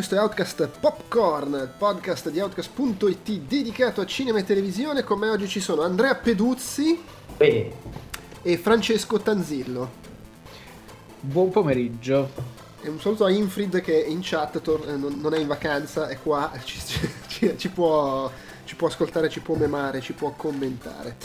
questo è Outcast Popcorn, il podcast di Outcast.it dedicato a cinema e televisione. Con me oggi ci sono Andrea Peduzzi Beh, e Francesco Tanzillo. Buon pomeriggio. E un saluto a Infrid che in chat tor- eh, non non è in vacanza, è qua, ci, ci- ci può, ci può ascoltare, ci può memare, ci può commentare.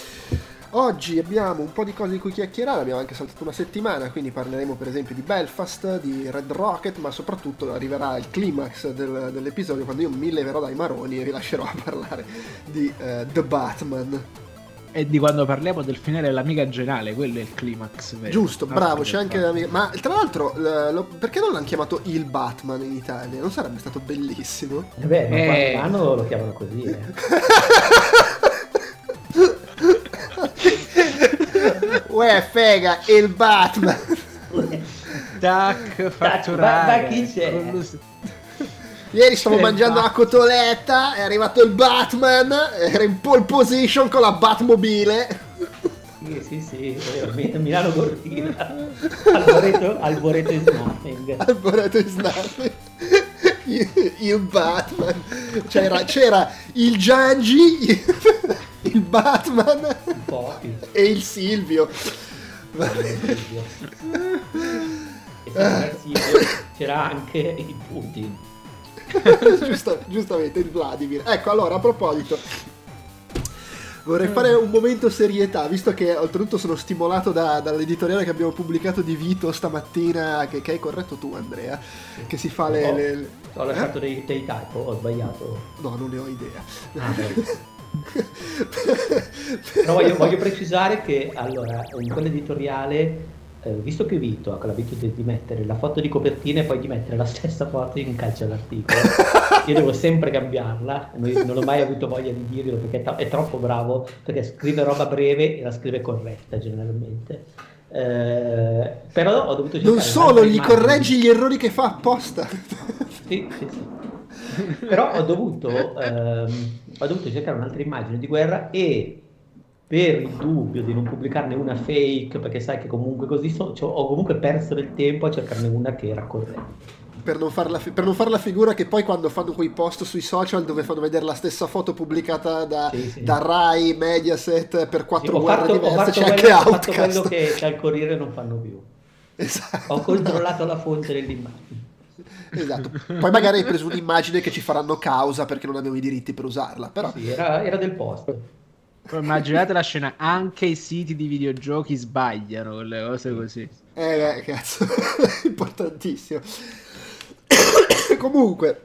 Oggi abbiamo un po' di cose di cui chiacchierare, abbiamo anche saltato una settimana, quindi parleremo per esempio di Belfast, di Red Rocket, ma soprattutto arriverà il climax del- dell'episodio quando io mi leverò dai maroni e vi lascerò a parlare di eh, The Batman. E di quando parliamo del finale dell'amica generale, quello è il climax. vero? Giusto, Ah, bravo, c'è anche l'amica- Ma tra l'altro, l- lo- perché non l'hanno chiamato il Batman in Italia? Non sarebbe stato bellissimo? eh beh, ma Eh. lo chiamano così. eh. Uè, fega, il Batman! Tac, fatturare. ma- ma chi c'è? Ieri stavo mangiando la cotoletta, è arrivato il Batman, era in pole position con la Batmobile. Sì, sì, sì, Mi- Milano Cortina. Alboreto, Alboreto is nothing. Alboreto nothing. Il, il Batman. C'era, c'era il Giangi, il, Batman e il Silvio. E Silvio, c'era anche il Putin. Giusto- giustamente il Vladimir. Ecco, allora a proposito, vorrei fare un momento serietà, visto che oltretutto sono stimolato da- dall'editoriale che abbiamo pubblicato di Vito stamattina, che, che hai corretto tu, Andrea, che si fa le. Oh, le- le- Ho lasciato dei, dei typo, ho sbagliato. No, non ne ho idea. Ah. Però voglio, voglio precisare che allora in quell'editoriale, eh, visto che Vito ha quell'abitudine di mettere la foto di copertina e poi di mettere la stessa foto in calcio all'articolo, io devo sempre cambiarla, non, ho mai avuto voglia di dirlo perché è, tro- è troppo bravo, perché scrive roba breve e la scrive corretta generalmente. Eh, però ho dovuto Non solo, gli immagine. correggi gli errori che fa apposta. Sì, sì, sì. Però ho dovuto, ehm, ho dovuto cercare un'altra immagine di guerra e per il dubbio di non pubblicarne una fake, perché sai che comunque così so- cioè, ho comunque perso del tempo a cercarne una che era corretta. per, non far la fi- per non fare la figura che poi quando fanno quei post sui social dove fanno vedere la stessa foto pubblicata da, Sì, sì. da Rai, Mediaset per Sì, quattro ho, guerre fatto, diverse, c'è quello, anche ho fatto quello Outcast. che, che al Corriere non fanno più. Esatto. Ho controllato la fonte dell'immagine. Esatto. Poi magari hai preso un'immagine che ci faranno causa perché non abbiamo i diritti per usarla. Però Sì, era, era del post. Poi immaginate la scena, anche i siti di videogiochi sbagliano quelle cose così. Eh, cazzo, importantissimo. Comunque,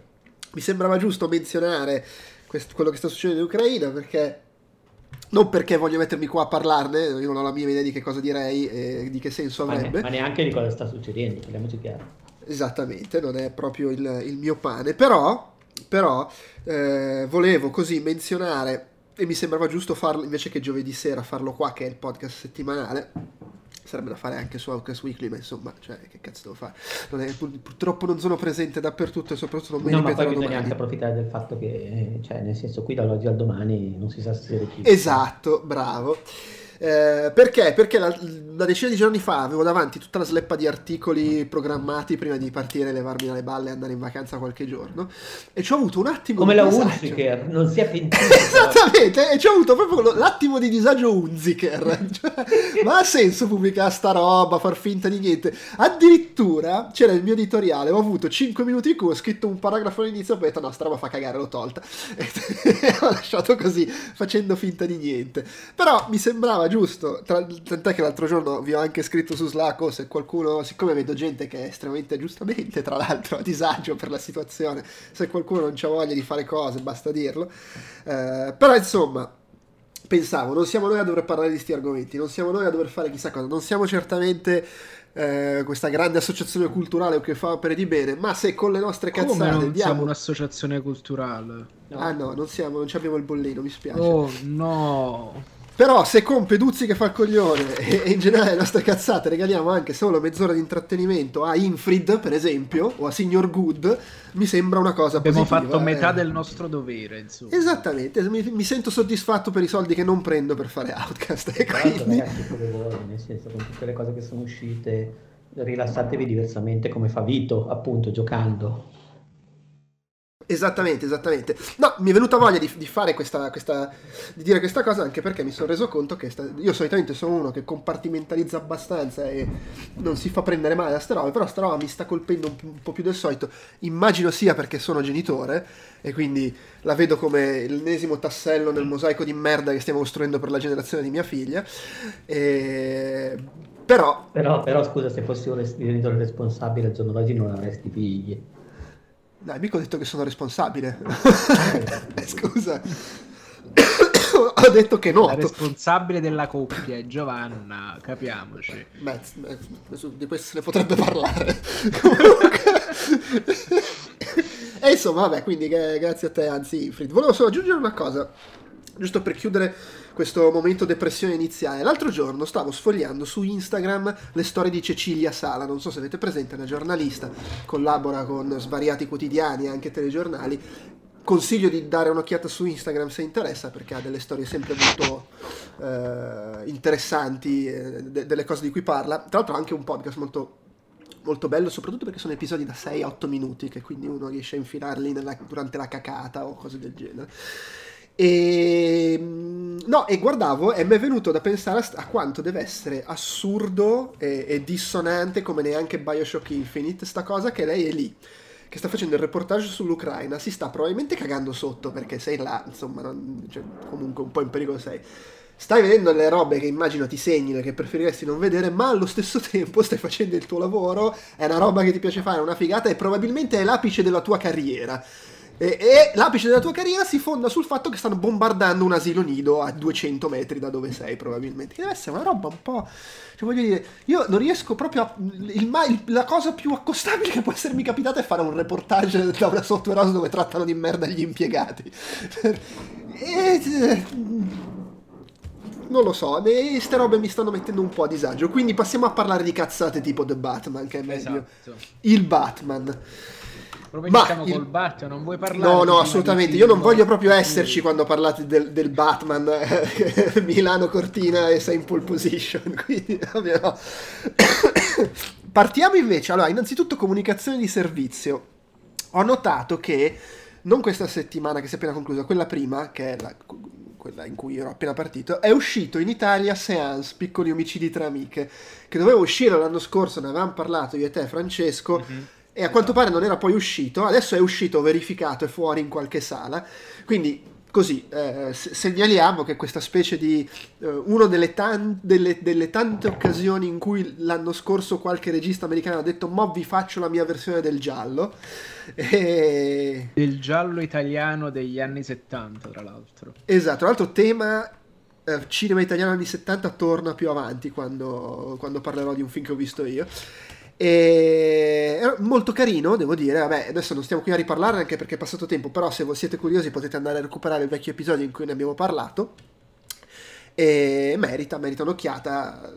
mi sembrava giusto menzionare quest- quello che sta succedendo in Ucraina perché. Non perché voglio mettermi qua a parlarne, io non ho la mia idea di che cosa direi e di che senso Ma, ne- avrebbe. ma neanche di cosa sta succedendo, parliamoci chiaro. Esattamente, non è proprio il, il mio pane, però, però eh, volevo così menzionare, e mi sembrava giusto farlo invece che giovedì sera, farlo qua che è il podcast settimanale. Sarebbe da fare anche su Outcast Weekly, ma insomma, cioè, che cazzo devo fare? Non è- pur- purtroppo non sono presente dappertutto e soprattutto non mi No, ma poi ripetono bisogna domani. anche approfittare del fatto che, cioè, nel senso, qui dall'oggi al domani non si sa se si registra. Esatto, bravo. Eh, perché? Perché la- una decina di giorni fa avevo davanti tutta la sleppa di articoli programmati prima di partire, levarmi dalle balle e andare in vacanza qualche giorno. E ci ho avuto un attimo Come di la disagio. Unziker, non si è pentito. Esattamente, e ci ho avuto proprio l'attimo di disagio Unziker. Cioè, ma ha senso pubblicare sta roba, far finta di niente? Addirittura c'era il mio editoriale, ho avuto 5 minuti in cui ho scritto un paragrafo all'inizio e poi ho detto no, sta roba fa cagare, l'ho tolta. E ho lasciato così, facendo finta di niente. Però mi sembrava giusto, tra- tant'è che l'altro giorno vi ho anche scritto su Slack, se qualcuno, siccome vedo gente che è estremamente, giustamente tra l'altro, a disagio per la situazione, se qualcuno non c'ha voglia di fare cose, basta dirlo. Eh, però insomma, pensavo, non siamo noi a dover parlare di questi argomenti, non siamo noi a dover fare chissà cosa, non siamo certamente eh, questa grande associazione culturale che fa opere di bene, ma se con le nostre Come cazzate non diamo... siamo un'associazione culturale? Ah no, non siamo, non abbiamo il bollino, mi spiace. Oh no. Però se con Peduzzi che fa il coglione e, e in generale le nostre cazzate regaliamo anche solo mezz'ora di intrattenimento a Infrid, per esempio, o a Signor Good, mi sembra una cosa Abbiamo positiva. fatto metà eh. del nostro dovere, insomma. Esattamente, mi, mi sento soddisfatto per i soldi che non prendo per fare Outcast e quindi... ragazzi, nel senso, con tutte le cose che sono uscite, rilassatevi diversamente come fa Vito, appunto, giocando. Esattamente, esattamente. No, mi è venuta voglia di, di fare questa, questa, di dire questa cosa anche perché mi sono reso conto che sta, io solitamente sono uno che compartimentalizza abbastanza e non si fa prendere male da sta roba, però sta roba mi sta colpendo un, un po' più del solito. Immagino sia perché sono genitore e quindi la vedo come l'ennesimo tassello nel mosaico di merda che stiamo costruendo per la generazione di mia figlia. E... Però... però... Però scusa, se fossi un genitore responsabile al giorno d'oggi non avresti figli. Dai, mica ho detto che sono responsabile. Eh, scusa. ho detto che no. La responsabile della coppia è Giovanna, capiamoci. Beh, di questo se ne potrebbe parlare. e insomma, vabbè, quindi grazie a te, anzi, Infrid. Volevo solo aggiungere una cosa, giusto per chiudere questo momento depressione iniziale. L'altro giorno stavo sfogliando su Instagram le storie di Cecilia Sala, non so se avete presente, è una giornalista, collabora con svariati quotidiani e anche telegiornali. Consiglio di dare un'occhiata su Instagram se interessa perché ha delle storie sempre molto eh, interessanti, eh, de- delle cose di cui parla. Tra l'altro ha anche un podcast molto molto bello, soprattutto perché sono episodi da 6-8 minuti, che quindi uno riesce a infilarli nella, durante la cacata o cose del genere. E, mm, no, e guardavo e mi è venuto da pensare a, a quanto deve essere assurdo e, e, dissonante come neanche Bioshock Infinite, sta cosa che lei è lì, che sta facendo il reportage sull'Ucraina, si sta probabilmente cagando sotto perché sei là, insomma, non, cioè, comunque un po' in pericolo sei. Stai vedendo le robe che immagino ti segnino che preferiresti non vedere, ma allo stesso tempo stai facendo il tuo lavoro, è una roba che ti piace fare, è una figata e probabilmente è l'apice della tua carriera. E, e, l'apice della tua carriera si fonda sul fatto che stanno bombardando un asilo nido a 200 metri da dove sei, probabilmente. Che deve essere una roba un po'. Cioè, voglio dire, io non riesco proprio a. Il, il, la cosa più accostabile che può essermi capitata è fare un reportage da una software house dove trattano di merda gli impiegati. e, non lo so, queste robe mi stanno mettendo un po' a disagio. Quindi passiamo a parlare di cazzate tipo The Batman, che è meglio. Esatto. Il Batman. Proprio iniziamo il... col Batman, non vuoi parlare? No, no, assolutamente. Io non voglio proprio esserci quando parlate del, del Batman Milano Cortina e sei in pole position. Quindi, no. Partiamo invece. Allora, innanzitutto comunicazione di servizio. Ho notato che non questa settimana che si è appena conclusa, quella prima, che è la, quella in cui ero appena partito, è uscito in Italia Seance, Piccoli omicidi tra amiche, che doveva uscire l'anno scorso, ne avevamo parlato io e te Francesco, mm-hmm e a quanto pare non era poi uscito, adesso è uscito, verificato, è fuori in qualche sala, quindi così eh, segnaliamo che questa specie di eh, una delle, tan- delle, delle, tante occasioni in cui l'anno scorso qualche regista americano ha detto mo vi faccio la mia versione del giallo e... del giallo italiano degli anni 70 tra l'altro. Esatto, tra l'altro tema eh, cinema italiano anni 70 torna più avanti quando, quando parlerò di un film che ho visto io e molto carino, devo dire. Vabbè, adesso non stiamo qui a riparlarne anche perché è passato tempo, però se siete curiosi potete andare a recuperare il vecchio episodio in cui ne abbiamo parlato. E merita, merita un'occhiata.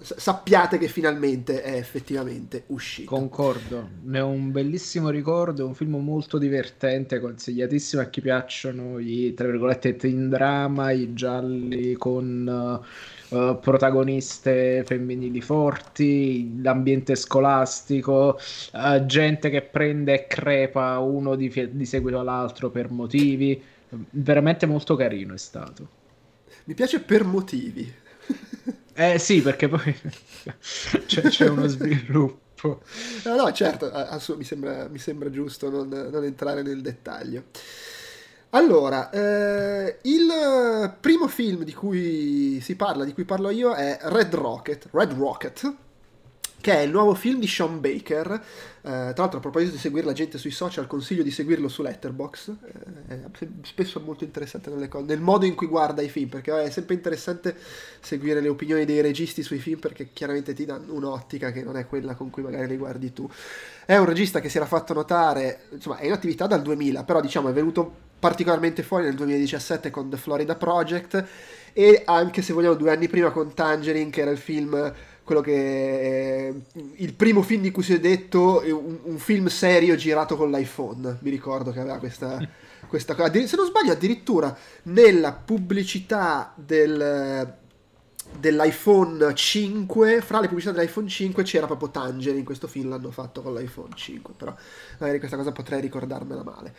Sappiate che finalmente è effettivamente uscito. Concordo, ne ho un bellissimo ricordo, è un film molto divertente, consigliatissimo a chi piacciono i, tra virgolette, teen drama, i gialli con... Uh, uh, protagoniste femminili forti, l'ambiente scolastico, uh, gente che prende e crepa uno di, di seguito all'altro per motivi. Veramente molto carino è stato. Mi piace per motivi. eh sì, perché poi c'è, c'è uno sviluppo. No, no, certo, mi sembra, mi sembra giusto non, non entrare nel dettaglio. Allora, eh, il primo film di cui si parla, di cui parlo io, è Red Rocket, Red Rocket, che è il nuovo film di Sean Baker. Eh, tra l'altro, a proposito di seguire la gente sui social, consiglio di seguirlo su Letterboxd. Eh, spesso è molto interessante cose, nel modo in cui guarda i film, perché è sempre interessante seguire le opinioni dei registi sui film, perché chiaramente ti danno un'ottica che non è quella con cui magari li guardi tu. È un regista che si era fatto notare, insomma, è in attività dal 2000, però diciamo è venuto particolarmente fuori nel 2017 con The Florida Project e anche se vogliamo due anni prima con Tangerine che era il film quello che il primo film di cui si è detto un, un film serio girato con l'iPhone. Mi ricordo che aveva questa, questa cosa se non sbaglio addirittura nella pubblicità del dell'iPhone 5, fra le pubblicità dell'iPhone 5 c'era proprio Tangerine, in questo film l'hanno fatto con l'iPhone 5, però magari questa cosa potrei ricordarmela male.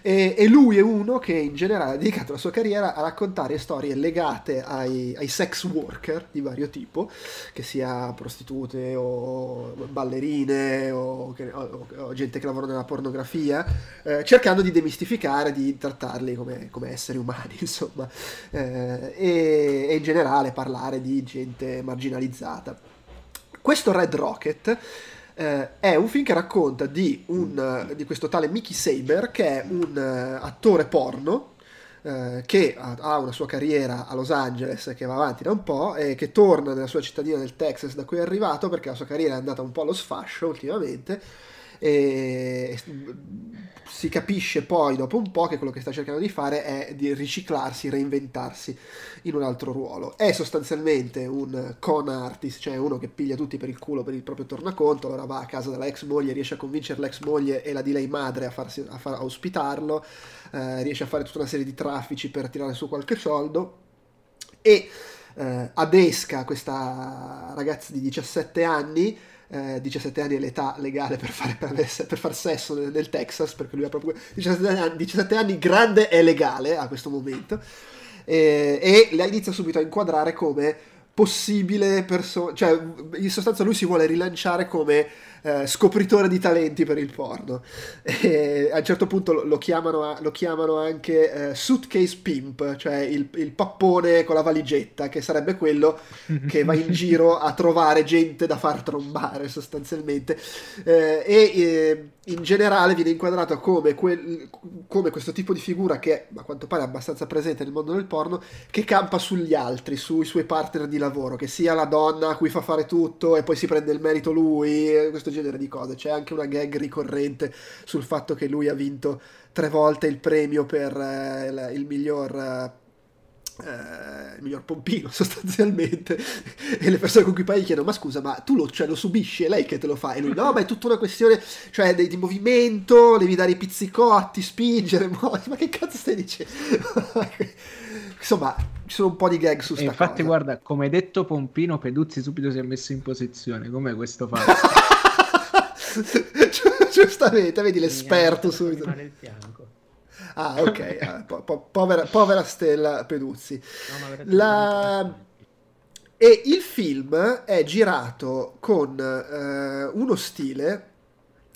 E, e lui è uno che in generale ha dedicato la sua carriera a raccontare storie legate ai, ai sex worker di vario tipo, che sia prostitute o ballerine o, o, o gente che lavora nella pornografia, eh, cercando di demistificare, di trattarli come, come esseri umani, insomma, eh, e, e in generale parlare di gente marginalizzata. Questo Red Rocket eh, è un film che racconta di, un, di, questo tale Mickey Saber che è un uh, attore porno eh, che ha, una sua carriera a Los Angeles che va avanti da un po' e che torna nella sua cittadina del Texas da cui è arrivato perché la sua carriera è andata un po' allo sfascio ultimamente e si capisce poi dopo un po' che quello che sta cercando di fare è di riciclarsi, reinventarsi in un altro ruolo. È sostanzialmente un con artist, cioè uno che piglia tutti per il culo per il proprio tornaconto, allora va a casa della ex moglie, riesce a convincere l'ex moglie e la di lei madre a, farsi, a, far, a ospitarlo, eh, riesce a fare tutta una serie di traffici per tirare su qualche soldo e eh, adesca questa ragazza di 17 anni eh, 17 anni è l'età legale per fare, per, far sesso nel, nel, Texas, perché lui ha proprio 17 anni, 17 anni grande e legale a questo momento, e, e la inizia subito a inquadrare come possibile persona, cioè in sostanza lui si vuole rilanciare come eh, scopritore di talenti per il porno. E a un certo punto lo, chiamano, lo chiamano, anche eh, suitcase pimp, cioè il, il, pappone con la valigetta, che sarebbe quello che va in giro a trovare gente da far trombare sostanzialmente. Eh, e eh, in generale viene inquadrato come, quel, come, questo tipo di figura che a quanto pare è abbastanza presente nel mondo del porno, che campa sugli altri, sui suoi partner di lavoro, che sia la donna a cui fa fare tutto e poi si prende il merito lui, questo genere di cose. C'è anche una gag ricorrente sul fatto che lui ha vinto tre volte il premio per eh, il, il miglior... Eh, eh, il miglior pompino sostanzialmente. E le persone con cui poi gli chiedono ma scusa ma tu lo, cioè, lo, subisci? È lei che te lo fa? E lui no ma è tutta una questione cioè di, di movimento devi dare i pizzicotti spingere ma che cazzo stai dicendo insomma ci sono un po' di gag su sta infatti cosa. guarda come hai detto Pompino Peduzzi subito si è messo in posizione. Com'è questo fatto? Giustamente vedi l'esperto subito. il fianco Ah, ok. Ah, po- po- povera, povera, Stella Peduzzi. No, La... E il film è girato con eh, uno stile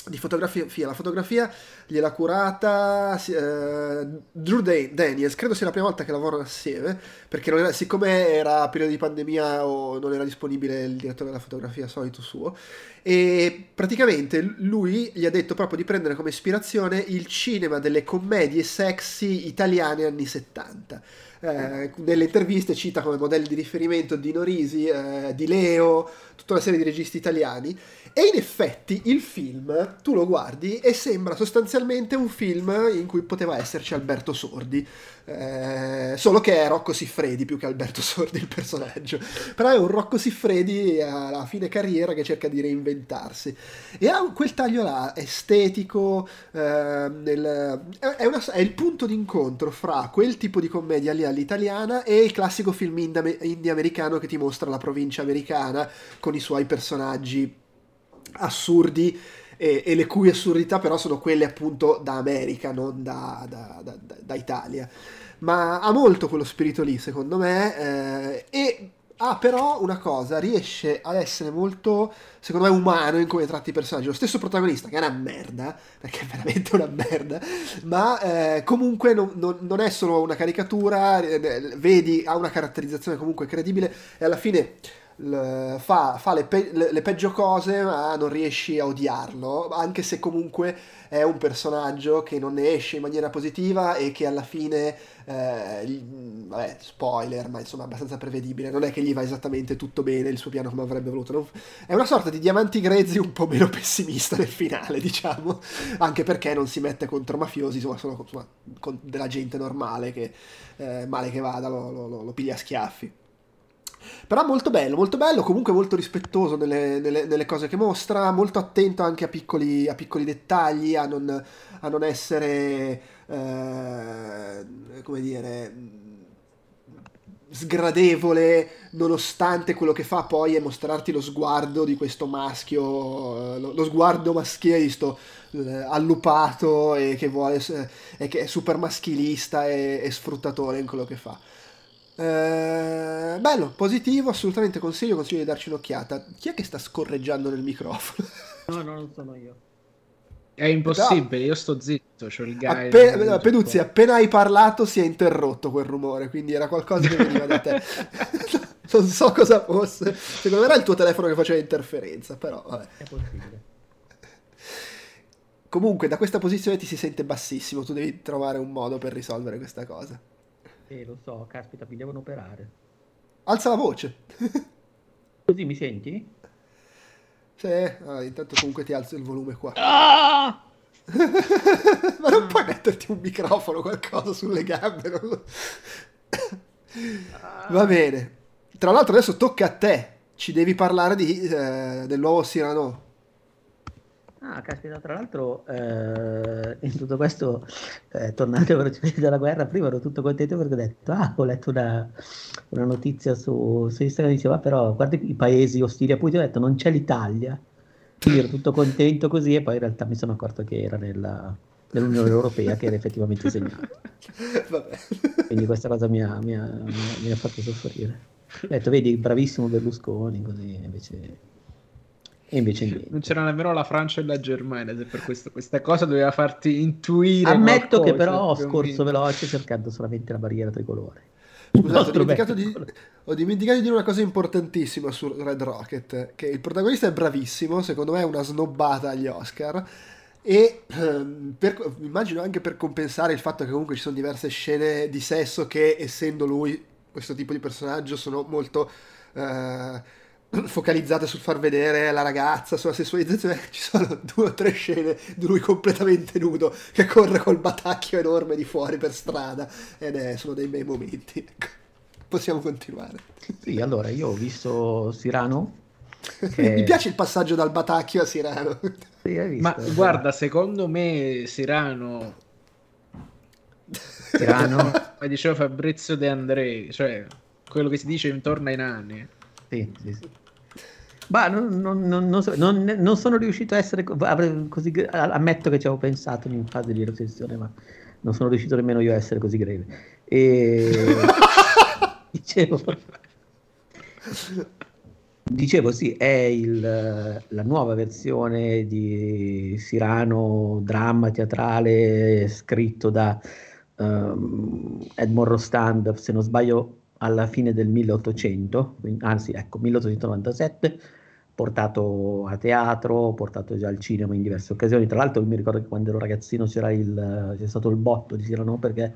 di fotografia. La fotografia gliel'ha curata eh, Drew Daniels. Credo sia la prima volta che lavorano assieme. Perché era, siccome era periodo di pandemia o non era disponibile il direttore della fotografia solito suo, e praticamente lui gli ha detto proprio di prendere come ispirazione il cinema delle commedie sexy italiane anni 70. Eh, nelle interviste cita come modelli di riferimento Dino Risi, eh, Di Leo, tutta una serie di registi italiani e in effetti il film, tu lo guardi e sembra sostanzialmente un film in cui poteva esserci Alberto Sordi, eh, solo che è Rocco Siffredi più che Alberto Sordi il personaggio. Però è un Rocco Siffredi alla fine carriera che cerca di reinventarsi. E ha quel taglio là, estetico, eh, nel, è, una, è, il punto d'incontro fra quel tipo di commedia lì all'italiana e il classico film indie americano che ti mostra la provincia americana con i suoi personaggi assurdi e, e, le cui assurdità però sono quelle appunto da America, non da, da, da, da Italia. Ma ha molto quello spirito lì, secondo me, eh, e ha però una cosa, riesce ad essere molto, secondo me, umano in come tratti i personaggi. Lo stesso protagonista, che è una merda, perché è veramente una merda, ma eh, comunque non, non, non, è solo una caricatura, eh, vedi, ha una caratterizzazione comunque credibile e alla fine fa, fa le, pe- le, peggio cose ma non riesci a odiarlo, anche se comunque è un personaggio che non ne esce in maniera positiva e che alla fine, eh, vabbè, spoiler, ma insomma abbastanza prevedibile, non è che gli va esattamente tutto bene il suo piano come avrebbe voluto, non... è una sorta di diamanti grezzi un po' meno pessimista nel finale, diciamo, anche perché non si mette contro mafiosi, insomma, sono insomma, con della gente normale che eh, male che vada lo, lo, lo, lo piglia a schiaffi. Però molto bello, molto bello, comunque molto rispettoso nelle, nelle, nelle cose che mostra, molto attento anche a piccoli, a piccoli dettagli, a non, a non essere, eh, come dire, sgradevole, nonostante quello che fa poi è mostrarti lo sguardo di questo maschio, eh, lo, lo sguardo maschile di sto eh, allupato e che vuole e che è super maschilista e, e sfruttatore in quello che fa. Eh, bello, positivo, assolutamente consiglio, consiglio di darci un'occhiata. Chi è che sta scorreggiando nel microfono? No, no, non sono io. È impossibile, io sto zitto, c'ho il guy. Appena, Peduzzi, appena hai parlato si è interrotto quel rumore, quindi era qualcosa che veniva da te. non so cosa fosse. Secondo me era il tuo telefono che faceva interferenza, però vabbè. È possibile. Comunque, da questa posizione ti si sente bassissimo, tu devi trovare un modo per risolvere questa cosa. Eh, lo so, caspita, mi devono operare. Alza la voce. Così mi senti? Sì, ah, intanto comunque ti alzo il volume qua. Ah! Ma non puoi metterti un microfono, qualcosa sulle gambe. Non... Va bene. Tra l'altro adesso tocca a te. Ci devi parlare di, eh, del nuovo Cyrano. Ah, caspita, tra l'altro eh, in tutto questo, eh, tornando velocemente dalla guerra, prima ero tutto contento perché ho detto, ah, ho letto una, una notizia su, su Instagram, diceva, però guarda i paesi ostili a Putin, ho detto, non c'è l'Italia. Quindi ero tutto contento così e poi in realtà mi sono accorto che era nella, nell'Unione Europea che era effettivamente segnato. Quindi questa cosa mi ha, mi ha, mi ha fatto soffrire. Ho detto, vedi, bravissimo Berlusconi, così invece e invece niente. Non c'era nemmeno la Francia e la Germania, se per questo questa cosa doveva farti intuire. Ammetto che però ho scorso veloce cercando solamente la barriera tricolore. Scusate, ho dimenticato, di, ho dimenticato, di, dire una cosa importantissima su Red Rocket, che il protagonista è bravissimo, secondo me è una snobbata agli Oscar, e ehm, per, immagino anche per compensare il fatto che comunque ci sono diverse scene di sesso che, essendo lui questo tipo di personaggio, sono molto... Eh, focalizzate sul far vedere la ragazza, sulla sessualizzazione, ci sono due o tre scene di lui completamente nudo che corre col batacchio enorme di fuori per strada ed è, sono dei bei momenti. Ecco. Possiamo continuare. Sì, allora io ho visto Sirano. Che... Mi piace il passaggio dal batacchio a Sirano. Sì, Ma guarda, secondo me Sirano Sirano, come diceva Fabrizio De André, cioè quello che si dice intorno ai nani. Sì, sì, sì. Ma non, non, non, non, sono riuscito a essere così. Ammetto che ci avevo pensato in fase di riflessione, ma non sono riuscito nemmeno io a essere così greve. E dicevo, dicevo, sì, è il, la nuova versione di Sirano, dramma teatrale scritto da um, Edmond Rostand, se non sbaglio alla fine del 1800, anzi ecco 1897, portato a teatro, portato già al cinema in diverse occasioni. Tra l'altro mi ricordo che quando ero ragazzino c'era il, c'è stato il botto di Cyrano perché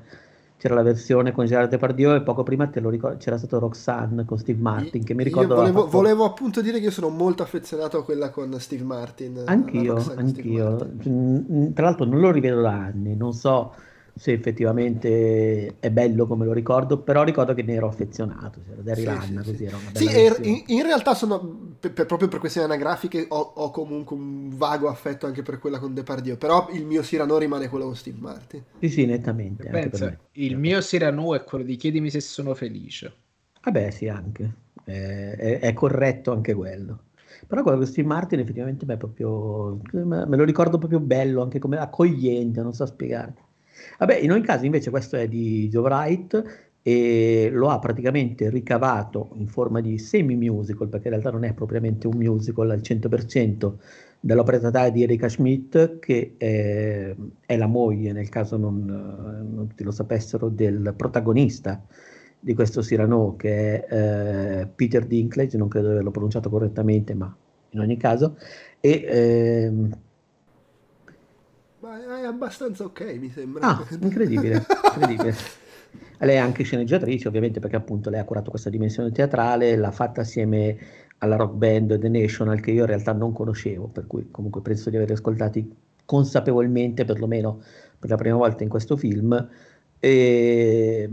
c'era la versione con Gerard Depardieu e poco prima ricordo, c'era stato Roxanne con Steve Martin che mi ricordo volevo, fatto... volevo, appunto dire che io sono molto affezionato a quella con Steve Martin anch'io, anch'io. Martin. tra l'altro non lo rivedo da anni non so se effettivamente è bello come lo ricordo, però ricordo che ne ero affezionato, c'era Derry sì, Lanna, sì, così era una bella Sì, er, in, in, realtà sono, per, per, proprio per questioni anagrafiche, ho, ho, comunque un vago affetto anche per quella con Depardieu, però il mio Cyrano rimane quello con Steve Martin. Sì, sì, nettamente. Pensa, il mio Cyrano è quello di chiedimi se sono felice. Vabbè, sì, anche. È, è, è corretto anche quello. Però quello con Steve Martin effettivamente è proprio, me lo ricordo proprio bello, anche come accogliente, non so spiegare. Vabbè, in ogni caso invece questo è di Joe Wright e lo ha praticamente ricavato in forma di semi-musical, perché in realtà non è propriamente un musical al 100%, dall'opera teatrale di Erika Schmidt, che è, è la moglie, nel caso non, non, tutti lo sapessero, del protagonista di questo Cyrano, che è eh, Peter Dinklage, non credo di averlo pronunciato correttamente, ma in ogni caso, e... Eh, abbastanza ok, mi sembra. Ah, incredibile, incredibile. Lei è anche sceneggiatrice, ovviamente, perché appunto lei ha curato questa dimensione teatrale, l'ha fatta assieme alla rock band The National, che io in realtà non conoscevo, per cui comunque penso di aver ascoltati consapevolmente, perlomeno per la prima volta in questo film. E...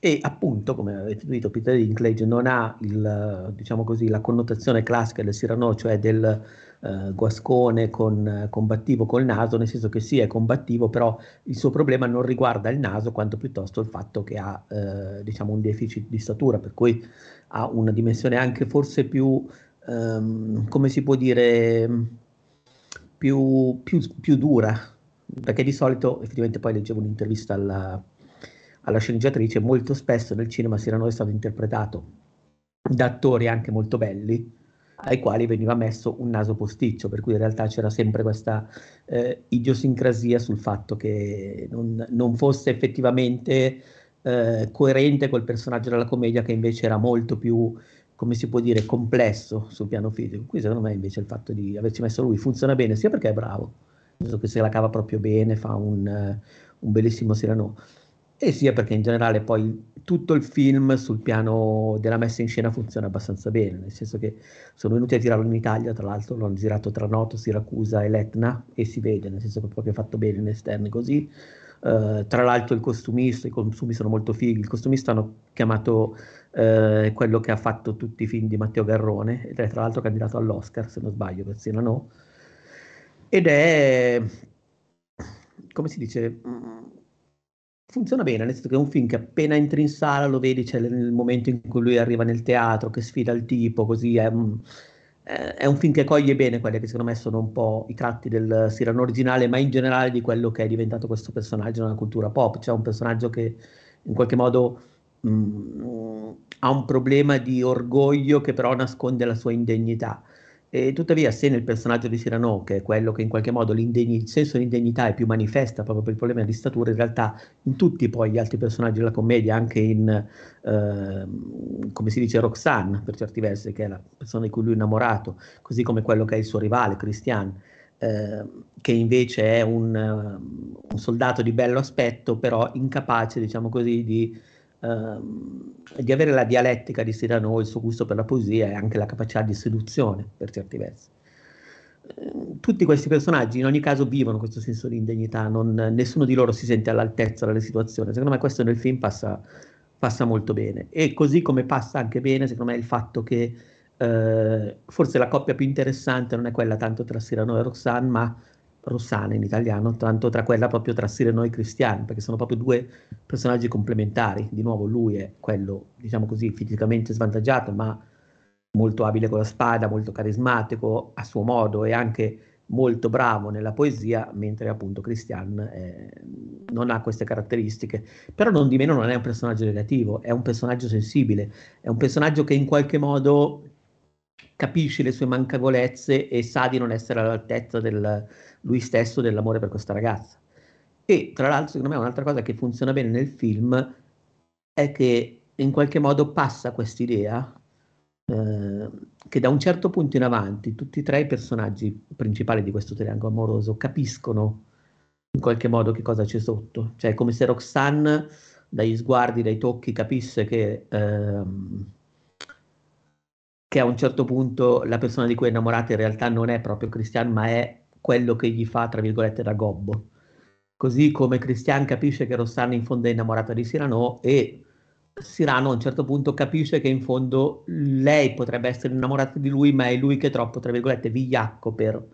e appunto, come avete detto, Peter Dinklage non ha il, diciamo così, la connotazione classica del Cyrano, cioè del uh, guascone con, combattivo col naso, nel senso che sì, è combattivo, però il suo problema non riguarda il naso, quanto piuttosto il fatto che ha uh, diciamo un deficit di statura, per cui ha una dimensione anche forse più, um, come si può dire, più, più, più dura, perché di solito, effettivamente poi leggevo un'intervista alla alla sceneggiatrice, molto spesso nel cinema Cyrano è stato interpretato da attori anche molto belli, ai quali veniva messo un naso posticcio, per cui in realtà c'era sempre questa eh, idiosincrasia sul fatto che non, non fosse effettivamente eh, coerente col personaggio della commedia che invece era molto più, come si può dire, complesso sul piano fisico. Qui secondo me invece il fatto di averci messo lui funziona bene, sia perché è bravo, nel senso che se la cava proprio bene, fa un, un bellissimo Cyrano, e sia perché in generale poi tutto il film sul piano della messa in scena funziona abbastanza bene, nel senso che sono venuti a girarlo in Italia, tra l'altro l'hanno girato tra Noto, Siracusa e Letna e si vede, nel senso che è proprio fatto bene in esterni così. Uh, tra l'altro il costumista, i costumi sono molto fighi, il costumista hanno chiamato uh, quello che ha fatto tutti i film di Matteo Garrone, ed è tra l'altro candidato all'Oscar, se non sbaglio, per Siena No, ed è, come si dice, funziona bene, nel senso che è un film che appena entri in sala lo vedi, c'è nel momento in cui lui arriva nel teatro, che sfida il tipo, così è un, è un film che coglie bene quelli che secondo me sono un po' i tratti del Cyrano originale, ma in generale di quello che è diventato questo personaggio nella cultura pop, cioè un personaggio che in qualche modo mh, mm, ha un problema di orgoglio che però nasconde la sua indegnità e tuttavia, se nel personaggio di Cyrano, che è quello che in qualche modo il senso di indegnità è più manifesta proprio per il problema di statura, in realtà in tutti poi gli altri personaggi della commedia, anche in, eh, come si dice, Roxanne, per certi versi, che è la persona di cui lui è innamorato, così come quello che è il suo rivale, Christian, eh, che invece è un, un soldato di bello aspetto, però incapace, diciamo così, di Ehm, di avere la dialettica di Cyrano, il suo gusto per la poesia e anche la capacità di seduzione per certi versi. Uh, tutti questi personaggi in ogni caso vivono questo senso di indegnità, non, nessuno di loro si sente all'altezza delle situazioni. Secondo me questo nel film passa, passa molto bene. E così come passa anche bene, secondo me, il fatto che uh, forse la coppia più interessante non è quella tanto tra Cyrano e Roxanne, ma Rossana in italiano, tanto tra quella proprio tra Sireno e Cristiano, perché sono proprio due personaggi complementari. Di nuovo, lui è quello, diciamo così, fisicamente svantaggiato, ma molto abile con la spada, molto carismatico a suo modo e anche molto bravo nella poesia, mentre appunto Christian eh, non ha queste caratteristiche. Però non di meno non è un personaggio negativo, è un personaggio sensibile, è un personaggio che in qualche modo capisce le sue mancavolezze e sa di non essere all'altezza del, lui stesso dell'amore per questa ragazza. E tra l'altro, secondo me, un'altra cosa che funziona bene nel film è che in qualche modo passa quest'idea eh, che da un certo punto in avanti tutti e tre i personaggi principali di questo triangolo amoroso capiscono in qualche modo che cosa c'è sotto. Cioè, è come se Roxanne, dagli sguardi, dai tocchi, capisse che, ehm, che a un certo punto la persona di cui è innamorata in realtà non è proprio Christian, ma è quello che gli fa, tra virgolette, da gobbo. Così come Christian capisce che Rossana in fondo è innamorata di Cyrano e Cyrano a un certo punto capisce che in fondo lei potrebbe essere innamorata di lui, ma è lui che è troppo, tra virgolette, vigliacco per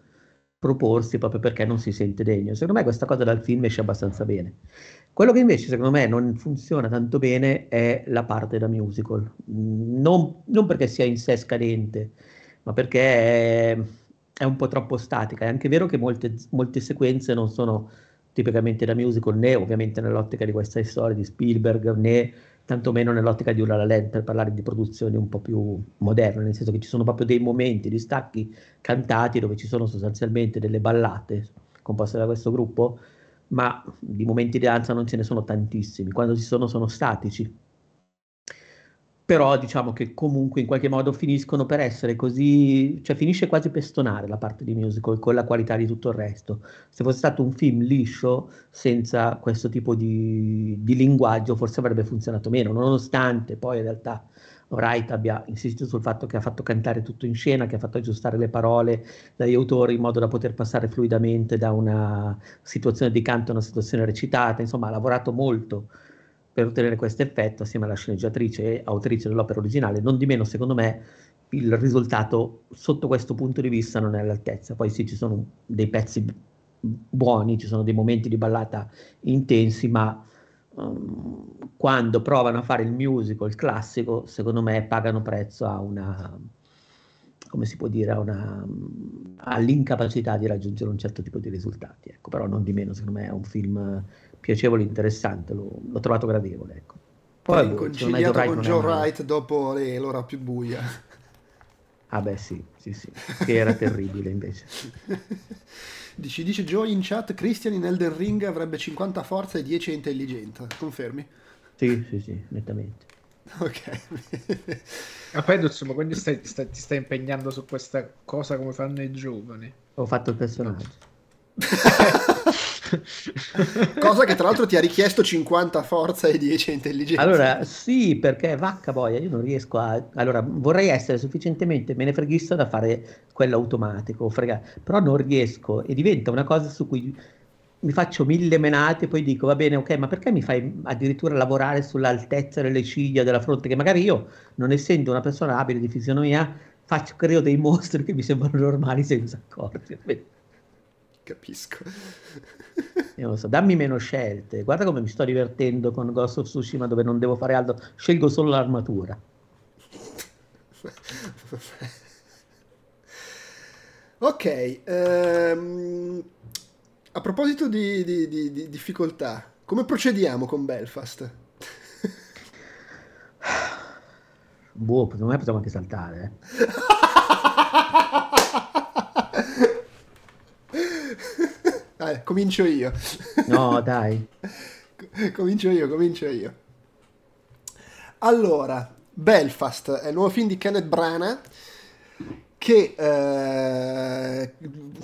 proporsi proprio perché non si sente degno. Secondo me questa cosa dal film esce abbastanza bene. Quello che invece secondo me non funziona tanto bene è la parte da musical, non, non perché sia in sé scadente, ma perché è, è un po' troppo statica. È anche vero che molte, molte sequenze non sono tipicamente da musical, né ovviamente nell'ottica di questa storia di Spielberg, né tantomeno nell'ottica di una La Land per parlare di produzioni un po' più moderne, nel senso che ci sono proprio dei momenti di stacchi cantati dove ci sono sostanzialmente delle ballate composte da questo gruppo, ma di momenti di danza non ce ne sono tantissimi, quando ci sono sono statici però diciamo che comunque in qualche modo finiscono per essere così, cioè finisce quasi per stonare la parte di musical con la qualità di tutto il resto. Se fosse stato un film liscio, senza questo tipo di, di linguaggio, forse avrebbe funzionato meno, nonostante poi in realtà Wright abbia insistito sul fatto che ha fatto cantare tutto in scena, che ha fatto aggiustare le parole dagli autori in modo da poter passare fluidamente da una situazione di canto a una situazione recitata, insomma ha lavorato molto per ottenere questo effetto assieme alla sceneggiatrice e autrice dell'opera originale, non di meno secondo me il risultato sotto questo punto di vista non è all'altezza. Poi sì, ci sono dei pezzi buoni, ci sono dei momenti di ballata intensi, ma um, quando provano a fare il musical classico, secondo me pagano prezzo a una, come si può dire, una, all'incapacità di raggiungere un certo tipo di risultati. Ecco. Però non di meno, secondo me è un film piacevole, interessante, l'ho, l'ho trovato gradevole. Ecco. Poi, Poi conciliato con Joe Wright dopo le, l'ora più buia. Ah beh sì, sì, sì, che era terribile invece. Dici, dice Joe in chat, Christian in Elden Ring avrebbe 50 forza e 10 intelligenza, confermi? Sì, sì, sì, nettamente. Ok. Ma poi insomma, quindi stai, stai, ti stai impegnando su questa cosa come fanno i giovani? Ho fatto il personaggio. Cosa che tra l'altro ti ha richiesto 50 forza e 10 intelligenza. Allora, sì, perché vacca boia, io non riesco a... Allora, vorrei essere sufficientemente menefreghista da fare quello automatico, frega... però non riesco e diventa una cosa su cui mi faccio mille menate e poi dico, va bene, ok, ma perché mi fai addirittura lavorare sull'altezza delle ciglia, della fronte, che magari io, non essendo una persona abile di fisionomia, faccio, creo dei mostri che mi sembrano normali senza accorgermi. Capisco. Io so, dammi meno scelte. Guarda come mi sto divertendo con Ghost of Tsushima dove non devo fare altro, scelgo solo l'armatura. ok, ehm, a proposito di, di, di, di, difficoltà, come procediamo con Belfast? boh, secondo me possiamo anche saltare. Eh. Dai, comincio io. No, dai. comincio io, comincio io. Allora, Belfast è il nuovo film di Kenneth Branagh che, eh,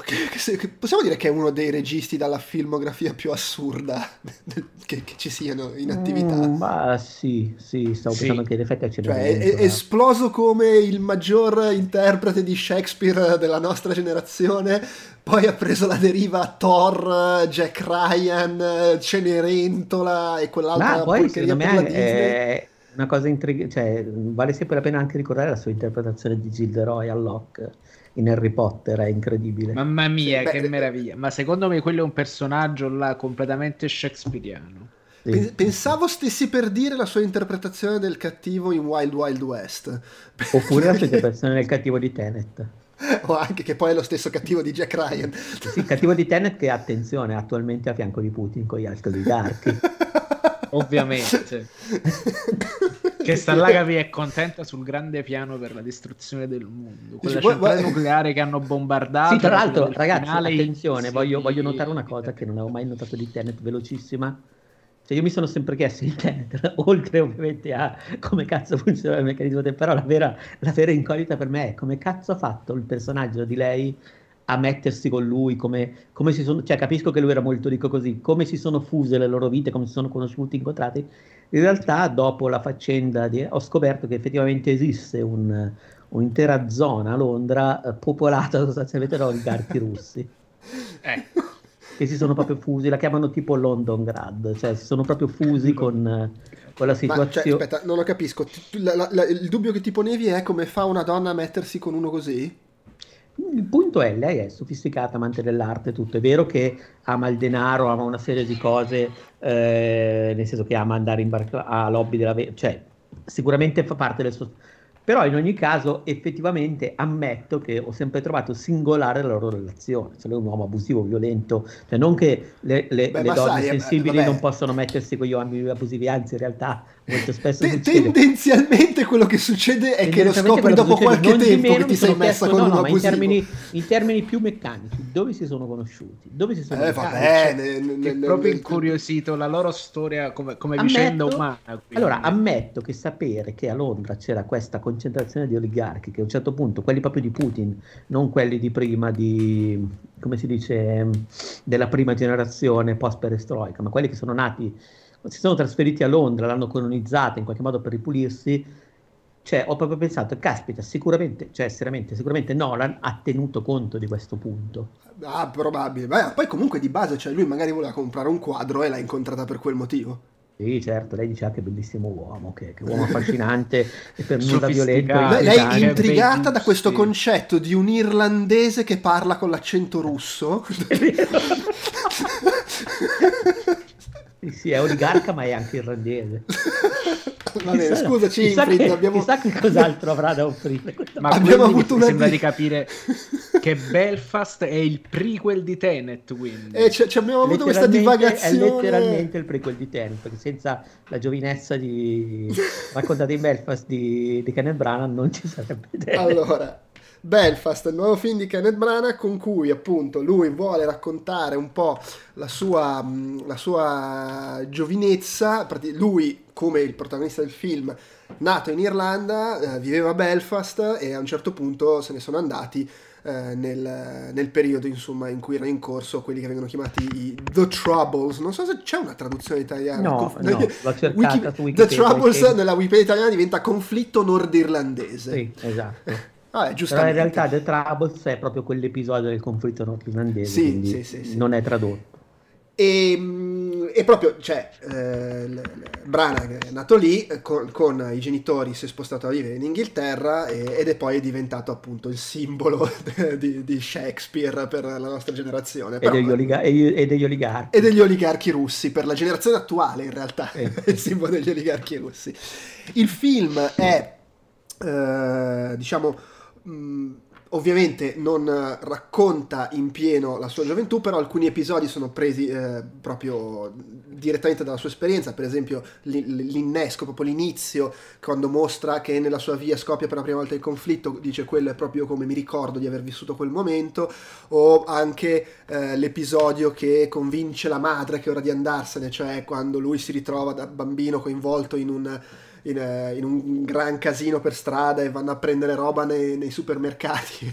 che, che, possiamo dire che è uno dei registi dalla filmografia più assurda che, che ci siano in attività. Mm, ma sì, sì, stavo sì. pensando che in effetti ce cioè, è, è esploso come il maggior interprete di Shakespeare della nostra generazione, poi ha preso la deriva Thor, Jack Ryan, Cenerentola e quell'altra Ma poi secondo me è, una cosa intrigante, cioè vale sempre la pena anche ricordare la sua interpretazione di Gilderoy a Locke in Harry Potter, è incredibile. Mamma mia, sì, che beh, meraviglia! Ma secondo me quello è un personaggio là completamente shakespeariano. Sì. Pensavo stessi per dire la sua interpretazione del cattivo in Wild Wild West. Oppure la sua interpretazione del cattivo di Tenet. O anche che poi è lo stesso cattivo di Jack Ryan. Sì, il cattivo di Tenet che, attenzione, attualmente a fianco di Putin con gli altri oligarchi. ovviamente. che sta là che è contenta sul grande piano per la distruzione del mondo. Quella Dici, centrale guarda... nucleare che hanno bombardato. Sì, tra l'altro, ragazzi, attenzione, voglio, voglio, notare una cosa che non avevo mai notato di Tenet, velocissima. Cioè, io mi sono sempre chiesto in Tenet, oltre ovviamente a come cazzo funziona il meccanismo del però la vera, la vera incognita per me è come cazzo ha fatto il personaggio di lei a mettersi con lui, come, come, si sono, cioè capisco che lui era molto ricco così, come si sono fuse le loro vite, come si sono conosciuti, incontrati. In realtà, dopo la faccenda, di, ho scoperto che effettivamente esiste un, un'intera zona a Londra eh, popolata sostanzialmente da oligarchi russi. Ecco. Che si sono proprio fusi, la chiamano tipo Londongrad, cioè si sono proprio fusi con, con la situazione. Ma, cioè, aspetta, non lo capisco. La, la, la, il dubbio che ti ponevi è come fa una donna a mettersi con uno così? Il punto è, lei è sofisticata, amante dell'arte, tutto. È vero che ama il denaro, ama una serie di cose, eh, nel senso che ama andare in barca a lobby della... cioè sicuramente fa parte del suo però in ogni caso effettivamente ammetto che ho sempre trovato singolare la loro relazione, cioè lui è un uomo abusivo, violento, cioè non che le, le, Beh, le donne sai, eh, sensibili vabbè. non possono mettersi con gli uomini abusivi, anzi in realtà molto spesso T- tendenzialmente quello che succede è che lo scopri dopo qualche tempo che ti sei messa con no, un no, abusivo. In termini, in termini, più meccanici, dove si sono conosciuti? Dove si sono eh, vabbè, cioè, ne, ne, ne, proprio incuriosito la loro storia come, come ammetto, vicenda umana. Quindi. Allora, ammetto che sapere che a Londra c'era questa concentrazione di oligarchi che a un certo punto, quelli proprio di Putin, non quelli di prima di, come si dice, della prima generazione post perestroica, ma quelli che sono nati, si sono trasferiti a Londra, l'hanno colonizzata in qualche modo per ripulirsi, cioè ho proprio pensato, caspita, sicuramente, cioè seriamente, sicuramente Nolan ha tenuto conto di questo punto. Ah, probabile. Beh, poi comunque di base, cioè lui magari voleva comprare un quadro e l'ha incontrata per quel motivo. Sì, certo, lei dice anche bellissimo uomo, che, che uomo affascinante e per nulla violento. Lei, lei è intrigata da questo concetto di un irlandese che parla con l'accento russo. sì, sì, è oligarca ma è anche irlandese. Va bene, scusaci, chissà, Infrid, che, abbiamo... chissà che cos'altro avrà da offrire. Ma Abbiamo avuto mi una- sembra di capire che Belfast è il prequel di Tenet, quindi. Eh, ci, ci abbiamo avuto questa divagazione. È letteralmente il prequel di Tenet, perché senza la giovinezza di raccontata in Belfast di, di Kenneth Branagh non ci sarebbe Tenet. Allora, Belfast, il nuovo film di Kenneth Branagh con cui appunto lui vuole raccontare un po' la sua, la sua giovinezza. Lui, come il protagonista del film, nato in Irlanda, eh, viveva a Belfast e a un certo punto se ne sono andati eh, nel, nel periodo insomma in cui erano in corso quelli che vengono chiamati i The Troubles. Non so se c'è una traduzione italiana. No, Conf- no, l'ho cercata Wiki- su The Wikipedia, Troubles perché- nella Wikipedia italiana diventa conflitto nordirlandese. Sì, esatto. Vabbè, Però in realtà The Troubles è proprio quell'episodio del conflitto nordirlandese, Sì, quindi sì, sì, sì. non è tradotto. E, mm, e proprio, cioè, eh, Branagh è nato lì, eh, con, con i genitori si è spostato a vivere in Inghilterra e- ed è poi diventato appunto il simbolo di, di Shakespeare per la nostra generazione. E Però- degli, oliga- e- e degli oligarchi. e degli oligarchi russi, per la generazione attuale in realtà, è il simbolo degli oligarchi russi. Il film è, eh, diciamo, mh, ovviamente non eh, racconta in pieno la sua gioventù, però alcuni episodi sono presi eh, proprio direttamente dalla sua esperienza, per esempio li- l'innesco, proprio l'inizio, quando mostra che nella sua via scoppia per la prima volta il conflitto, dice quello è proprio come mi ricordo di aver vissuto quel momento, o anche eh, l'episodio che convince la madre che è ora di andarsene, cioè quando lui si ritrova da bambino coinvolto in un, in, eh, in un gran casino per strada e vanno a prendere roba nei, nei supermercati,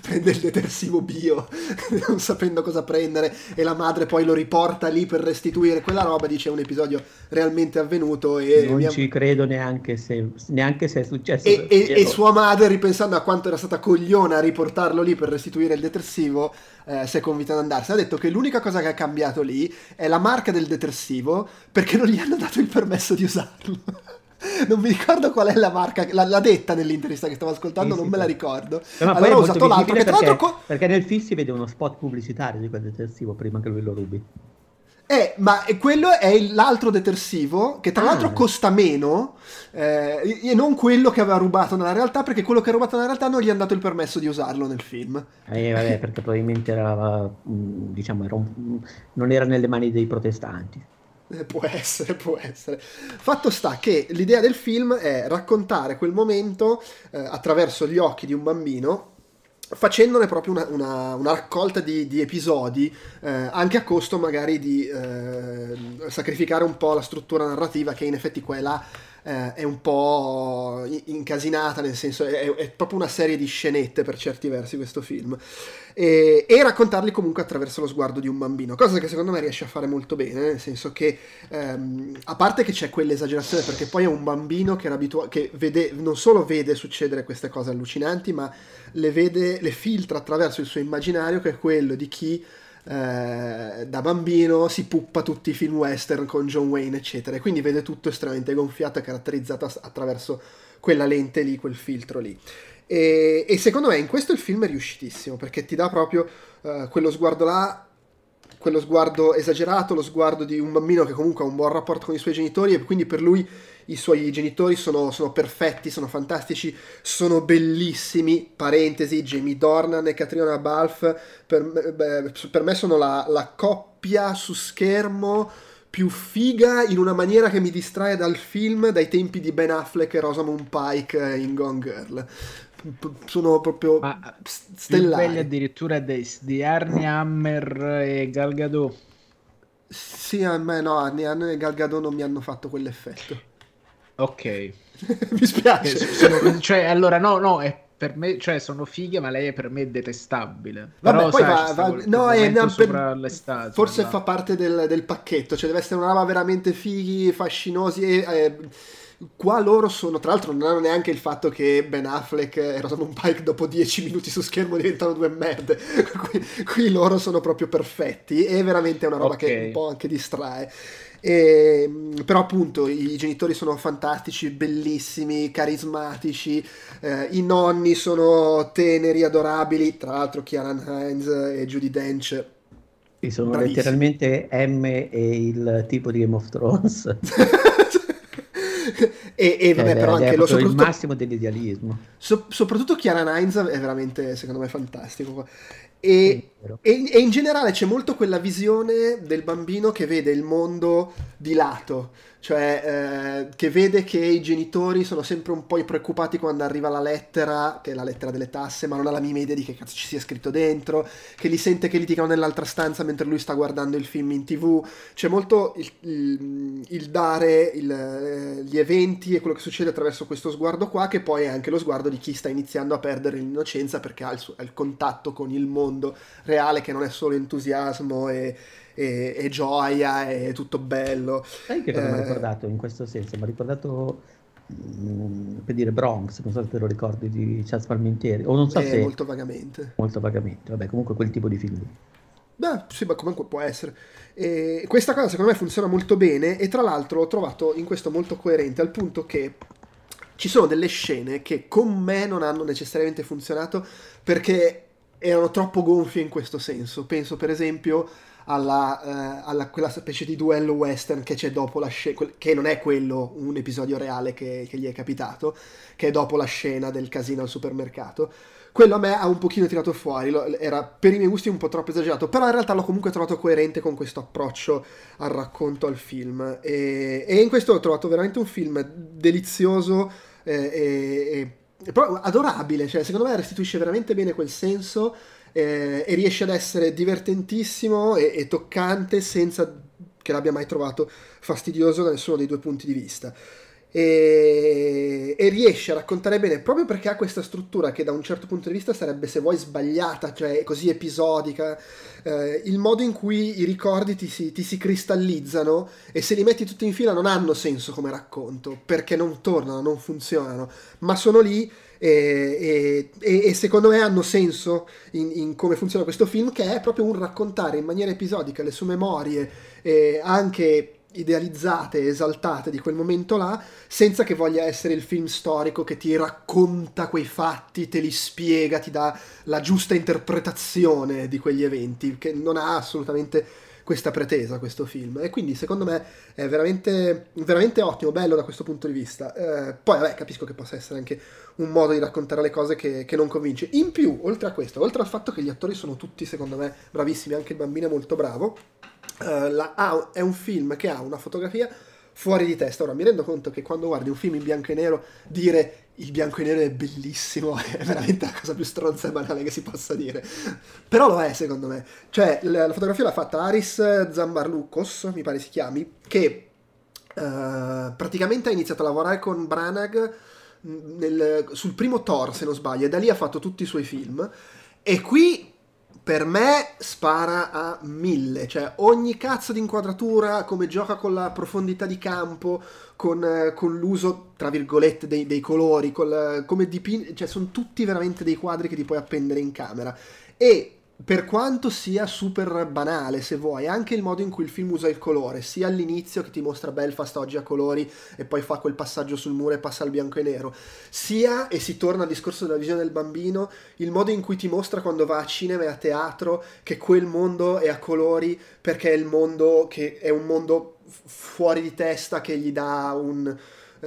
prende il detersivo bio non sapendo cosa prendere e la madre poi lo riporta lì per restituire quella roba, dice è un episodio realmente avvenuto e non mia- ci credo neanche se, neanche se è successo. e, e- e sua madre, ripensando a quanto era stata cogliona a riportarlo lì per restituire il detersivo, eh, si è convinta ad andarsene. Ha detto che l'unica cosa che ha cambiato lì è la marca del detersivo perché non gli hanno dato il permesso di usarlo. Non mi ricordo qual è la marca, l'ha, l'ha detta nell'intervista che stavo ascoltando, Sì, non sì, me la ricordo. Eh, ma allora ho usato l'altro, perché, l'altro... co- perché nel film si vede uno spot pubblicitario di quel detersivo prima che lui lo rubi. Eh, ma quello è l'altro detersivo che tra Ah. l'altro costa meno eh, e non quello che aveva rubato nella realtà perché quello che ha rubato nella realtà non gli hanno dato il permesso di usarlo nel film. Eh, vabbè, perché probabilmente era, mm, diciamo, era un- non era nelle mani dei protestanti. Eh, Può essere, può essere. Fatto sta che l'idea del film è raccontare quel momento eh, attraverso gli occhi di un bambino, facendone proprio una, una- una raccolta di, di episodi, eh, anche a costo magari di eh, sacrificare un po' la struttura narrativa che in effetti qua là eh, è un po' incasinata, nel senso è, è proprio una serie di scenette per certi versi questo film. E, e raccontarli comunque attraverso lo sguardo di un bambino, cosa che secondo me riesce a fare molto bene, nel senso che ehm, a parte che c'è quell'esagerazione perché poi è un bambino che, abitua- che vede, non solo vede succedere queste cose allucinanti, ma le vede, le filtra attraverso il suo immaginario che è quello di chi eh, da bambino si puppa tutti i film western con John Wayne eccetera e quindi vede tutto estremamente gonfiato e caratterizzato attraverso quella lente lì, quel filtro lì. E, e secondo me in questo il film è riuscitissimo perché ti dà proprio eh, quello sguardo là, quello sguardo esagerato, lo sguardo di un bambino che comunque ha un buon rapporto con i suoi genitori e quindi per lui i suoi genitori sono, sono perfetti, sono fantastici, sono bellissimi. Parentesi, Jamie Dornan e Katrina Balfe per, beh, per me sono la, la coppia su schermo più figa in una maniera che mi distrae dal film dai tempi di Ben Affleck e Rosamund Pike in Gone Girl. Sono proprio Ma s- più stellari. addirittura dei, di Arnie Hammer e Gal Gadot. Sì, a me no, Annie Anne e Gal Gadot non mi hanno fatto quell'effetto. Ok. mi spiace. sono- cioè, allora, no, no, è per me, cioè, sono fighe, ma lei è per me detestabile. Vabbè, Però, poi sai, va- va- no, è una- per- forse là. fa parte del, del pacchetto, cioè deve essere una roba veramente fighi, fascinosi e eh, qua loro sono, tra l'altro non hanno neanche il fatto che Ben Affleck e Rosamund Pike dopo 10 minuti su schermo diventano due merde, qui, qui loro sono proprio perfetti e veramente è una roba okay. che un po' anche distrae. E, però appunto i genitori sono fantastici, bellissimi, carismatici, eh, i nonni sono teneri, adorabili, tra l'altro Kieran Hines e Judy Dench. Sì, sono bravissimi. letteralmente M e il tipo di Game of Thrones. e, e vabbè, eh, però anche lo soprattutto il massimo dell'idealismo. So, soprattutto Chiara Hines è veramente, secondo me, fantastico. E, e, e, in generale c'è molto quella visione del bambino che vede il mondo di lato, cioè eh, che vede che i genitori sono sempre un po' preoccupati quando arriva la lettera, che è la lettera delle tasse, ma non ha la minima idea di che cazzo ci sia scritto dentro, che li sente che litigano nell'altra stanza mentre lui sta guardando il film in tv, c'è molto il, il, il dare il, eh, gli eventi e quello che succede attraverso questo sguardo qua, che poi è anche lo sguardo di chi sta iniziando a perdere l'innocenza perché ha il, suo, ha contatto con il mondo reale che non è solo entusiasmo e e, e gioia e tutto bello. Sai che cosa eh, mi ha ricordato in questo senso? Mi ha ricordato mm, per dire Bronx, non so se te lo ricordi di Charles Palmentieri, o non so eh, se... Molto vagamente. Molto vagamente, vabbè, comunque quel tipo di film lì. Beh, sì, ma comunque può essere. E questa cosa secondo me funziona molto bene e tra l'altro l'ho trovato in questo molto coerente al punto che ci sono delle scene che con me non hanno necessariamente funzionato perché erano troppo gonfie in questo senso. Penso per esempio alla, eh, alla, quella specie di duello western che c'è dopo la scena, che non è quello un episodio reale che, che, gli è capitato, che è dopo la scena del casino al supermercato. Quello a me ha un pochino tirato fuori, era per i miei gusti un po' troppo esagerato, però in realtà l'ho comunque trovato coerente con questo approccio al racconto, al film. E, e in questo ho trovato veramente un film delizioso eh, e, e adorabile, cioè secondo me restituisce veramente bene quel senso eh, e riesce ad essere divertentissimo e, e toccante senza che l'abbia mai trovato fastidioso da nessuno dei due punti di vista. E, e, riesce a raccontare bene proprio perché ha questa struttura che da un certo punto di vista sarebbe se vuoi sbagliata, cioè così episodica, eh, il modo in cui i ricordi ti si, ti si, cristallizzano e se li metti tutti in fila non hanno senso come racconto perché non tornano, non funzionano, ma sono lì e, e, e, secondo me hanno senso in, in, come funziona questo film che è proprio un raccontare in maniera episodica le sue memorie eh, anche idealizzate, esaltate di quel momento là, senza che voglia essere il film storico che ti racconta quei fatti, te li spiega, ti dà la giusta interpretazione di quegli eventi, che non ha assolutamente questa pretesa questo film e quindi secondo me è veramente, veramente ottimo, bello da questo punto di vista. Eh, poi vabbè capisco che possa essere anche un modo di raccontare le cose che, che, non convince. In più, oltre a questo, oltre al fatto che gli attori sono tutti secondo me bravissimi, anche il bambino è molto bravo, eh, la, ha, è un film che ha una fotografia fuori di testa. Ora mi rendo conto che quando guardi un film in bianco e nero dire il bianco e nero è bellissimo, è veramente la cosa più stronza e banale che si possa dire. Però lo è, secondo me. Cioè, la, la fotografia l'ha fatta Aris Zambarlucos, mi pare si chiami, che uh, praticamente ha iniziato a lavorare con Branagh nel, sul primo Thor, se non sbaglio, e da lì ha fatto tutti i suoi film. E qui per me spara a mille, cioè ogni cazzo di inquadratura, come gioca con la profondità di campo, con, con l'uso, tra virgolette, dei, dei colori, col, come dipinge, cioè sono tutti veramente dei quadri che ti puoi appendere in camera. E per quanto sia super banale, se vuoi, anche il modo in cui il film usa il colore, sia all'inizio che ti mostra Belfast oggi a colori e poi fa quel passaggio sul muro e passa al bianco e nero, sia, e si torna al discorso della visione del bambino, il modo in cui ti mostra quando va a cinema e a teatro che quel mondo è a colori perché è il mondo che è un mondo fuori di testa che gli dà un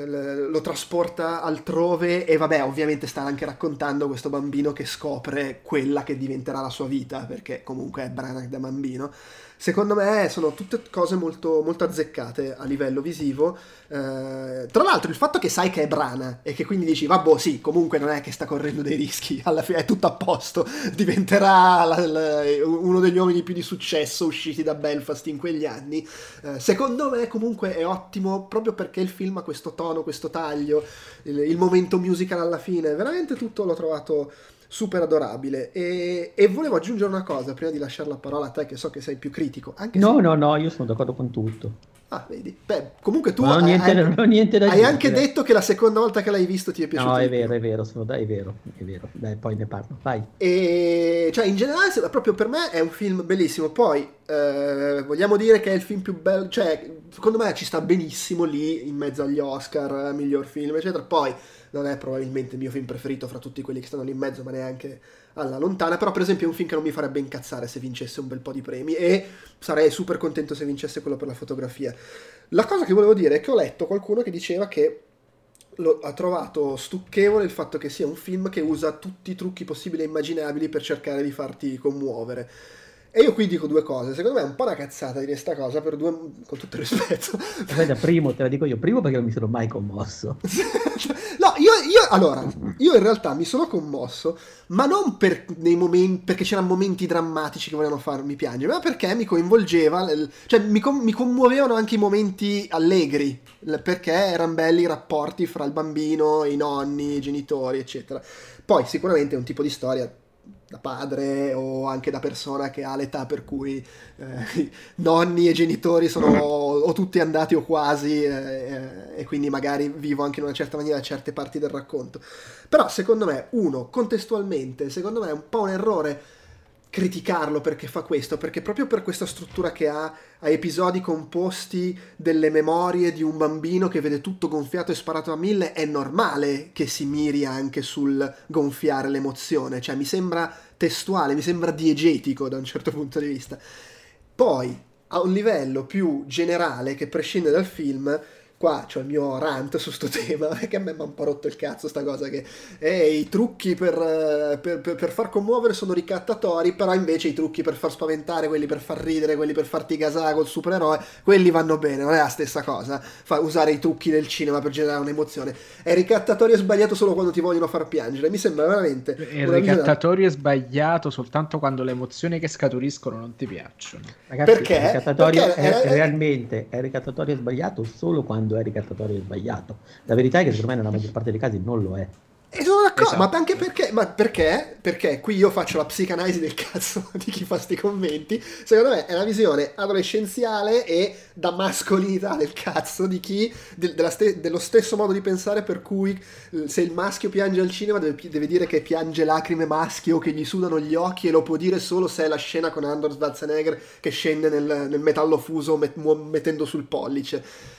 lo trasporta altrove e vabbè ovviamente sta anche raccontando questo bambino che scopre quella che diventerà la sua vita perché comunque è Branagh da bambino secondo me sono tutte cose molto, molto azzeccate a livello visivo. Eh, tra l'altro, il fatto che sai che è Brana e che quindi dici, vabbè, sì, comunque non è che sta correndo dei rischi, alla fine è tutto a posto, diventerà la, la, uno degli uomini più di successo usciti da Belfast in quegli anni. Eh, secondo me, comunque, è ottimo proprio perché il film ha questo tono, questo taglio, il, il momento musical alla fine, veramente tutto l'ho trovato super adorabile. E, e, volevo aggiungere una cosa prima di lasciare la parola a te, che so che sei più critico. no, se... no, no, io sono d'accordo con tutto. Ah, vedi. Beh, comunque tu hai, niente, hai- hai anche detto che la seconda volta che l'hai visto ti è piaciuto. No, è vero, è vero, sono, dai, è vero, è vero. Dai, poi ne parlo. Vai. E cioè, in generale, proprio per me è un film bellissimo. Poi eh, vogliamo dire che è il film più bello. Cioè, secondo me ci sta benissimo lì in mezzo agli Oscar, miglior film, eccetera. Poi non è probabilmente il mio film preferito fra tutti quelli che stanno lì in mezzo, ma neanche alla lontana. Però, per esempio, è un film che non mi farebbe incazzare se vincesse un bel po' di premi. E sarei super contento se vincesse quello per la fotografia. La cosa che volevo dire è che ho letto qualcuno che diceva che lo- ha trovato stucchevole il fatto che sia un film che usa tutti i trucchi possibili e immaginabili per cercare di farti commuovere. E io qui dico due cose. Secondo me è un po' una cazzata dire sta cosa per due. con tutto il rispetto. Aspetta, primo, te la dico io, primo perché non mi sono mai commosso. no, io, io- allora, io in realtà mi sono commosso, ma non per, momenti, perché c'erano momenti drammatici che volevano farmi piangere, ma perché mi coinvolgeva, cioè mi, com- mi commuovevano anche i momenti allegri, perché erano belli i rapporti fra il bambino, i nonni, i genitori, eccetera. Poi sicuramente è un tipo di storia da padre o anche da persona che ha l'età per cui eh, nonni e genitori sono o tutti andati o quasi eh, eh, e quindi magari vivo anche in una certa maniera certe parti del racconto. Però secondo me, uno, contestualmente, secondo me è un po' un errore criticarlo perché fa questo, perché proprio per questa struttura che ha, ha episodi composti delle memorie di un bambino che vede tutto gonfiato e sparato a mille, è normale che si miri anche sul gonfiare l'emozione, cioè mi sembra testuale, mi sembra diegetico da un certo punto di vista. Poi, a un livello più generale che prescinde dal film, qua c'ho il mio rant su sto tema, perché a me mi ha un po' rotto il cazzo sta cosa che eh, i trucchi per, eh, per- per- per far commuovere sono ricattatori, però invece i trucchi per far spaventare, quelli per far ridere, quelli per farti gasare col supereroe, quelli vanno bene, non è la stessa cosa. Fa- usare i trucchi del cinema per generare un'emozione. È ricattatorio e sbagliato solo quando ti vogliono far piangere. Mi sembra veramente... Il visione- ricattatorio è sbagliato soltanto quando le emozioni che scaturiscono non ti piacciono. Ragazzi, Perché? il ricattatorio Perché è, è- realmente è ricattatorio sbagliato solo quando è ricattatorio sbagliato. La verità è che secondo me nella maggior parte dei casi non lo è. E sono d'accordo, Esatto. ma anche perché, ma perché? Perché qui io faccio la psicanalisi del cazzo di chi fa sti commenti. Secondo me è una visione adolescenziale e da mascolinità del cazzo di chi, del- della ste- dello stesso modo di pensare per cui eh, se il maschio piange al cinema deve, deve dire che piange lacrime maschio o che gli sudano gli occhi e lo può dire solo se è la scena con Andor Schwarzenegger che scende nel, nel metallo fuso met- mettendo sul pollice.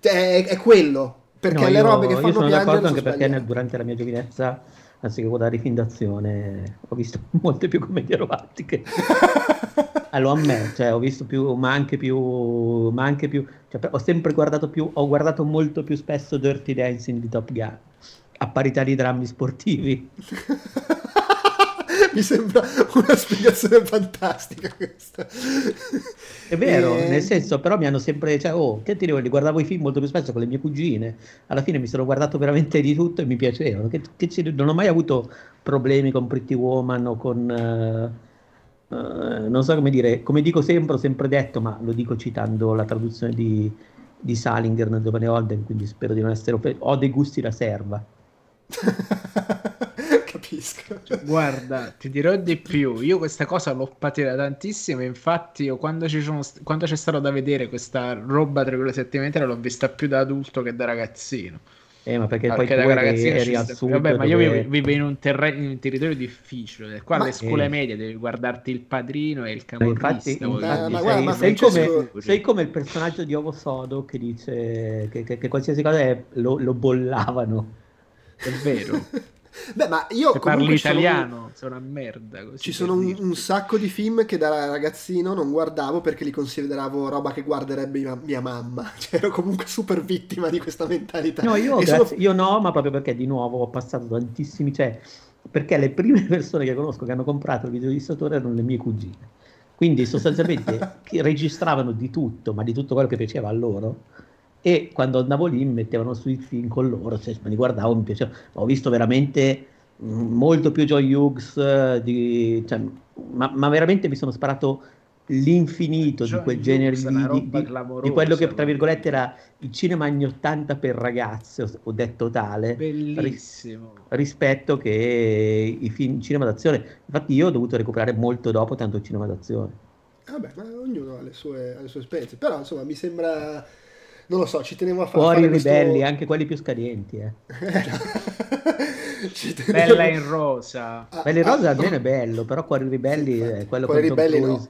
È, è quello. Perché No, le io- robe che io fanno sono piangere d'accordo sono anche perché nel- durante la mia giovinezza, anziché guardare film d'azione, ho visto molte più commedie romantiche. Ah, lo ammetto, cioè, ho visto più, ma anche più, ma anche più, cioè, ho sempre guardato più, ho guardato molto più spesso Dirty Dancing di Top Gun, a parità di drammi sportivi. Mi sembra una spiegazione fantastica questa. È vero, E- nel senso, però mi hanno sempre, cioè, oh, che ti devo guardavo i film molto più spesso con le mie cugine, alla fine mi sono guardato veramente di tutto e mi piacevano, che, che ci- non ho mai avuto problemi con Pretty Woman o con, eh, eh, non so come dire, come dico sempre, ho sempre detto, ma lo dico citando la traduzione di, di Salinger nel Giovane Holden, quindi spero di non essere, ho dei gusti da serva. Capisco. Guarda, ti dirò di più, io questa cosa l'ho patita tantissimo, infatti io quando, ci sono st- quando c'è stato da vedere questa roba tra virgolette metri l'ho vista più da adulto che da ragazzino. Eh, ma perché poi Perché tu da eri, ragazzino eri al sud Vabbè, ma io dove- vivo, vivo in, un terreno, in un territorio difficile. Qua Ma- alle scuole Eh. medie devi guardarti il padrino e il camorrista. infatti, infatti ma guarda, sei, ma sei come, sei come il personaggio di Ovo Sodo che dice che, che- che qualsiasi cosa è- lo, lo bollavano. È vero. Beh, ma io Se parli sono- italiano, sei una merda. Così Ci sono un, un sacco di film che da ragazzino non guardavo perché li consideravo roba che guarderebbe mia, mia mamma. Cioè, ero comunque super vittima di questa mentalità. No, io, E sono- grazie- io no, ma proprio perché di nuovo ho passato tantissimi, cioè, perché le prime persone che conosco che hanno comprato il videoregistratore erano le mie cugine. Quindi sostanzialmente registravano di tutto, ma di tutto quello che piaceva a loro. E quando andavo lì mi mettevano sui film con loro, cioè, li guardavo, mi piaceva. Ho visto veramente mh, molto più Joy Hughes, eh, di- cioè, ma, ma veramente mi sono sparato l'infinito di Joy quel Hughes genere di, di- roba di- di quello che tra virgolette era il cinema anni 80 per ragazze, ho, ho detto tale, Bellissimo. rispetto che i film cinema d'azione. Infatti io ho dovuto recuperare molto dopo tanto il cinema d'azione. Vabbè, ma ognuno ha le sue, ha le sue esperienze. Però, insomma, mi sembra... Non lo so, ci tenevo a far Fuori fare i ribelli, questo... anche quelli più scadenti. Eh. Ci tenevo- Bella in rosa. Ah, Belli Rosa ah, almeno è bello, però Cuori ribelli infatti. è quello Cuori con ribelli no.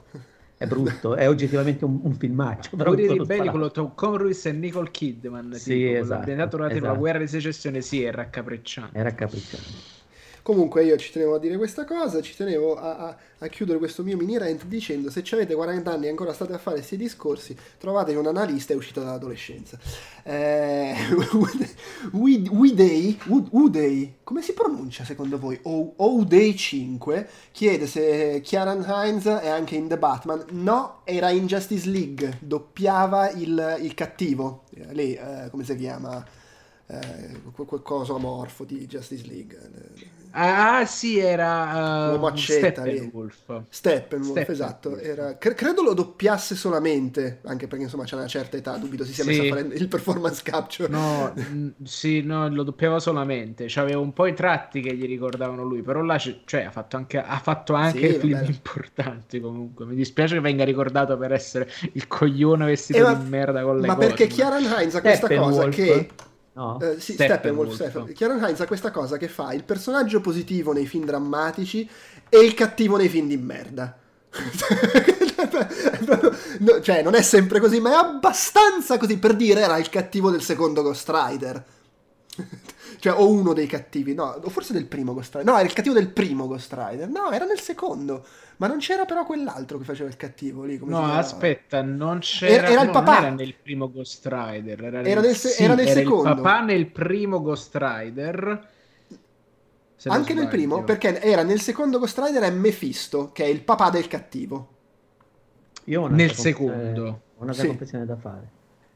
È brutto, è oggettivamente un, un filmaccio. Però Fuori i quello ribelli, quello Tom Cruise e Nicole Kidman. Sì, tipo, esatto, ambientato durante la esatto. guerra di secessione, sì, è raccapricciante. Era capricciante. Comunque io ci tenevo a dire questa cosa, ci tenevo a, a- a chiudere questo mio mini rant dicendo se avete 40 anni e ancora state a fare questi discorsi, trovatevi un analista e uscito dall'adolescenza. Eh, Wood- Uday, come si pronuncia secondo voi? O'Day 5 chiede se Kieran Hines è anche in The Batman. No, era in Justice League, doppiava il, il cattivo. Eh, Lei, eh, come si chiama? Eh, quel coso amorfo di Justice League. Ah, sì, era uh. Steppenwolf. Steppenwolf, Steppenwolf. esatto. Era, cre- credo lo doppiasse solamente, anche perché insomma c'è una certa età, dubito si sia Sì. messo a fare il performance capture. No, mh, sì, no, lo doppiava solamente. C'aveva un po' i tratti che gli ricordavano lui, però là c'è- cioè, ha fatto anche, ha fatto anche Sì, film vabbè. importanti comunque. Mi dispiace che venga ricordato per essere il coglione vestito Eh, ma- di merda con le Ma cose, perché Kieran Hines ha questa cosa che... No? Eh, sì, Steppenwolf. Steppenwolf. Kieran Hines ha questa cosa che fa il personaggio positivo nei film drammatici e il cattivo nei film di merda. No, cioè, non è sempre così, ma è abbastanza così per dire era il cattivo del secondo Ghost Rider. cioè, o uno dei cattivi, no, o forse del primo Ghost Rider. No, era il cattivo del primo Ghost Rider. No, era nel secondo. Ma non c'era però quell'altro che faceva il cattivo lì. No, aspetta, non c'era. Era- era il papà. era nel primo Ghost Rider. Era, Era nel se- sì, era nel il secondo. papà nel primo Ghost Rider. Anche nel sbaglio. primo, perché era nel secondo Ghost Rider è Mephisto, che è il papà del cattivo. Io ho Nel secondo. ho un'altra Sì. confessione da fare.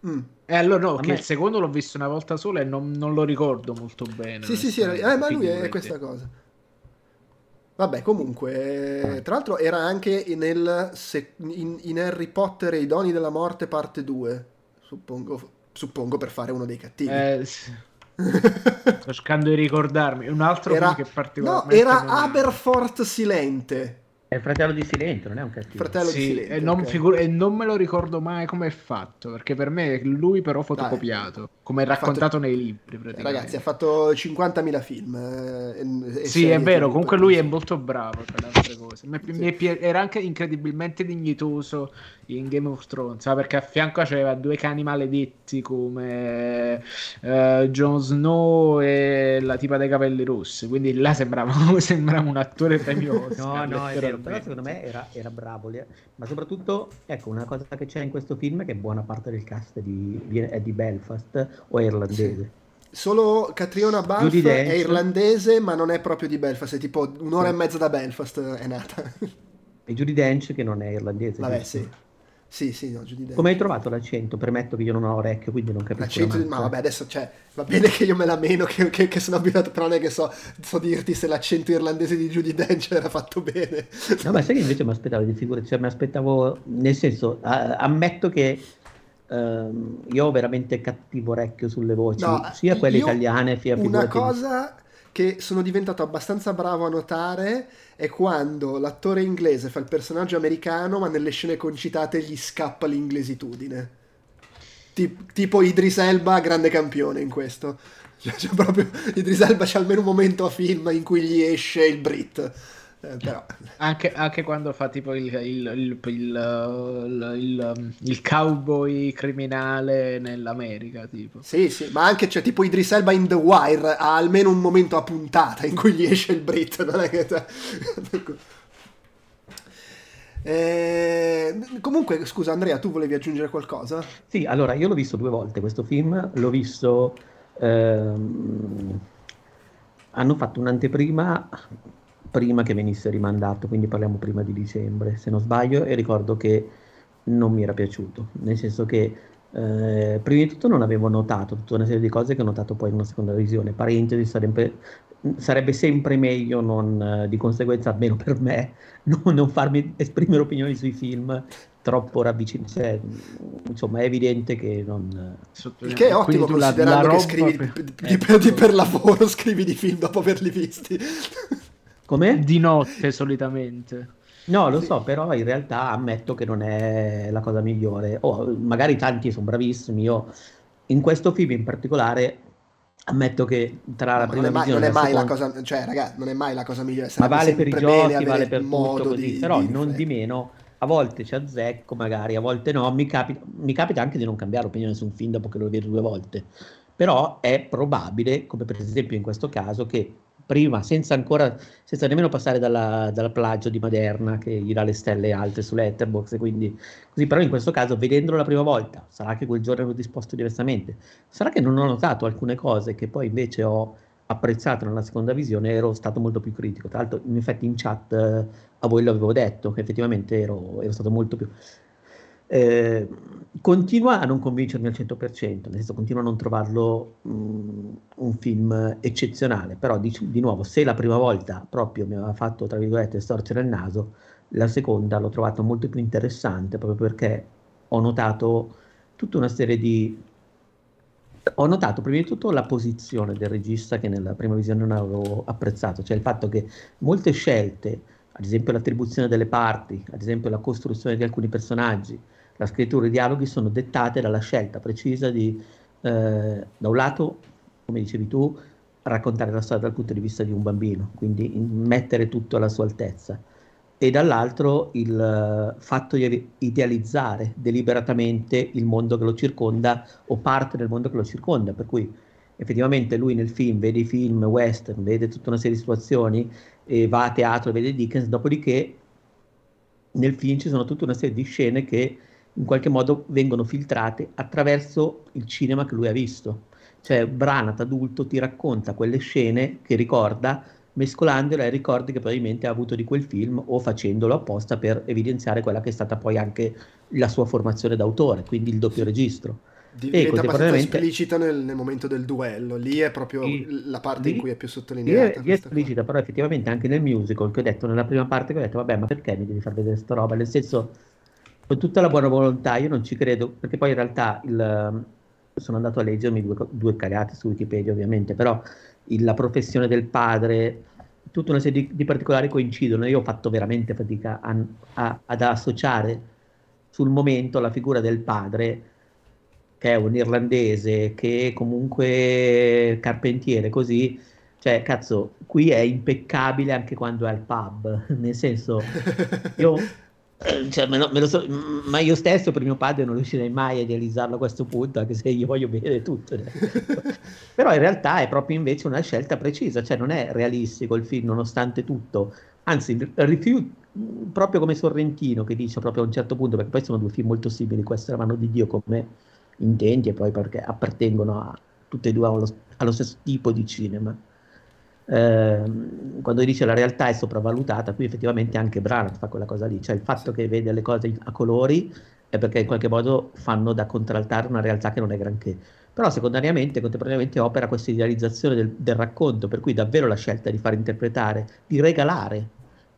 Mm. E allora no, A che me- il secondo l'ho visto una volta sola e non, non lo ricordo molto bene. Sì, sì, sì, eh, ma lui è questa cosa. Vabbè, comunque, eh, tra l'altro era anche nel in, in Harry Potter e i doni della morte parte 2, suppongo, suppongo per fare uno dei cattivi. Eh, sì. Sto cercando di ricordarmi. Un altro era, che no, particolarmente era non Aberforth Silente, È il fratello di Silente, non è un cattivo. fratello di Sì, Silente. e non, ok. figu- e non me lo ricordo mai come è fatto, perché per me è lui però fotocopiato, come è ha fatto- raccontato nei libri. Ragazzi, ha fatto 50.000 film. eh, e- e Sì, è vero, comunque per lui è molto bravo tra le altre cose. Mi- Sì. mi è pi- era anche incredibilmente dignitoso in Game of Thrones, sa, perché a fianco c'aveva due cani maledetti come eh, Jon Snow e la tipa dei capelli rossi, quindi là sembrava, sembrava un attore premioso. No, no, è vero, però secondo me era, era bravo, lì. ma soprattutto, ecco, una cosa che c'è in questo film è che buona parte del cast di, viene- è di Belfast o è irlandese. Solo Catriona Dench. è irlandese, ma non è proprio di Belfast, è tipo un'ora e mezza da Belfast è nata. E Judy Dench che non è irlandese. Vabbè, sì. Sì, sì, no, Judi Dench. Come hai trovato l'accento? Premetto che io non ho orecchio, quindi non capisco. L'accento la di... Ma vabbè, adesso, cioè, va bene che io me la meno, che, che- che sono abituato, però non è che so, so dirti se l'accento irlandese di Judy Dench era fatto bene. No, ma sai che invece mi aspettavo di figure, cioè mi aspettavo, nel senso, a- ammetto che ehm, io ho veramente cattivo orecchio sulle voci, No, sia quelle italiane sia Una figurati- cosa che sono diventato abbastanza bravo a notare è quando l'attore inglese fa il personaggio americano, ma nelle scene concitate gli scappa l'inglesitudine. Tip- tipo Idris Elba, grande campione in questo. Cioè, c'è proprio, Idris Elba c'è almeno un momento a film in cui gli esce il Brit. Eh, però, Anche, anche quando fa tipo il, il, il, il, il- il cowboy criminale nell'America, tipo. sì, sì, ma anche c'è tipo Idris Elba in The Wire ha almeno un momento a puntata in cui gli esce il Brit. Non è che... Eh, comunque, scusa Andrea, tu volevi aggiungere qualcosa? Sì, allora io l'ho visto due volte questo film, l'ho visto... ehm, hanno fatto un'anteprima prima che venisse rimandato, quindi parliamo prima di dicembre, se non sbaglio, e ricordo che non mi era piaciuto, nel senso che eh, prima di tutto non avevo notato tutta una serie di cose che ho notato poi in una seconda visione, parentesi, sarebbe, sarebbe sempre meglio non, di conseguenza, almeno per me, non, non farmi esprimere opinioni sui film troppo ravvicinati, cioè, insomma è evidente che non... Il che è ottimo Quindi tu la- considerando la che scrivi per- di, di- ecco. di- per lavoro, scrivi di film dopo averli visti. Come? Di notte solitamente. No, lo sì. so, però in realtà ammetto che non è la cosa migliore. Oh, magari tanti sono bravissimi, io in questo film in particolare ammetto che tra la no, prima non è mai, visione non è mai seconda... la cosa, cioè ragazzi, non è mai la cosa migliore. Ma vale per i giochi, vale per tutto così, di, però di non di meno a volte ci azzecco magari, a volte no, mi capita, mi capita anche di non cambiare opinione su un film dopo che lo vedo due volte, però è probabile, come per esempio in questo caso, che prima, senza ancora, senza nemmeno passare dalla, dalla plagio di Maderna che gli dà le stelle alte su Letterboxd, quindi così, però in questo caso, vedendolo la prima volta, sarà che quel giorno ero disposto diversamente, sarà che non ho notato alcune cose che poi invece ho apprezzato nella seconda visione, ero stato molto più critico. Tra l'altro, in effetti, in chat eh, a voi l'avevo detto che effettivamente ero, ero stato molto più. Eh, continua a non convincermi al 100%, nel senso continua a non trovarlo mh, mm, un film eccezionale, però di, di, nuovo se la prima volta proprio mi aveva fatto tra virgolette storcere il naso, la seconda l'ho trovato molto più interessante proprio perché ho notato tutta una serie di ho notato prima di tutto la posizione del regista che nella prima visione non avevo apprezzato, cioè il fatto che molte scelte, ad esempio l'attribuzione delle parti, ad esempio la costruzione di alcuni personaggi, la scrittura e i dialoghi sono dettate dalla scelta precisa di, eh, da un lato, come dicevi tu, raccontare la storia dal punto di vista di un bambino, quindi mettere tutto alla sua altezza e dall'altro il eh, fatto di idealizzare deliberatamente il mondo che lo circonda o parte del mondo che lo circonda, per cui effettivamente lui nel film vede i film western, vede tutta una serie di situazioni, e va a teatro, vede Dickens, dopodiché nel film ci sono tutta una serie di scene che in qualche modo vengono filtrate attraverso il cinema che lui ha visto. Cioè Branat adulto ti racconta quelle scene che ricorda mescolandole ai ricordi che probabilmente ha avuto di quel film o facendolo apposta per evidenziare quella che è stata poi anche la sua formazione d'autore, quindi il doppio registro. Diventa abbastanza esplicita nel, nel, momento del duello, lì è proprio sì, la parte lì, in cui è più sottolineata. Lì è, esplicita, però effettivamente anche nel musical, che ho detto nella prima parte, che ho detto vabbè ma perché mi devi far vedere sta roba? Nel senso, con tutta la buona volontà, io non ci credo, perché poi in realtà il, sono andato a leggermi due, due cagate su Wikipedia ovviamente, però il, la professione del padre, tutta una serie di, di, particolari coincidono. Io ho fatto veramente fatica a, a, ad associare sul momento la figura del padre, che è un irlandese, che comunque carpentiere, così. Cioè, cazzo, qui è impeccabile anche quando è al pub, nel senso, io cioè, me lo, me lo so, ma io stesso per mio padre non riuscirei mai a idealizzarlo a questo punto, anche se io voglio bene tutto. Però in realtà è proprio invece una scelta precisa, cioè non è realistico il film nonostante tutto, anzi rifiuto, proprio come Sorrentino che dice proprio a un certo punto, perché poi sono due film molto simili, questo è la mano di Dio come intendi e poi perché appartengono a, tutte e due allo, allo stesso tipo di cinema eh, quando dice la realtà è sopravvalutata, qui effettivamente anche Branagh fa quella cosa lì, cioè il fatto che vede le cose a colori è perché in qualche modo fanno da contraltare una realtà che non è granché. Però secondariamente, contemporaneamente opera questa idealizzazione del, del racconto, per cui davvero la scelta di far interpretare, di regalare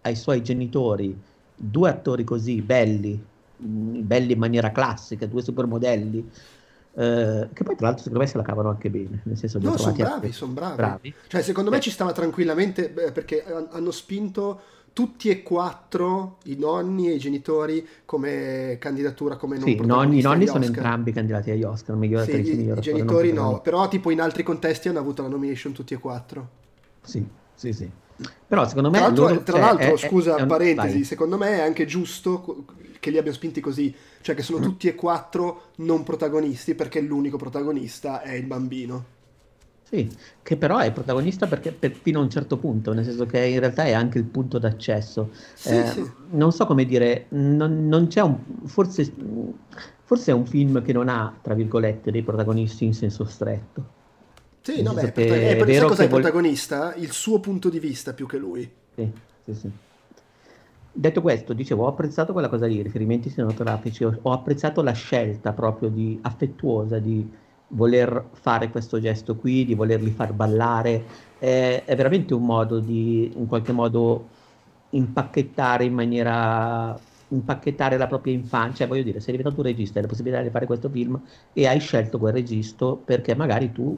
ai suoi genitori due attori così belli, belli in maniera classica, due supermodelli, eh, che poi tra l'altro secondo me se la cavano anche bene nel senso no, sono bravi, sono bravi. bravi. Cioè, secondo Beh. me ci stava tranquillamente perché hanno spinto tutti e quattro i nonni e i genitori come candidatura come non sì, nonni, i nonni sono entrambi candidati agli Oscar miglior sì, attrice, miglior i genitori no però tipo in altri contesti hanno avuto la nomination tutti e quattro sì sì sì però secondo me tra l'altro, loro, tra cioè, l'altro è, scusa è, è parentesi vai. secondo me è anche giusto che li abbia spinti così cioè che sono mm. tutti e quattro non protagonisti perché l'unico protagonista è il bambino. Sì, che però è protagonista perché per, fino a un certo punto, nel senso che in realtà è anche il punto d'accesso. Sì, eh, sì. Non so come dire, non, non c'è un... Forse, forse, è un film che non ha, tra virgolette, dei protagonisti in senso stretto. Sì, no, beh, è, è, è vero cosa è il protagonista? Il suo punto di vista più che lui. Sì, sì, sì. Detto questo, dicevo, ho apprezzato quella cosa lì, i riferimenti cinematografici, ho, ho apprezzato la scelta proprio di, affettuosa di voler fare questo gesto qui, di volerli far ballare, è, è veramente un modo di, in qualche modo, impacchettare in maniera impacchettare la propria infanzia, cioè voglio dire, sei diventato un regista, hai la possibilità di fare questo film e hai scelto quel registro perché magari tu,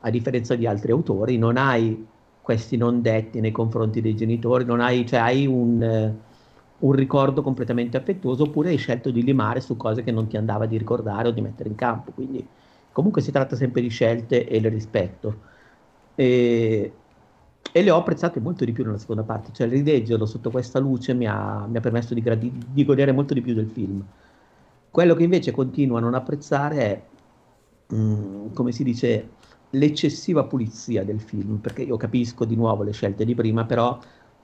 a differenza di altri autori, non hai questi non detti nei confronti dei genitori, non hai, cioè hai un, un ricordo completamente affettuoso oppure hai scelto di limare su cose che non ti andava di ricordare o di mettere in campo. Quindi comunque si tratta sempre di scelte e le rispetto. E, e le ho apprezzate molto di più nella seconda parte, cioè rileggerlo sotto questa luce mi ha, mi ha permesso di, gradi- di godere molto di più del film. Quello che invece continuo a non apprezzare è, mh, mm, come si dice, l'eccessiva pulizia del film, perché io capisco di nuovo le scelte di prima, però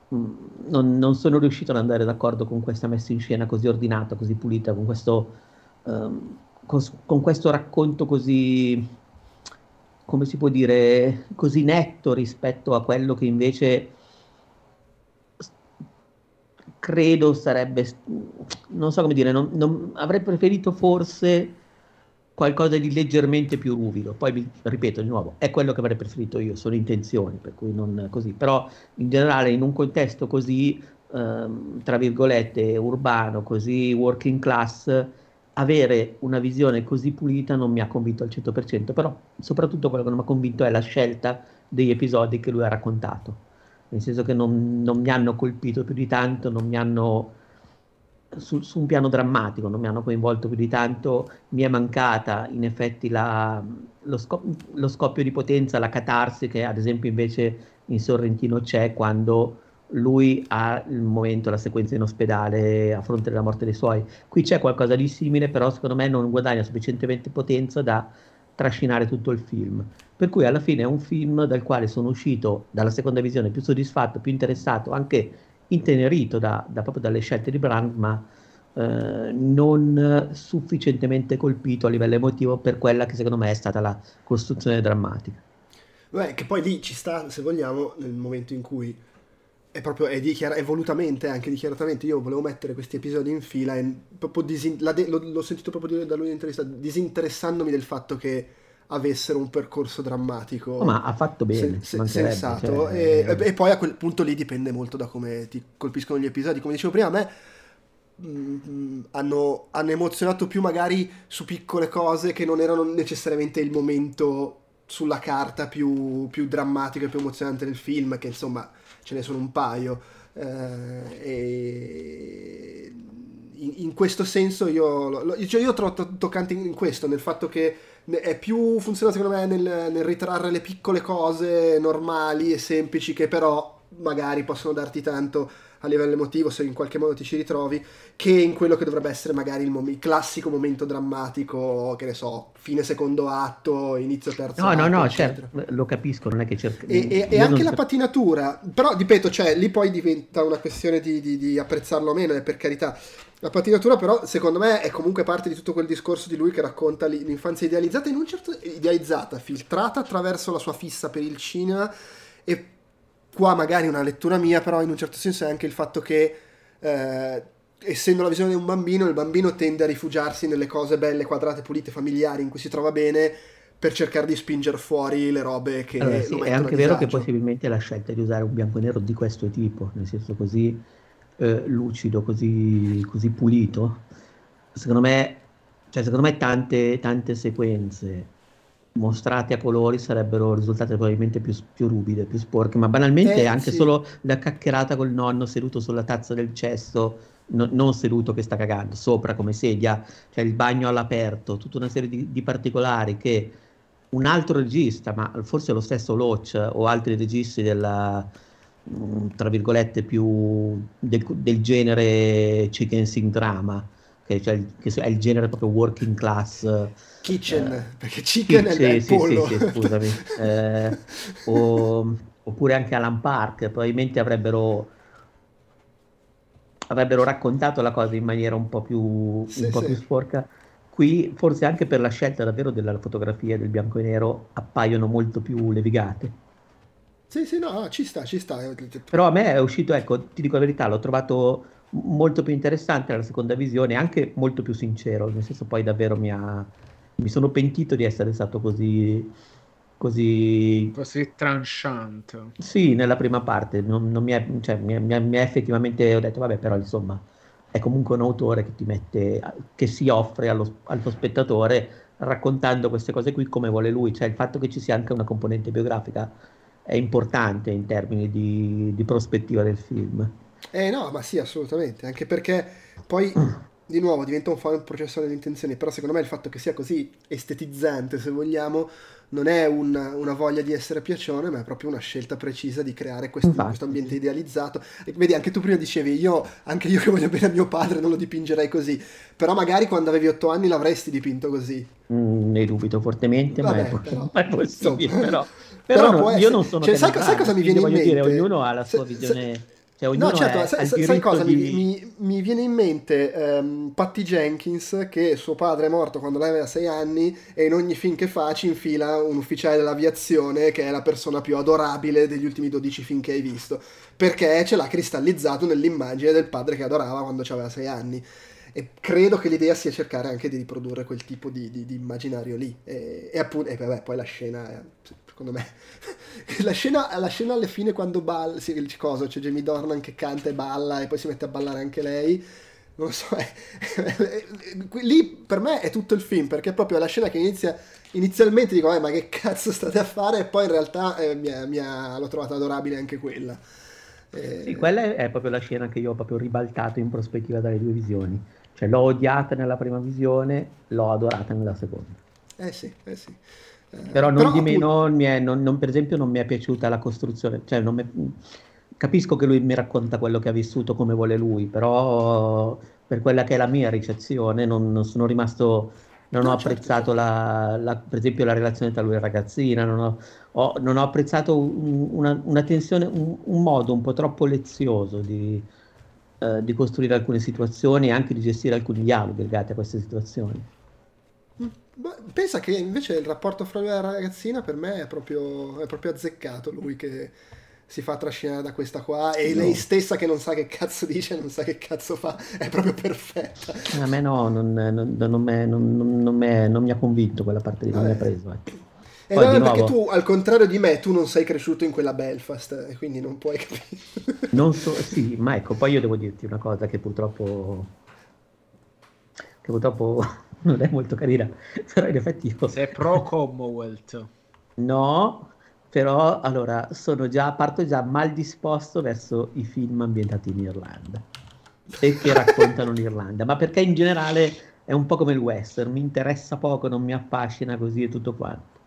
non, non, sono riuscito ad andare d'accordo con questa messa in scena così ordinata, così pulita, con questo, um, con, con questo racconto così, come si può dire, così netto rispetto a quello che invece credo sarebbe, non so come dire, non, non, avrei preferito forse qualcosa di leggermente più ruvido. Poi ripeto di nuovo, è quello che avrei preferito io, sono intenzioni, per cui non così. Però in generale in un contesto così, ehm, tra virgolette, urbano, così working class, avere una visione così pulita non mi ha convinto al 100%, però soprattutto quello che non mi ha convinto è la scelta degli episodi che lui ha raccontato. Nel senso che non, non mi hanno colpito più di tanto, non mi hanno su, su, un piano drammatico, non mi hanno coinvolto più di tanto, mi è mancata in effetti la, lo, scop- lo, scoppio di potenza, la catarsi che ad esempio invece in Sorrentino c'è quando lui ha il momento, la sequenza in ospedale a fronte della morte dei suoi. Qui c'è qualcosa di simile, però secondo me non guadagna sufficientemente potenza da trascinare tutto il film. Per cui alla fine è un film dal quale sono uscito dalla seconda visione più soddisfatto, più interessato, anche intenerito da, da proprio dalle scelte di Brand, ma eh, non sufficientemente colpito a livello emotivo per quella che secondo me è stata la costruzione drammatica. Beh, che poi lì ci sta, se vogliamo, nel momento in cui è proprio è, dichiara- è volutamente, anche dichiaratamente, io volevo mettere questi episodi in fila e disin- de- l'ho, l'ho, sentito proprio dire da lui in intervista, disinteressandomi del fatto che avessero un percorso drammatico. Oh, ma ha fatto bene, sen- sensato. Cioè... E, eh, e, poi a quel punto lì dipende molto da come ti colpiscono gli episodi. Come dicevo prima, a me mh, mm, hanno, hanno, emozionato più magari su piccole cose che non erano necessariamente il momento sulla carta più, più drammatico e più emozionante del film, che insomma ce ne sono un paio. Eh, e in, in, questo senso io, lo, cioè io trovo toccante in questo, nel fatto che è più funziona secondo me nel, nel, ritrarre le piccole cose normali e semplici che però magari possono darti tanto a livello emotivo se in qualche modo ti ci ritrovi che in quello che dovrebbe essere magari il, mom- il classico momento drammatico che ne so fine secondo atto inizio terzo no atto, no no certo lo capisco non è che cerco e, e, e anche la patinatura però ripeto cioè lì poi diventa una questione di, di, di apprezzarlo o meno per carità. La patinatura però secondo me è comunque parte di tutto quel discorso di lui che racconta l'infanzia idealizzata, in un certo idealizzata, filtrata attraverso la sua fissa per il cinema e qua magari una lettura mia però in un certo senso è anche il fatto che eh, essendo la visione di un bambino il bambino tende a rifugiarsi nelle cose belle, quadrate, pulite, familiari in cui si trova bene per cercare di spingere fuori le robe che... Allora, sì, è anche vero che possibilmente la scelta di usare un bianco e nero di questo tipo, nel senso così eh, lucido, così, così, pulito, secondo me, cioè secondo me tante, tante sequenze mostrate a colori sarebbero risultate probabilmente più, più ruvide, più sporche, ma banalmente eh, anche sì. solo la caccherata col nonno seduto sulla tazza del cesso, no, non seduto che sta cagando, sopra come sedia, cioè il bagno all'aperto, tutta una serie di, di particolari che un altro regista, ma forse lo stesso Loach o altri registi della, Mm, tra virgolette più del, del genere chicken sing drama che, cioè, che, è il genere proprio working class kitchen eh, perché chicken sì, è il sì, pollo. sì, sì, scusami. Eh, o, oppure anche Alan Park probabilmente avrebbero avrebbero raccontato la cosa in maniera un po' più, un po più sporca. Qui forse anche per la scelta davvero della fotografia del bianco e nero appaiono molto più levigate. Sì, sì, no, ci sta, ci sta. Però a me è uscito, ecco, ti dico la verità, l'ho trovato molto più interessante la seconda visione, anche molto più sincero, nel senso poi davvero mi ha... Mi sono pentito di essere stato così... Così, così tranchant. Sì, nella prima parte, non, non mi, è, cioè, mi, mi, mi, è, effettivamente, ho detto, vabbè, però insomma, è comunque un autore che ti mette, che si offre allo, al tuo spettatore raccontando queste cose qui come vuole lui, cioè il fatto che ci sia anche una componente biografica è importante in termini di, di prospettiva del film. Eh no, ma sì, assolutamente, anche perché poi di nuovo diventa un, un processore delle intenzioni, però secondo me il fatto che sia così estetizzante, se vogliamo, non è un, una voglia di essere piacione, ma è proprio una scelta precisa di creare questo, questo ambiente idealizzato. E vedi, anche tu prima dicevi, io, anche io che voglio bene a mio padre, non lo dipingerei così, però magari quando avevi otto anni l'avresti dipinto così. Mm, ne dubito fortemente, Vabbè, ma, è, però, ma è possibile, però, però, però no, io non sono... Cioè, sai, sai, cosa mi viene in mente? Dire, ognuno ha la sua se, visione... Se, cioè, no, certo, sai, sai cosa? Di... Mi, mi, mi, viene in mente um, Patty Jenkins che suo padre è morto quando lei aveva sei anni e in ogni film che fa ci infila un ufficiale dell'aviazione che è la persona più adorabile degli ultimi 12 film che hai visto, perché ce l'ha cristallizzato nell'immagine del padre che adorava quando aveva sei anni. E credo che l'idea sia cercare anche di riprodurre quel tipo di, di, di immaginario lì. E, e appunto, e vabbè, poi la scena è secondo me. la, scena, la scena alle fine quando balla, sì, il coso, c'è Jamie Dornan che canta e balla e poi si mette a ballare anche lei. Non lo so, è, è, è, lì per me è tutto il film perché proprio la scena che inizia inizialmente dico, eh, ma che cazzo state a fare? E poi in realtà eh, mi ha, mi ha, l'ho trovata adorabile anche quella. Eh... Sì, quella è proprio la scena che io ho proprio ribaltato in prospettiva dalle due visioni. Cioè l'ho odiata nella prima visione, l'ho adorata nella seconda. Eh sì, eh sì. Però non Però, di meno, appunto... non, non, per esempio, non mi è piaciuta la costruzione. Cioè, mi... Capisco che lui mi racconta quello che ha vissuto come vuole lui, però per quella che è la mia ricezione non, non sono rimasto non ho certo, apprezzato certo. la, la, per esempio la relazione tra lui e la ragazzina, non ho, ho, non ho apprezzato un, una, una, tensione, un, un, modo un po' troppo lezioso di, eh, di, costruire alcune situazioni e anche di gestire alcuni dialoghi legati a queste situazioni. Pensa che invece il rapporto fra lui e la ragazzina per me è proprio, è proprio azzeccato, lui che si fa trascinare da questa qua e no. lei stessa che non sa che cazzo dice, non sa che cazzo fa, è proprio perfetta. A me no, non, non, non, me, non me, mi ha convinto quella parte lì, non mi ha preso. Eh. E Poi, no, perché tu, al contrario di me, tu non sei cresciuto in quella Belfast e quindi non puoi capire. Non so, sì, ma ecco, poi io devo dirti una cosa che purtroppo... che purtroppo non è molto carina, però in effetti io... Sei pro Commonwealth. No, però allora sono già, parto già mal disposto verso i film ambientati in Irlanda e che raccontano l'Irlanda, ma perché in generale è un po' come il western, mi interessa poco, non mi affascina così e tutto quanto.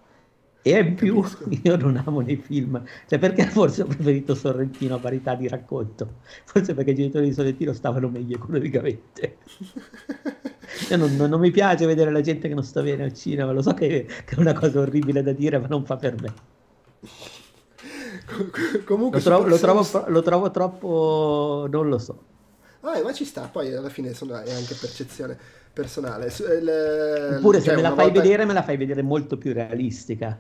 E in più io non amo nei film, cioè perché forse ho preferito Sorrentino a parità di racconto, forse perché i genitori di Sorrentino stavano meglio economicamente. Non, non, non, mi piace vedere la gente che non sta bene al cinema, lo so che, che, è una cosa orribile da dire, ma non fa per me. Comunque lo trovo, lo, trovo, lo trovo, troppo, non lo so. Ah, ma ci sta, poi alla fine sono, è anche percezione personale. Oppure se cioè, me la fai volta... vedere, me la fai vedere molto più realistica.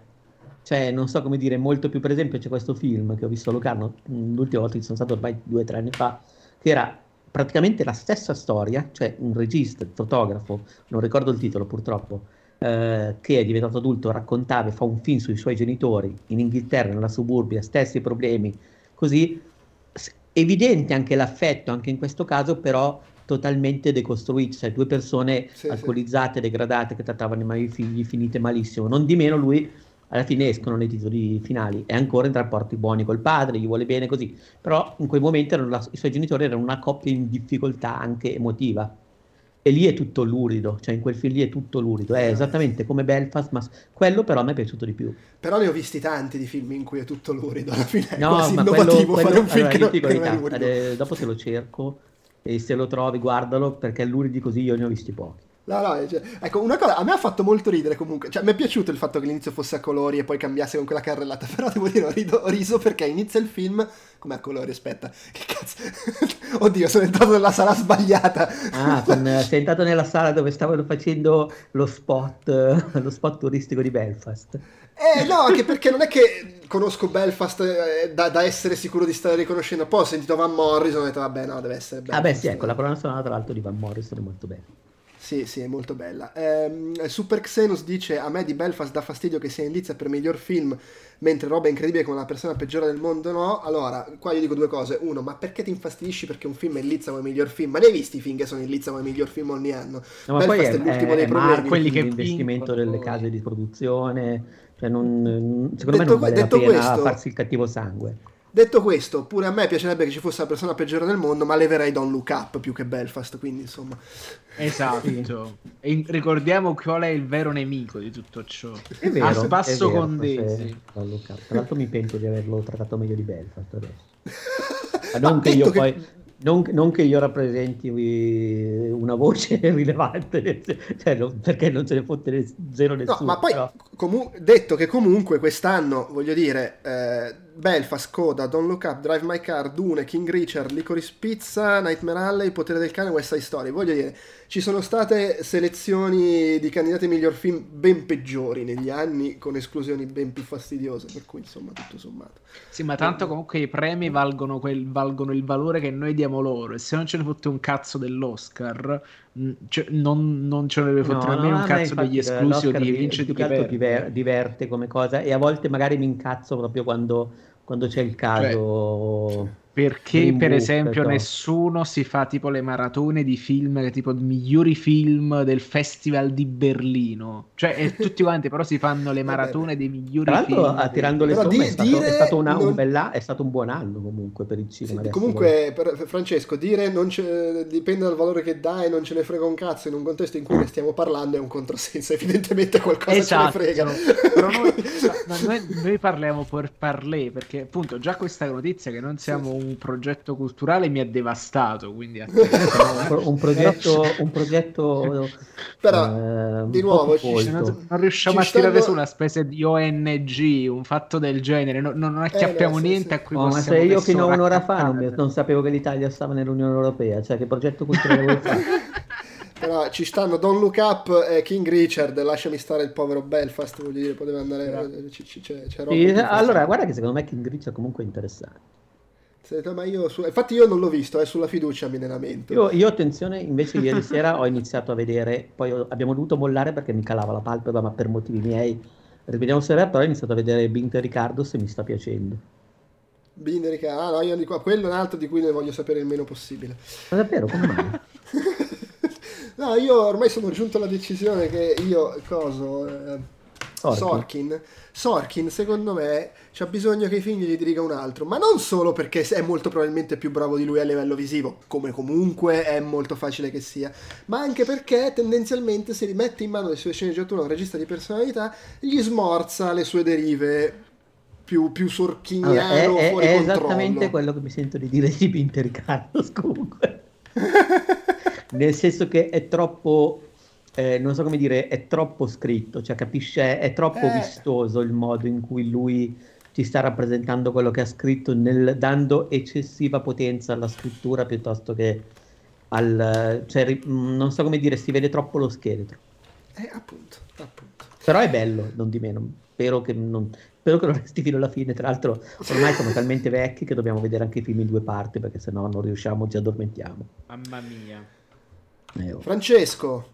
Cioè, non so come dire, molto più, per esempio, c'è questo film che ho visto a Locarno, l'ultima volta che sono stato ormai due o tre anni fa, che era praticamente la stessa storia, cioè un regista, un fotografo, non ricordo il titolo purtroppo, eh, che è diventato adulto, raccontava e fa un film sui suoi genitori in Inghilterra, nella suburbia, stessi problemi, così evidente anche l'affetto, anche in questo caso, però totalmente decostruito, cioè due persone sì, alcolizzate, sì. degradate che trattavano i figli, finite malissimo. Non di meno lui alla fine escono nei titoli finali, è ancora in rapporti buoni col padre, gli vuole bene così, però in quei momenti la, i suoi genitori erano una coppia in difficoltà anche emotiva. E lì è tutto lurido, cioè in quel film lì è tutto lurido, è esattamente come Belfast, ma quello però a me è piaciuto di più. Però ne ho visti tanti di film in cui è tutto lurido, alla fine è no, quasi ma innovativo quello, fare un film allora, che, non, che non è lurido. Dopo se lo cerco e se lo trovi guardalo perché luridi così io ne ho visti pochi. No, no, cioè, ecco, una cosa, a me ha fatto molto ridere comunque, cioè mi è piaciuto il fatto che l'inizio fosse a colori e poi cambiasse con quella carrellata, però devo dire, ho, rido, ho riso perché inizia il film, come a colori, aspetta, che cazzo, oddio, sono entrato nella sala sbagliata. Ah, con, sei entrato nella sala dove stavano facendo lo spot, lo spot turistico di Belfast. Eh no, anche perché non è che conosco Belfast eh, da, da, essere sicuro di stare riconoscendo, poi ho sentito Van Morrison e ho detto vabbè no, deve essere Belfast. Ah beh sì, ecco, la colonna sonora tra l'altro di Van Morrison è molto bella. Sì, sì, è molto bella. Eh, Super Xenos dice: A me di Belfast dà fastidio che sia in lizza per miglior film, mentre roba incredibile come la persona peggiore del mondo no. Allora, qua io dico due cose. Uno, ma perché ti infastidisci perché un film è in lizza come miglior film? Ma ne hai visti i film che sono in lizza come miglior film ogni anno? No, ma Belfast poi è, è l'ultimo è, dei problemi. quelli che l'investimento delle case di produzione, cioè non, secondo detto, me non vale la pena questo, farsi il cattivo sangue. Detto questo, pure a me piacerebbe che ci fosse la persona peggiore del mondo, ma leverei Don't Look Up più che Belfast, quindi insomma. Esatto. e ricordiamo qual è il vero nemico di tutto ciò. È vero, a spasso vero, con Daisy. Don't Look Up. Tra l'altro mi pento di averlo trattato meglio di Belfast adesso. Ma non che che- poi non, non che io rappresenti eh, una voce rilevante cioè, non- perché non se ne fotte zero No, nessuno ma poi però- comu- detto che comunque quest'anno, voglio dire, eh, Belfast, Coda, Don't Look Up, Drive My Car, Dune, King Richard, Licorice Pizza, Nightmare Alley, Potere del Cane, West Side Story. Voglio dire, ci sono state selezioni di candidati miglior film ben peggiori negli anni, con esclusioni ben più fastidiose, per cui insomma tutto sommato. Sì, ma tanto comunque i premi valgono, quel- valgono il valore che noi diamo loro. E se non ce ne fotte un cazzo dell'Oscar, cioè, non, non ce ne deve fotte no, nemmeno un cazzo infatti degli esclusi o di di- vince più di che perde. diverte come cosa e a volte magari mi incazzo proprio quando, quando c'è il caso Perché, Green per esempio, no. nessuno si fa tipo le maratone di film, che tipo migliori film del Festival di Berlino. Cioè, e tutti quanti però si fanno le maratone dei migliori tra l'altro film. ah, tirando le Però somme di- è stato, dire è stato una- non- un bella- è stato un buon anno comunque per il Sì, cinema adesso. comunque, per- Francesco, dire non dipende dal valore che dà e non ce ne frega un cazzo in un contesto in cui ne stiamo parlando è un controsenso. Evidentemente qualcosa Esatto, ce ne frega. però noi, ma noi, noi parliamo per parlé perché appunto già questa notizia che non siamo un progetto culturale mi ha devastato quindi un, pro- un progetto, un progetto Però, eh, di nuovo, ci- non, non riusciamo Ci a tirare stanno- su una specie di ONG un fatto del genere non, non acchiappiamo no, sì, niente sì. a cui Oh, ma se io fino a un'ora fa non, non sapevo che l'Italia stava nell'Unione Europea, cioè che progetto culturale vuoi fare? Però ci stanno Don't Look Up e King Richard, lasciami stare il povero Belfast, voglio dire, poteva andare... Grazie. c- c- C'è, c'è roba Sì, più allora, guarda che secondo me King Rich è comunque interessante. Io su- Infatti io non l'ho visto, è sulla fiducia mi ne lamento. Io, io, attenzione, invece ieri sera ho iniziato a vedere, poi ho- abbiamo dovuto mollare perché mi calava la palpebra, ma per motivi miei. Rivediamo sera, però ho iniziato a vedere Binte Riccardo e mi sta piacendo. Binderica, ah no, io di qua, quello è un altro di cui ne voglio sapere il meno possibile. Ma davvero, come mai? no, io ormai sono giunto alla decisione che io, coso, eh, Sorkin. Sorkin, Sorkin, secondo me c'ha bisogno che i figli gli diriga un altro, ma non solo perché è molto probabilmente più bravo di lui a livello visivo, come comunque è molto facile che sia, ma anche perché tendenzialmente se rimette in mano le sue sceneggiature a un regista di personalità, gli smorza le sue derive più, più sorchiniano, Allora, è, è- fuori è controllo. esattamente quello che mi sento di dire di Binte Riccardo comunque. Nel senso che è troppo, eh, non so come dire, è troppo scritto, cioè capisce, è troppo Eh. vistoso il modo in cui lui ci sta rappresentando quello che ha scritto, nel- dando eccessiva potenza alla scrittura piuttosto che al... cioè, ri- mh, non so come dire, si vede troppo lo scheletro. Eh, appunto, appunto. Però è bello, non di meno. Spero che non, spero che non resti fino alla fine. Tra l'altro, ormai siamo talmente vecchi che dobbiamo vedere anche i film in due parti perché sennò non riusciamo, ci addormentiamo. mamma mia Eh, oh. Francesco,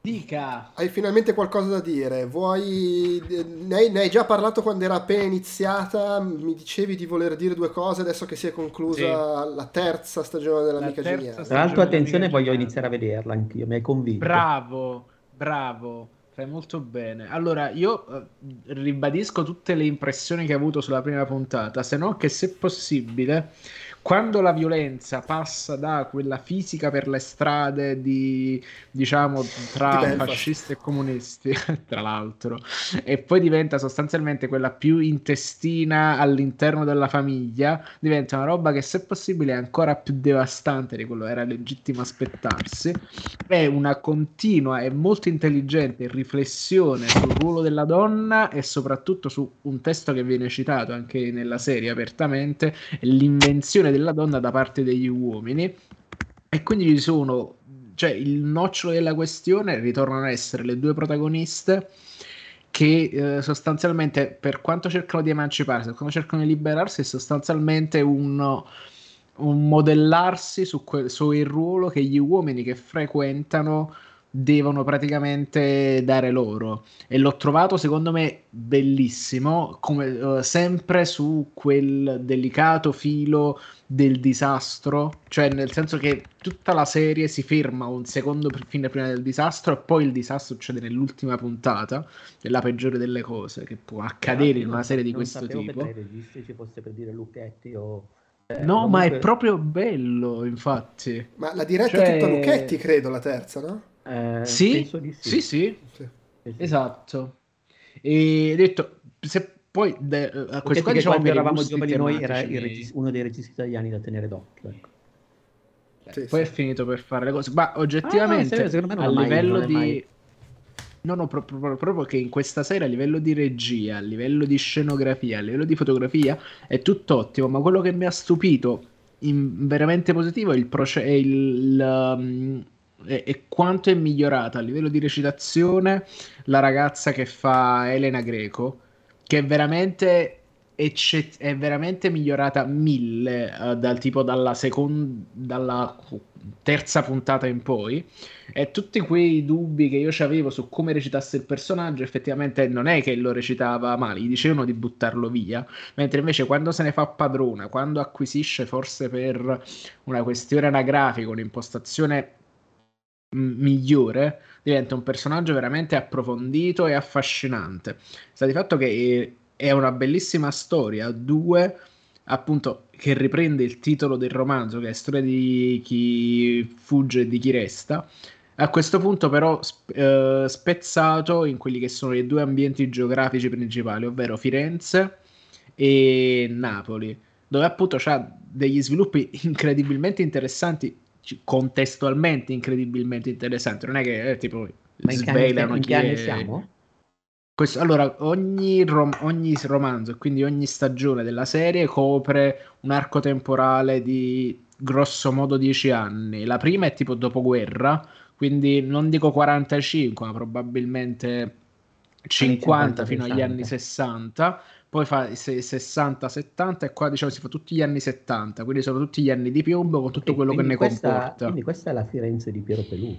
dica hai finalmente qualcosa da dire? Vuoi... Ne hai, ne hai già parlato quando era appena iniziata? Mi dicevi di voler dire due cose adesso che si è conclusa la terza stagione dell'amica geniale. Tra l'altro, attenzione, voglio iniziare a vederla anch'io. Mi hai convinto. Bravo, bravo, fai molto bene. Allora, io eh, ribadisco tutte le impressioni che ho avuto sulla prima puntata, se no che se possibile, quando la violenza passa da quella fisica per le strade di, diciamo, Di tra Belfast. fascisti e comunisti, tra l'altro, e poi diventa sostanzialmente quella più intestina all'interno della famiglia, diventa una roba che se possibile è ancora più devastante di quello che era legittimo aspettarsi è una continua e molto intelligente riflessione sul ruolo della donna e soprattutto su un testo che viene citato anche nella serie apertamente, l'invenzione della donna da parte degli uomini. E quindi ci sono, cioè il nocciolo della questione ritornano a essere le due protagoniste che eh, sostanzialmente per quanto cercano di emanciparsi, per quanto cercano di liberarsi, è sostanzialmente un, un modellarsi su quel, sul ruolo che gli uomini che frequentano devono praticamente dare loro e l'ho trovato secondo me bellissimo come uh, sempre su quel delicato filo del disastro cioè nel senso che tutta la serie si ferma un secondo fine prima del disastro e poi il disastro succede nell'ultima puntata è la peggiore delle cose che può accadere in una serie di questo tipo che tra i registi ci fosse per dire Lucchetti o eh, no, comunque... ma è proprio bello, infatti. Ma la diretta cioè... è tutta Lucchetti, credo, la terza, no? Eh, sì, sì. Sì, sì. sì, esatto. E detto, se poi de, a questo punto diciamo quando eravamo giovani noi era regis- uno dei registi italiani da tenere d'occhio. Ecco. Sì, poi sì. è finito per fare le cose, ma oggettivamente ah, no, a livello mai, di... Mai... No, no, proprio, proprio che in questa serie a livello di regia, a livello di scenografia, a livello di fotografia è tutto ottimo, ma quello che mi ha stupito in, veramente positivo è il, proce- è il, il um, e, e, quanto è migliorata a livello di recitazione la ragazza che fa Elena Greco, che è veramente, ecce- è veramente migliorata mille uh, dal tipo dalla seconda, dalla terza puntata in poi. E tutti quei dubbi che io avevo su come recitasse il personaggio, effettivamente non è che lo recitava male, gli dicevano di buttarlo via, mentre invece quando se ne fa padrona, quando acquisisce forse per una questione anagrafica, un'impostazione migliore, diventa un personaggio veramente approfondito e affascinante. Sta di fatto che è una bellissima storia, due appunto che riprende il titolo del romanzo che è storia di chi fugge e di chi resta. A questo punto però eh, spezzato in quelli che sono i due ambienti geografici principali, ovvero Firenze e Napoli, dove appunto c'ha degli sviluppi incredibilmente interessanti contestualmente incredibilmente interessante. Non è che eh, tipo Ma svelano in che anni siamo? Questo, allora, ogni, rom- ogni romanzo, quindi ogni stagione della serie copre un arco temporale di grosso modo 10 anni. La prima è tipo dopoguerra, quindi non dico 45, ma probabilmente 50 fino agli anni 60 poi fa 60, 70 e qua diciamo si fa tutti gli anni 70, quindi sono tutti gli anni di piombo con tutto quello che ne questa, comporta. Quindi questa è la Firenze di Piero Pelù.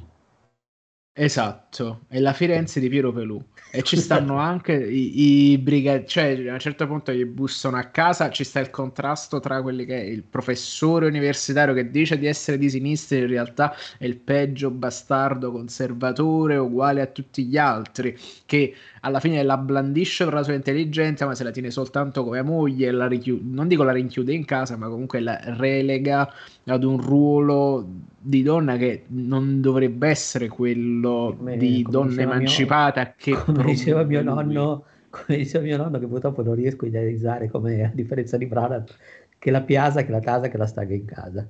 Esatto, è la Firenze di Piero Pelù. E ci stanno anche i, i brigati, cioè a un certo punto gli bussano a casa, ci sta il contrasto tra quelli che è il professore universitario che dice di essere di sinistra e in realtà è il peggio bastardo conservatore uguale a tutti gli altri che alla fine la blandisce per la sua intelligenza ma se la tiene soltanto come moglie, la richiude, non dico la rinchiude in casa ma comunque la relega ad un ruolo di donna che non dovrebbe essere quello come, di come donna emancipata mio, che come diceva mio nonno come diceva mio nonno che purtroppo non riesco a idealizzare come a differenza di Brana che la piazza che la casa che la staga in casa.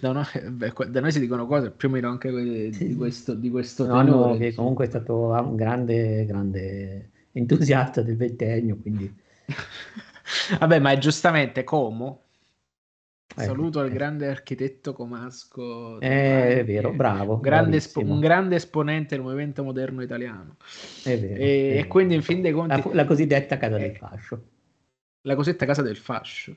Da, noi, beh, da noi si dicono cose più o meno anche di questo, di questo no, no, che comunque è stato un grande grande entusiasta del ventennio quindi. Vabbè ma è giustamente Como Saluto al grande architetto Comasco. Eh, è vero, bravo. Grande espo- un grande esponente del movimento moderno italiano. È vero. E, è e quindi, in fin dei conti. La, la cosiddetta casa del fascio. La cosiddetta casa del fascio.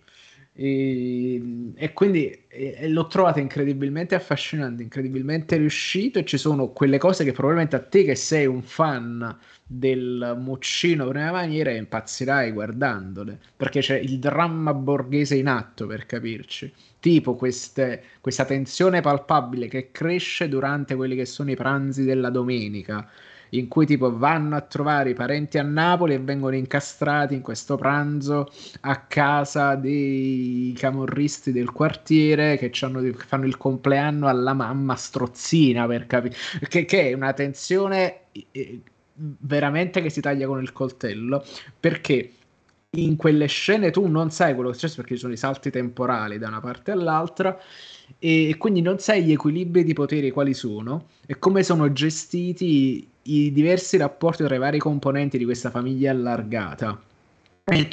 E, e quindi e, l'ho trovato incredibilmente affascinante, incredibilmente riuscito. E ci sono quelle cose che probabilmente a te, che sei un fan del Muccino prima maniera, impazzirai guardandole perché c'è il dramma borghese in atto per capirci. Tipo queste, questa tensione palpabile che cresce durante quelli che sono i pranzi della domenica in cui tipo vanno a trovare i parenti a Napoli e vengono incastrati in questo pranzo a casa dei camorristi del quartiere che, che fanno il compleanno alla mamma strozzina per capire che, che è una tensione veramente che si taglia con il coltello perché in quelle scene tu non sai quello che è successo perché ci sono i salti temporali da una parte all'altra e quindi non sai gli equilibri di potere quali sono e come sono gestiti i diversi rapporti tra i vari componenti di questa famiglia allargata.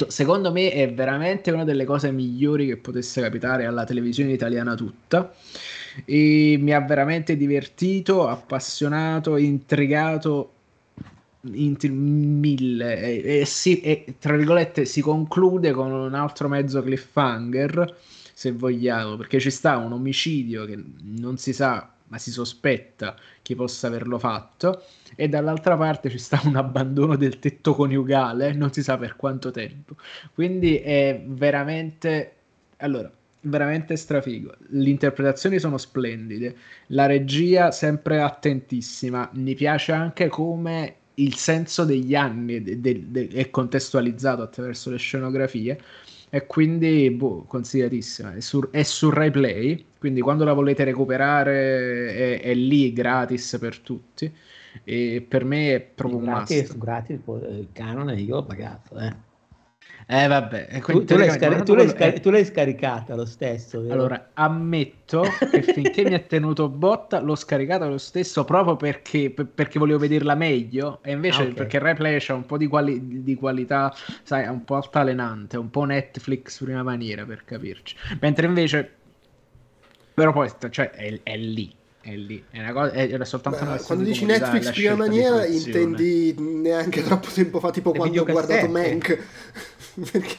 Secondo me è veramente una delle cose migliori che potesse capitare alla televisione italiana tutta e mi ha veramente divertito, appassionato, intrigato in mille e, e, si, e, tra virgolette si conclude con un altro mezzo cliffhanger se vogliamo perché ci sta un omicidio che non si sa ma si sospetta chi possa averlo fatto, e dall'altra parte ci sta un abbandono del tetto coniugale, non si sa per quanto tempo. Quindi è veramente... Allora, veramente strafigo. Le interpretazioni sono splendide, la regia sempre attentissima. Mi piace anche come il senso degli anni de- de- de- è contestualizzato attraverso le scenografie e quindi boh, consigliatissima. È su, è su Rai Play, quindi quando la volete recuperare è, è lì gratis per tutti. E per me è proprio un must. gratis, il canone io l'ho pagato, eh. Eh vabbè, Tu, tu l'hai, quando tu l'hai quello- scari- tu l'hai scaricata lo stesso, vero? Allora, ammetto che finché mi ha tenuto botta l'ho scaricata lo stesso proprio perché, per- perché volevo vederla meglio e invece Ah, ok. perché Replay c'ha un po' di, quali- di qualità, sai, è un po' altalenante, un po' Netflix prima maniera per capirci. Mentre invece, però poi cioè, è, è lì, è lì, è, una cosa, è, è soltanto una Beh, questione quando di dici Netflix prima maniera intendi neanche troppo tempo fa, tipo Le quando ho guardato. Mank. Perché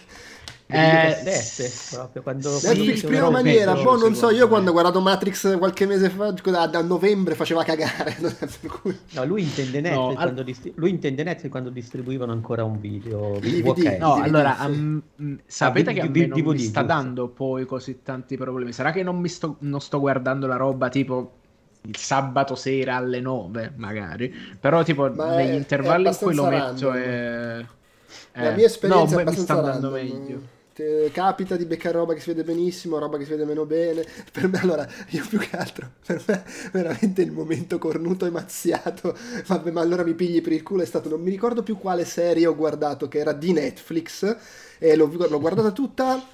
Eh, sì. proprio quando Sì, Netflix prima maniera, video, boh, non so, io me. quando ho guardato Matrix qualche mese fa, a, a novembre faceva cagare. cui- No, lui intende Netflix, No, al- quando distri- lui intende Netflix quando distribuivano ancora un video. DVD. ok. No, DVD, allora, sì. am- mh, sapete Ah, che a DVD, me non mi sta dando poi così tanti problemi. Sarà che non, mi sto, non sto guardando la roba tipo il sabato sera alle 9, magari. Però tipo Ma negli è- intervalli è in cui lo metto random. È... La eh, mia esperienza no, è beh, mi sta abbastanza andando random. meglio. Capita di beccare roba che si vede benissimo, roba che si vede meno bene. Per me, allora, io più che altro, per me, veramente il momento cornuto e mazziato. Vabbè, ma allora mi pigli per il culo. È stato, non mi ricordo più quale serie ho guardato, che era di Netflix. E l'ho, l'ho guardata tutta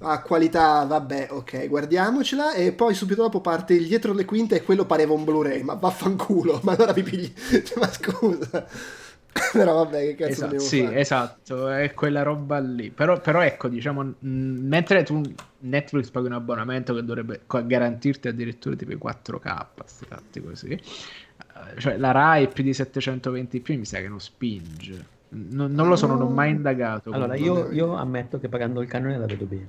a qualità, vabbè, ok, guardiamocela. E poi subito dopo parte il dietro le quinte e quello pareva un Blu-ray. Ma vaffanculo, ma allora mi pigli. ma scusa. Però vabbè, che cazzo Esatto, sì, fare? esatto, è quella roba lì. Però, però ecco, diciamo, mh, mentre tu Netflix paghi un abbonamento che dovrebbe garantirti addirittura tipo i 4K, sti fatti così. eh, Cioè, la Rai più di 720p mi sa che non spinge. Non, non lo so, non ho mai indagato. Allora, io, io ammetto che pagando il canone la vedo bene.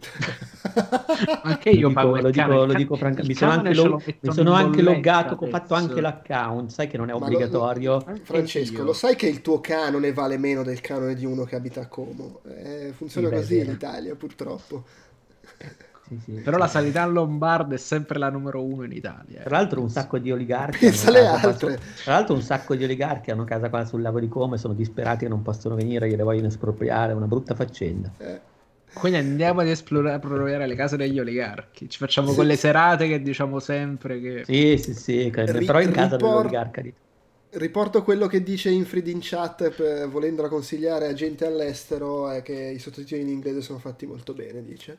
Anche io lo pago dico, lo dico, lo dico francamente. Mi sono anche, lo- mi sono anche loggato, ho fatto anche l'account, sai che non è Ma lo- obbligatorio. Anche Francesco, io. lo sai che il tuo canone vale meno del canone di uno che abita a Como? Eh, funziona Sì, beh, così è in vero. Italia, purtroppo. Sì, sì. Però la sanità lombarda è sempre la numero uno in Italia. eh. Tra l'altro un sacco di oligarchi casa Tra l'altro un sacco di oligarchi hanno casa qua sul lago di Como e sono disperati che non possono venire, gliele vogliono espropriare, è una brutta faccenda. Eh, Quindi andiamo ad esplorare esplorare le case degli oligarchi. Ci facciamo Sì. quelle serate che diciamo sempre che... Sì, sì, sì, Ri- però in casa ripor- dell'oligarca di... riporto quello che dice Infrid in chat, per- volendola consigliare a gente all'estero, è che i sottotitoli in inglese sono fatti molto bene, dice.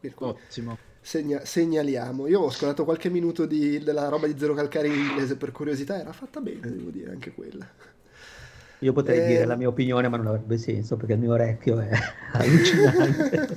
Per cui Ottimo. segna- segnaliamo. Io ho ascoltato qualche minuto di- della roba di Zero Calcare in inglese per curiosità, era fatta bene, devo dire, anche quella. Io potrei Eh. dire la mia opinione, ma non avrebbe senso perché il mio orecchio è allucinante.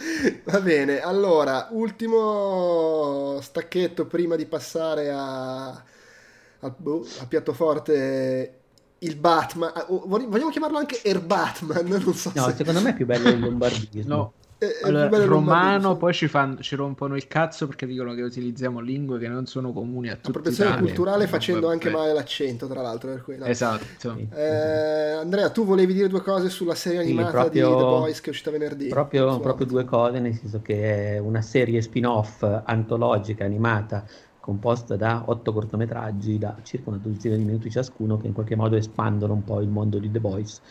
Va bene, allora, ultimo stacchetto prima di passare a, al, boh, al piatto forte, il Batman. Ah, oh, vogli- vogliamo chiamarlo anche Air Batman? Non so No, se... secondo me è più bello il lombardismo. No, è più allora, romano poi ci, fanno, ci rompono il cazzo perché dicono che utilizziamo lingue che non sono comuni a tutti. Appropriazione culturale facendo Vabbè. anche male l'accento, tra l'altro. Per cui, no. Esatto. Sì. Eh, Andrea, tu volevi dire due cose sulla serie Sì, animata proprio- di The Boys che è uscita venerdì. Proprio, proprio due cose, nel senso che è una serie spin-off antologica animata composta da otto cortometraggi da circa una dozzina di minuti ciascuno che in qualche modo espandono un po' il mondo di The Boys.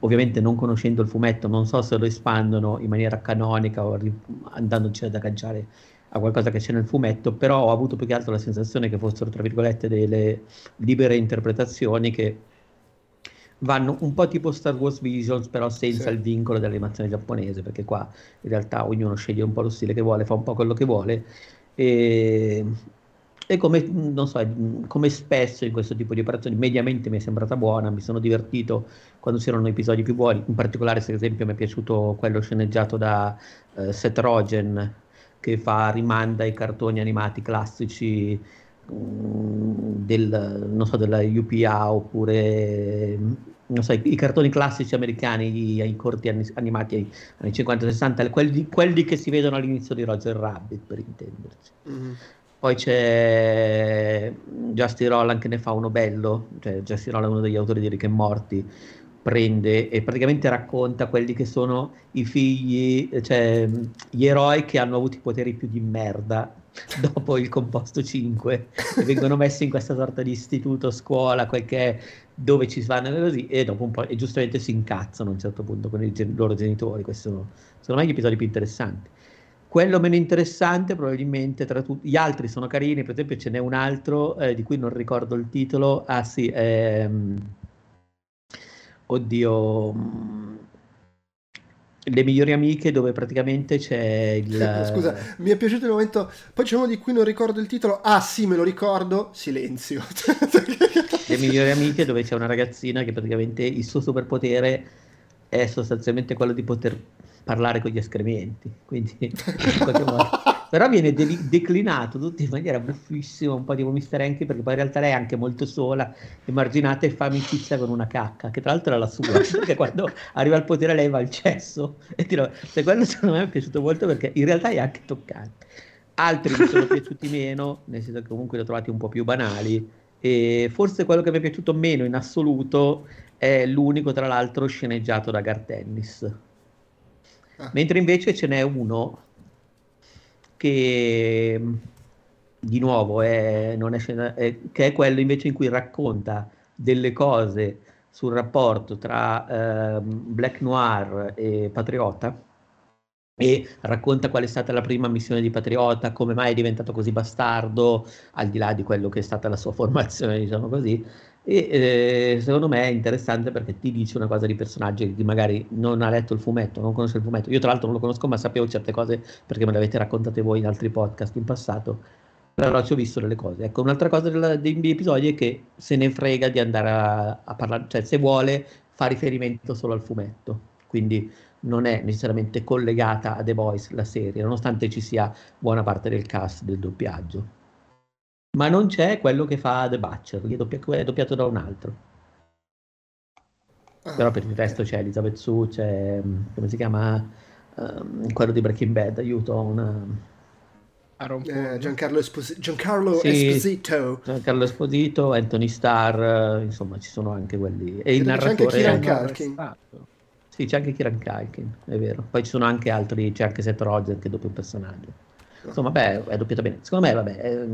Ovviamente non conoscendo il fumetto non so se lo espandono in maniera canonica o andandoci ad agganciare a qualcosa che c'è nel fumetto, però ho avuto più che altro la sensazione che fossero, tra virgolette, delle libere interpretazioni che vanno un po' tipo Star Wars Visions, però senza Sì. il vincolo dell'animazione giapponese, perché qua in realtà ognuno sceglie un po' lo stile che vuole, fa un po' quello che vuole. E, e come, so, come spesso in questo tipo di operazioni, mediamente mi è sembrata buona, mi sono divertito quando c'erano episodi più buoni, in particolare se ad esempio mi è piaciuto quello sceneggiato da eh, Seth Rogen, che fa rimanda ai cartoni animati classici mm, del, so, della UPA oppure so, i, i cartoni classici americani, i, corti anni- animati ai- anni 50-60, quelli, quelli che si vedono all'inizio di Roger Rabbit per intenderci. Mhm. Poi c'è Justin Roland che ne fa uno bello, cioè Justin Roland è uno degli autori di Rick e Morti, prende e praticamente racconta quelli che sono i figli, cioè gli eroi che hanno avuto i poteri più di merda dopo il composto 5 e vengono messi in questa sorta di istituto, scuola, quel che è, dove ci vanno così e dopo un po' e giustamente si incazzano a un certo punto con i gen- loro genitori, questi sono secondo me gli episodi più interessanti. Quello meno interessante probabilmente tra tutti, gli altri sono carini, per esempio ce n'è un altro eh, di cui non ricordo il titolo, ah sì, ehm, oddio, mm, le migliori amiche dove praticamente c'è il... Scusa, mi è piaciuto il momento, poi c'è uno di cui non ricordo il titolo, ah sì me lo ricordo, silenzio. le migliori amiche dove c'è una ragazzina che praticamente il suo superpotere è sostanzialmente quello di poter parlare con gli escrementi, quindi modo. Però viene de- declinato tutto in maniera buffissima, un po' tipo Mr. Hanky, perché poi in realtà lei è anche molto sola, emarginata e fa amicizia con una cacca, che tra l'altro è la sua, perché quando arriva al potere lei va al cesso. E tiro, se quello secondo me è piaciuto molto perché in realtà è anche toccante. Altri mi sono piaciuti meno, nel senso che comunque li ho trovati un po' più banali, e forse quello che mi è piaciuto meno in assoluto è l'unico, tra l'altro, sceneggiato da Gartennis Mentre invece ce n'è uno che di nuovo è, è scena, è, che è quello invece in cui racconta delle cose sul rapporto tra eh, Black Noir e Patriota e racconta qual è stata la prima missione di Patriota, come mai è diventato così bastardo, al di là di quello che è stata la sua formazione, diciamo così, e eh, secondo me è interessante perché ti dice una cosa di personaggi che magari non ha letto il fumetto, non conosce il fumetto. Io tra l'altro non lo conosco, ma sapevo certe cose perché me le avete raccontate voi in altri podcast in passato. Però ci ho visto delle cose. Ecco, un'altra cosa della, dei miei episodi è che se ne frega di andare a, a parlare, cioè se vuole fa riferimento solo al fumetto. Quindi non è necessariamente collegata a The Voice la serie, nonostante ci sia buona parte del cast del doppiaggio ma non c'è quello che fa The Butcher, che è, doppia, è doppiato da un altro. Ah, Però per il resto c'è Elizabeth Sue, c'è come si chiama? Um, quello di Breaking Bad, aiuto una eh, Giancarlo, Esposi- Giancarlo sì, Esposito. Giancarlo Esposito, Anthony Starr insomma ci sono anche quelli. E il narratore c'è anche Kieran Culkin. Sì c'è anche Kieran Culkin è vero. Poi ci sono anche altri c'è anche Seth Rogen che doppia un personaggio. Insomma beh è doppiato bene. Secondo me vabbè è,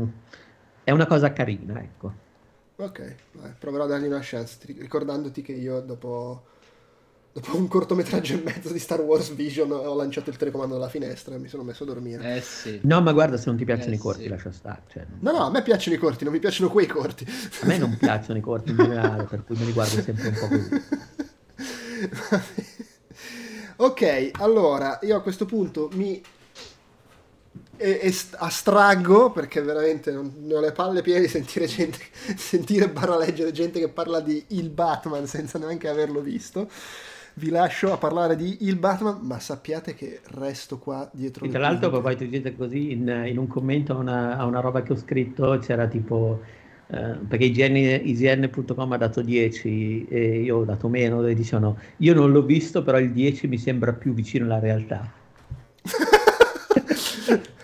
è una cosa carina, ecco. Ok, vai, proverò a dargli una chance, ricordandoti che io dopo, dopo, un cortometraggio e mezzo di Star Wars Vision ho lanciato il telecomando dalla finestra e mi sono messo a dormire. Eh sì. No, ma guarda, se non ti piacciono eh i corti, sì. lascia stare. Cioè, no, no, a me piacciono i corti, non mi piacciono quei corti. A me non piacciono i corti in generale, per cui me li guardo sempre un po' così. ok, allora, io a questo punto mi astraggo perché veramente non, ne ho le palle piene di sentire gente sentire barra leggere gente che parla di il Batman senza neanche averlo visto. Vi lascio a parlare di il Batman ma sappiate che resto qua dietro e tra l'altro poi tu dite così in, in, un commento a una, a una, roba che ho scritto c'era tipo eh, perché IGN.com ha dato 10 e io ho dato meno e dicevano io non l'ho visto però il 10 mi sembra più vicino alla realtà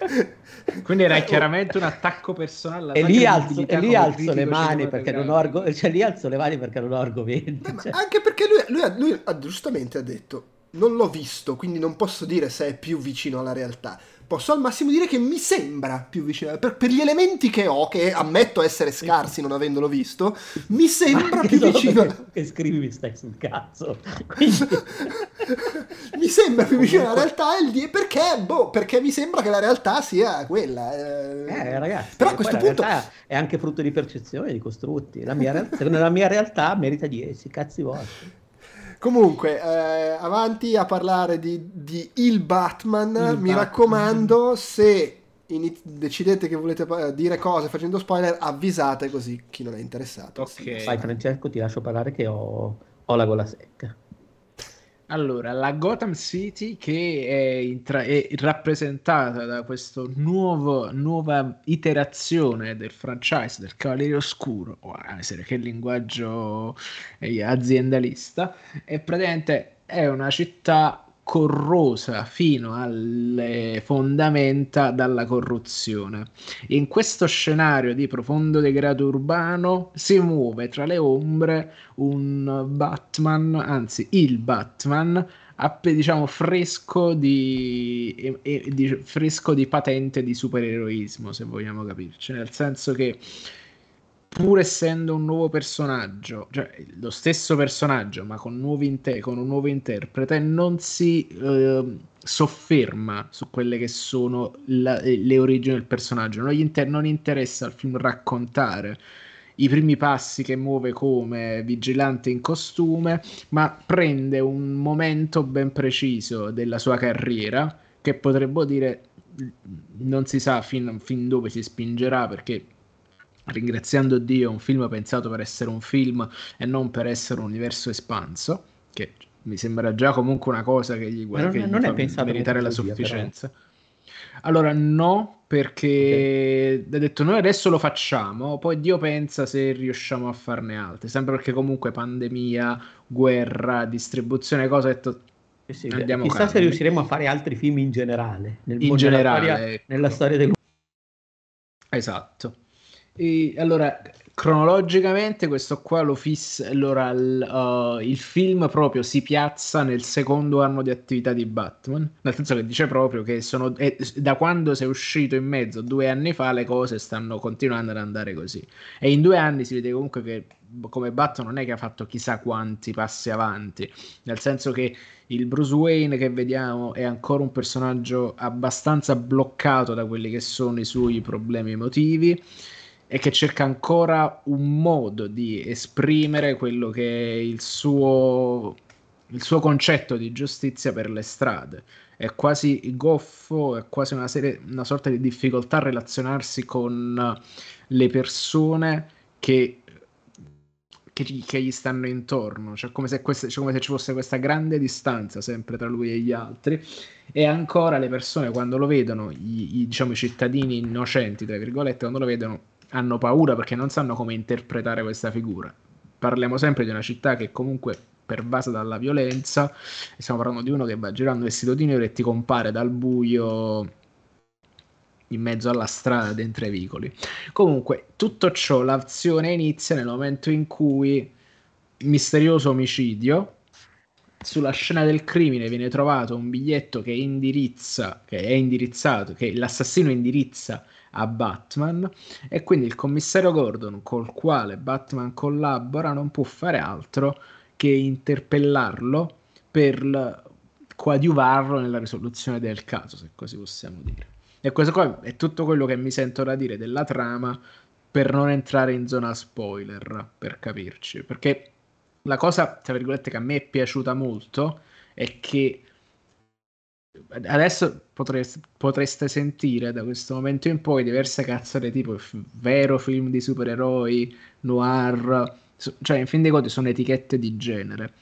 Quindi era chiaramente un attacco personale. E lì alzo, e lì alzo le mani perché non ho argomenti. Cioè, lì alzo le mani perché non ho argomenti. Cioè. Anche perché lui, lui, lui, lui giustamente ha detto: Non l'ho visto, quindi non posso dire se è più vicino alla realtà posso al massimo dire che mi sembra più vicino. Per, per gli elementi che ho, che ammetto essere scarsi non avendolo visto, mi sembra più vicino. Che scrivi mi stai sul cazzo. Quindi... mi sembra più vicino alla realtà il die perché, boh, perché mi sembra che la realtà sia quella. Eh, eh ragazzi, però a questo punto è anche frutto di percezione di costrutti. La mia, secondo la mia realtà merita 10, cazzi vostri. Comunque, eh, avanti a parlare di, di Il Batman. Il Mi Batman. raccomando, se iniz- decidete che volete dire cose facendo spoiler, avvisate così chi non è interessato. Ok. Sì, Vai Francesco, ti lascio parlare che ho, ho la gola secca. Allora, la Gotham City che è, intra- è rappresentata da questa nuova iterazione del franchise del Cavaliere Oscuro, oh, che linguaggio aziendalista, è praticamente è una città corrosa fino alle fondamenta dalla corruzione. In questo scenario di profondo degrado urbano si muove tra le ombre un Batman, anzi il Batman, diciamo fresco di, di, fresco di patente di supereroismo, se vogliamo capirci, nel senso che pur essendo un nuovo personaggio, cioè lo stesso personaggio, ma con, inter- con un nuovo interprete, non si eh, sofferma su quelle che sono la- le origini del personaggio. Non, inter- non interessa al film raccontare i primi passi che muove come vigilante in costume, ma prende un momento ben preciso della sua carriera che potremmo dire non si sa fin, fin dove si spingerà perché ringraziando Dio, un film pensato per essere un film e non per essere un universo espanso, che mi sembra già comunque una cosa che gli, non, che non gli è fa pensato meritare la sufficienza. Però. Allora, no, perché okay. ha detto noi adesso lo facciamo, poi Dio pensa se riusciamo a farne altre. Sempre perché comunque pandemia, guerra, distribuzione, cosa ha detto. Eh sì, Andiamo chissà calmi. se riusciremo a fare altri film in generale. Nel, in generale, nella storia, ecco. nella storia del... Esatto. E allora, cronologicamente questo qua lo fissa, allora il, uh, il, film proprio si piazza nel secondo anno di attività di Batman, nel senso che dice proprio che sono, eh, da quando sei uscito in mezzo due anni fa le cose stanno continuando ad andare così. E in due anni si vede comunque che come Batman non è che ha fatto chissà quanti passi avanti, nel senso che il Bruce Wayne che vediamo è ancora un personaggio abbastanza bloccato da quelli che sono i suoi problemi emotivi e che cerca ancora un modo di esprimere quello che è il suo, il suo concetto di giustizia per le strade. È quasi goffo, è quasi una, serie, una sorta di difficoltà a relazionarsi con le persone che, che, gli stanno intorno, cioè come, se queste, cioè come se ci fosse questa grande distanza sempre tra lui e gli altri. E ancora le persone quando lo vedono, i, i, diciamo, i cittadini innocenti, tra virgolette, quando lo vedono hanno paura perché non sanno come interpretare questa figura. Parliamo sempre di una città che comunque pervasa dalla violenza stiamo parlando di uno che va girando vestito di nero e ti compare dal buio in mezzo alla strada dentro i vicoli. Comunque, tutto ciò, l'azione inizia nel momento in cui misterioso omicidio sulla scena del crimine viene trovato un biglietto che indirizza, che è indirizzato, che l'assassino indirizza a Batman e quindi il commissario Gordon col quale Batman collabora non può fare altro che interpellarlo per coadiuvarlo nella risoluzione del caso, se così possiamo dire. E questo qua è tutto quello che mi sento da dire della trama per non entrare in zona spoiler, per capirci, perché la cosa, tra virgolette, che a me è piaciuta molto è che adesso potreste, potreste, sentire da questo momento in poi diverse cazzate tipo vero film di supereroi, noir, cioè in fin dei conti sono etichette di genere.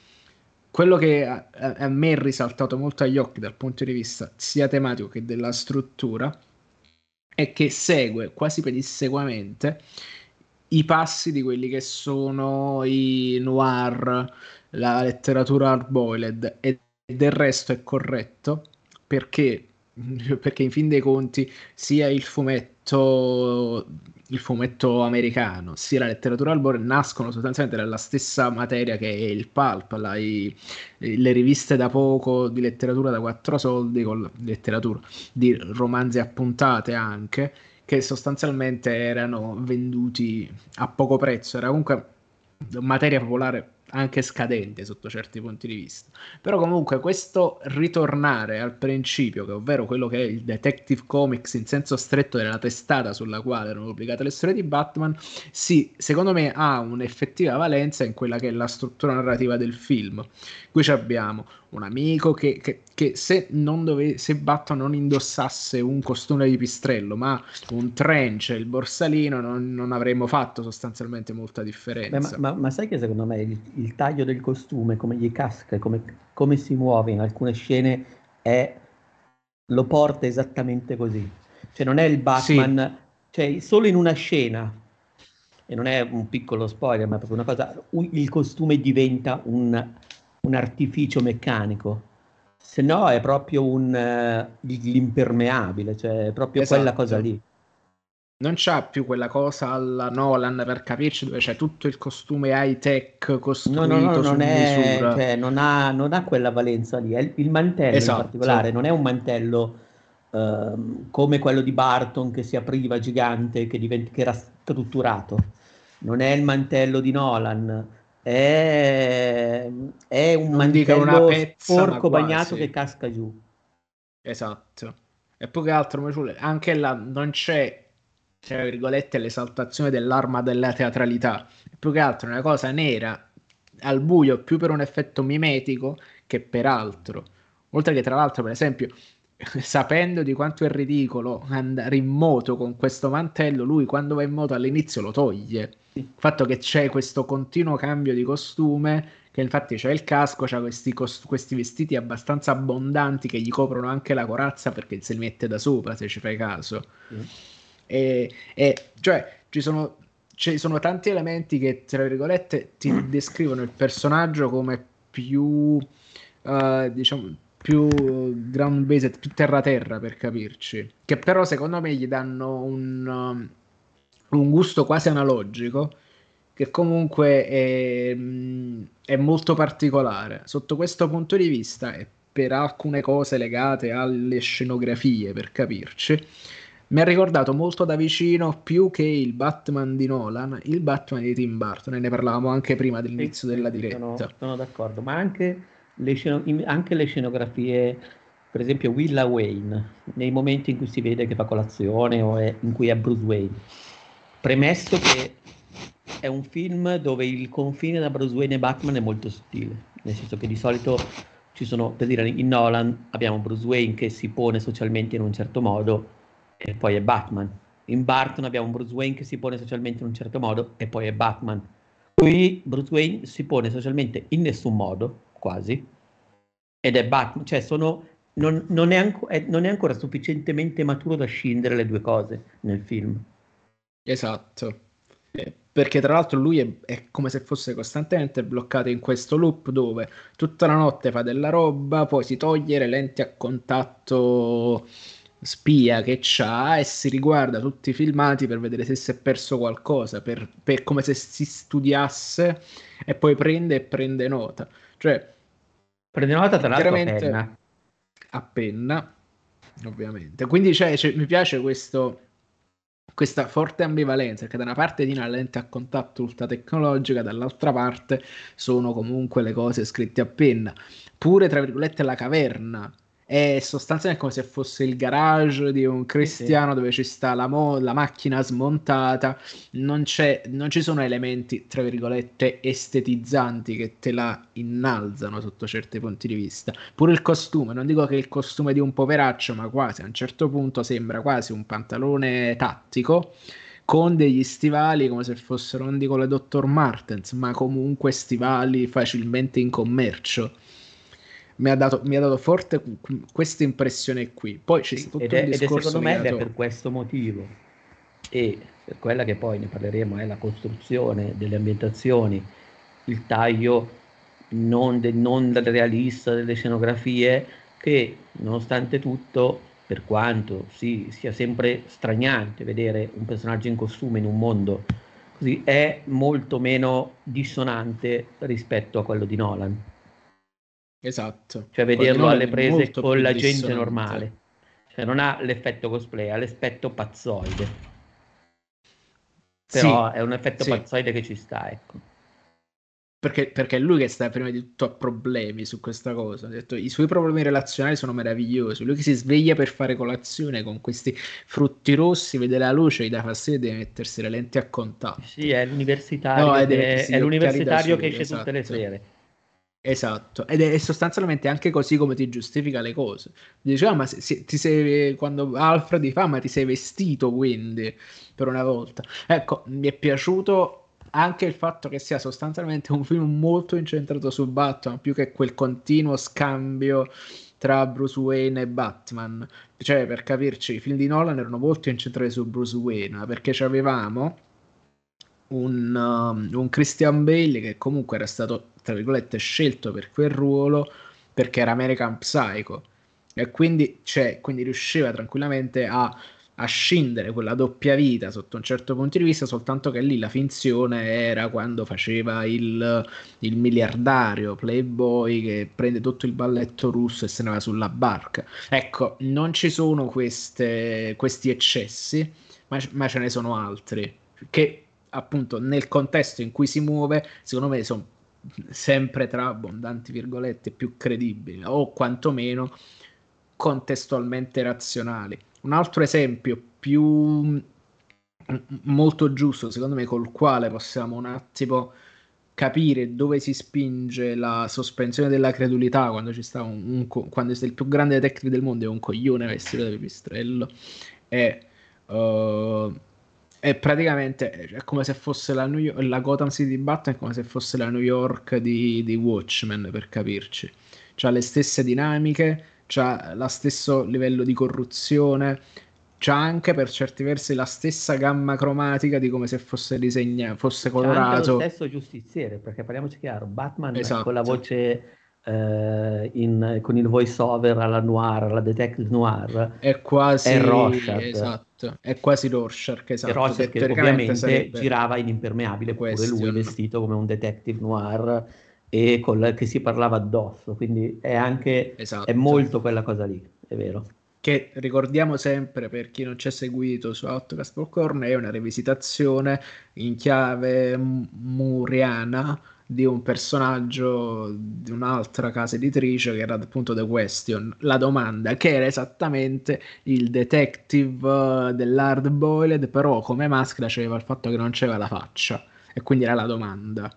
Quello che a, a me è risaltato molto agli occhi dal punto di vista sia tematico che della struttura è che segue quasi pedissequamente i passi di quelli che sono i noir, la letteratura hard-boiled e del resto è corretto perché, perché in fin dei conti sia il fumetto, il fumetto americano sia la letteratura albore nascono sostanzialmente dalla stessa materia che è il pulp, la, i, le riviste da poco di letteratura da quattro soldi, con letteratura di romanzi appuntate anche, che sostanzialmente erano venduti a poco prezzo, era comunque materia popolare anche scadente sotto certi punti di vista. Però comunque questo ritornare al principio, che ovvero quello che è il Detective Comics in senso stretto della testata sulla quale erano pubblicate le storie di Batman, sì, secondo me ha un'effettiva valenza in quella che è la struttura narrativa del film. Qui abbiamo un amico che, che, che se, non dove, se Batman non indossasse un costume di pistrello, ma un trench e il borsalino, non, non, avremmo fatto sostanzialmente molta differenza. Beh, ma, ma, ma, sai che secondo me il, il, taglio del costume, come gli casca, come, come si muove in alcune scene, è, lo porta esattamente così. Cioè non è il Batman, sì. cioè solo in una scena, e non è un piccolo spoiler, ma è proprio una cosa, il costume diventa un un artificio meccanico. Se no è proprio un, uh, l'impermeabile, cioè è proprio esatto. quella cosa lì. Non c'ha più quella cosa alla Nolan per capirci dove c'è tutto il costume high tech costruito no, no, no, non, è, cioè, non, ha, non, ha, quella valenza lì. il mantello esatto. in particolare non è un mantello uh, come quello di Barton che si apriva gigante, che, divent- che era strutturato. Non è il mantello di Nolan, è, è un non mantello pezza, sporco bagnato che casca giù. Esatto. E più che altro, anche là non c'è, tra virgolette, l'esaltazione dell'arma della teatralità. Più che altro una cosa nera al buio, più per un effetto mimetico che per altro. Oltre che, tra l'altro, per esempio, sapendo di quanto è ridicolo andare in moto con questo mantello, lui quando va in moto all'inizio lo toglie il fatto che c'è questo continuo cambio di costume, che infatti c'è il casco, c'ha questi, cost- questi, vestiti abbastanza abbondanti che gli coprono anche la corazza perché se li mette da sopra, se ci fai caso. Mm. E, e, cioè, ci sono, ci sono tanti elementi che, tra virgolette, ti descrivono il personaggio come più, uh, diciamo, più ground based, più terra-terra per capirci, che però secondo me gli danno un... Um, un gusto quasi analogico che comunque è, è, molto particolare. Sotto questo punto di vista e per alcune cose legate alle scenografie per capirci mi ha ricordato molto da vicino più che il Batman di Nolan il Batman di Tim Burton e ne parlavamo anche prima dell'inizio sì, della diretta. sono, sono, d'accordo. Ma anche le, sceno- anche le scenografie per esempio Willa Wayne nei momenti in cui si vede che fa colazione o è, in cui è Bruce Wayne Premesso che è un film dove il confine da Bruce Wayne e Batman è molto sottile, nel senso che di solito ci sono, per dire, in Nolan abbiamo Bruce Wayne che si pone socialmente in un certo modo e poi è Batman. In Barton abbiamo Bruce Wayne che si pone socialmente in un certo modo e poi è Batman. Qui Bruce Wayne si pone socialmente in nessun modo, quasi, ed è Batman, cioè sono, non, non, è anco, è, non è ancora sufficientemente maturo da scindere le due cose nel film. Esatto. Eh, perché tra l'altro lui è, è, come se fosse costantemente bloccato in questo loop dove tutta la notte fa della roba, poi si toglie le lenti a contatto spia che c'ha e si riguarda tutti i filmati per vedere se si è perso qualcosa, per, per come se si studiasse e poi prende e prende nota. Cioè, prende nota tra l'altro a penna. A penna, ovviamente. Quindi cioè, cioè, mi piace questo questa forte ambivalenza, che da una parte tiene la lente a contatto ultra tecnologica, dall'altra parte sono comunque le cose scritte a penna. Pure, tra virgolette, la caverna è sostanzialmente come se fosse il garage di un cristiano dove ci sta la, mo- la macchina smontata, non, non, ci sono elementi, tra virgolette, estetizzanti che te la innalzano sotto certi punti di vista. Pure il costume, non dico che è il costume di un poveraccio, ma quasi a un certo punto sembra quasi un pantalone tattico con degli stivali come se fossero, non dico le Dr. Martens, ma comunque stivali facilmente in commercio mi ha dato, mi ha dato forte questa impressione qui. Poi c'è stato ed, è, ed è secondo me è per questo motivo e per quella che poi ne parleremo è la costruzione delle ambientazioni, il taglio non, de, non realista delle scenografie che nonostante tutto per quanto sì, sia sempre straniante vedere un personaggio in costume in un mondo così, è molto meno dissonante rispetto a quello di Nolan. Esatto. Cioè vederlo alle prese con la gente normale. Cioè non ha l'effetto cosplay, ha l'effetto pazzoide. Però sì, è un effetto sì. pazzoide che ci sta, ecco. Perché, perché, è lui che sta prima di tutto a problemi su questa cosa. Ha detto, I suoi problemi relazionali sono meravigliosi. Lui che si sveglia per fare colazione con questi frutti rossi, vede la luce, gli dà fastidio deve mettersi le lenti a contatto. Sì, è l'universitario, no, è, è l'universitario che esce esatto. tutte le esatto. sere. Esatto, ed è sostanzialmente anche così come ti giustifica le cose. Diceva, ah, ma se, ti sei, quando Alfred fa, ma ti sei vestito quindi per una volta. Ecco, mi è piaciuto anche il fatto che sia sostanzialmente un film molto incentrato su Batman, più che quel continuo scambio tra Bruce Wayne e Batman. Cioè, per capirci, i film di Nolan erano molto incentrati su Bruce Wayne, perché avevamo un, um, un Christian Bale che comunque era stato tra virgolette, scelto per quel ruolo perché era American Psycho e quindi, cioè, quindi riusciva tranquillamente a, a scindere quella doppia vita sotto un certo punto di vista, soltanto che lì la finzione era quando faceva il, il miliardario playboy che prende tutto il balletto russo e se ne va sulla barca. Ecco, non ci sono queste, questi eccessi, ma, ma ce ne sono altri che appunto nel contesto in cui si muove, secondo me sono sempre tra abbondanti virgolette più credibili o quantomeno contestualmente razionali. Un altro esempio più molto giusto, secondo me, col quale possiamo un attimo capire dove si spinge la sospensione della credulità quando ci sta un, un quando il più grande detective del mondo è un coglione vestito da pipistrello è uh, è praticamente è come se fosse la, New York, la Gotham City di Batman, come se fosse la New York di, di Watchmen, per capirci. C'ha le stesse dinamiche, c'ha lo stesso livello di corruzione, c'ha anche per certi versi la stessa gamma cromatica di come se fosse disegnato, fosse colorato. C'ha anche lo stesso giustiziere, perché parliamoci chiaro, Batman esatto. con la voce eh, in, con il voice over alla noir, alla detective noir, è quasi è Rorschach. Esatto, è quasi Rorschach, esatto. Rorschach che ovviamente girava in impermeabile, pure lui vestito come un detective noir e col, che si parlava addosso, quindi è anche esatto. è molto quella cosa lì, è vero. Che ricordiamo sempre per chi non ci ha seguito su Outcast Popcorn, è una rivisitazione in chiave muriana di un personaggio di un'altra casa editrice che era appunto The Question, la domanda, che era esattamente il detective dell'hard boiled, però come maschera c'era il fatto che non c'era la faccia, e quindi era la domanda.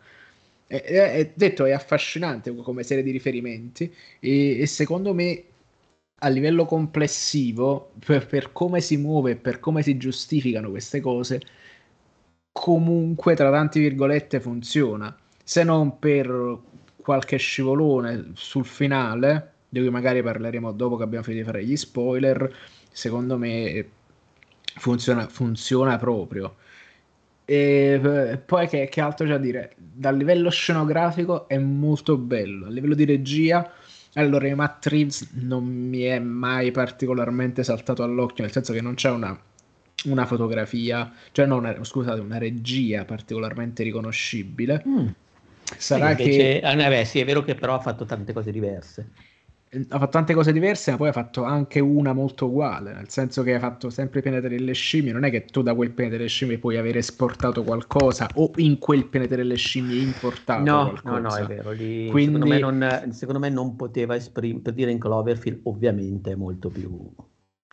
E, e, detto è affascinante come serie di riferimenti e, e secondo me a livello complessivo per, per come si muove e per come si giustificano queste cose comunque tra tante virgolette funziona se non per qualche scivolone sul finale, di cui magari parleremo dopo che abbiamo finito di fare gli spoiler, secondo me funziona, funziona proprio. E eh, poi che, che, altro c'è da dire? Dal livello scenografico è molto bello, a livello di regia, allora i Matt Reeves non mi è mai particolarmente saltato all'occhio, nel senso che non c'è una, una fotografia, cioè no, una, scusate, una regia particolarmente riconoscibile. Mm. Sarà sì, invece, che... Ah, beh, sì, è vero che però ha fatto tante cose diverse. Ha fatto tante cose diverse, ma poi ha fatto anche una molto uguale, nel senso che ha fatto sempre pianeta delle scimmie. Non è che tu da quel pianeta delle scimmie puoi aver esportato qualcosa o in quel pianeta delle scimmie importato no, qualcosa. No, no, è vero. Lì, Quindi... secondo, me non, secondo me non poteva esprimere, per dire in Cloverfield, ovviamente è molto più,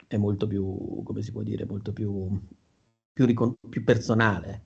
è molto più, come si può dire, molto più, più, ricon- più personale.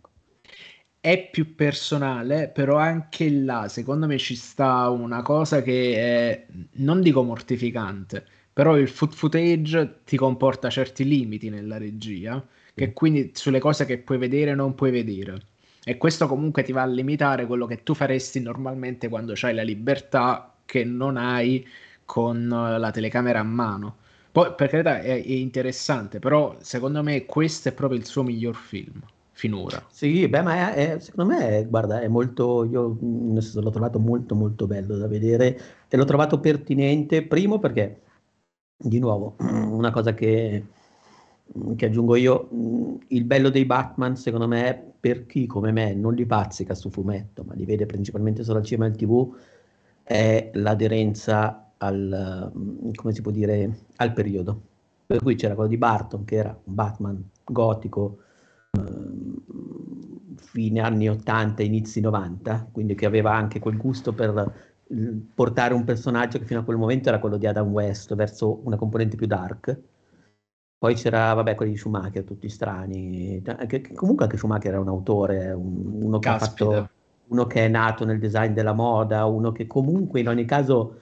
È più personale, però anche là secondo me ci sta una cosa che è, non dico mortificante, però il foot footage ti comporta certi limiti nella regia, che quindi sulle cose che puoi vedere non puoi vedere. E questo comunque ti va a limitare quello che tu faresti normalmente quando hai la libertà che non hai con la telecamera a mano. Poi per carità è, è interessante, però secondo me questo è proprio il suo miglior film finora. Sì, beh, ma è, è, secondo me, è, guarda, è molto, io l'ho trovato molto molto bello da vedere e l'ho trovato pertinente, primo perché, di nuovo, una cosa che, che aggiungo io, il bello dei Batman, secondo me, per chi come me non li pazzica su fumetto, ma li vede principalmente solo al cinema e al tv, è l'aderenza al, come si può dire, al periodo. Per cui c'era quello di Barton, che era un Batman gotico, fine anni 80, inizi 90, quindi che aveva anche quel gusto per portare un personaggio che fino a quel momento era quello di Adam West verso una componente più dark. Poi c'era, vabbè, quelli di Schumacher, tutti strani. Che, comunque anche Schumacher era un autore, un, uno, che fatto, uno, che è nato nel design della moda, uno che comunque in ogni caso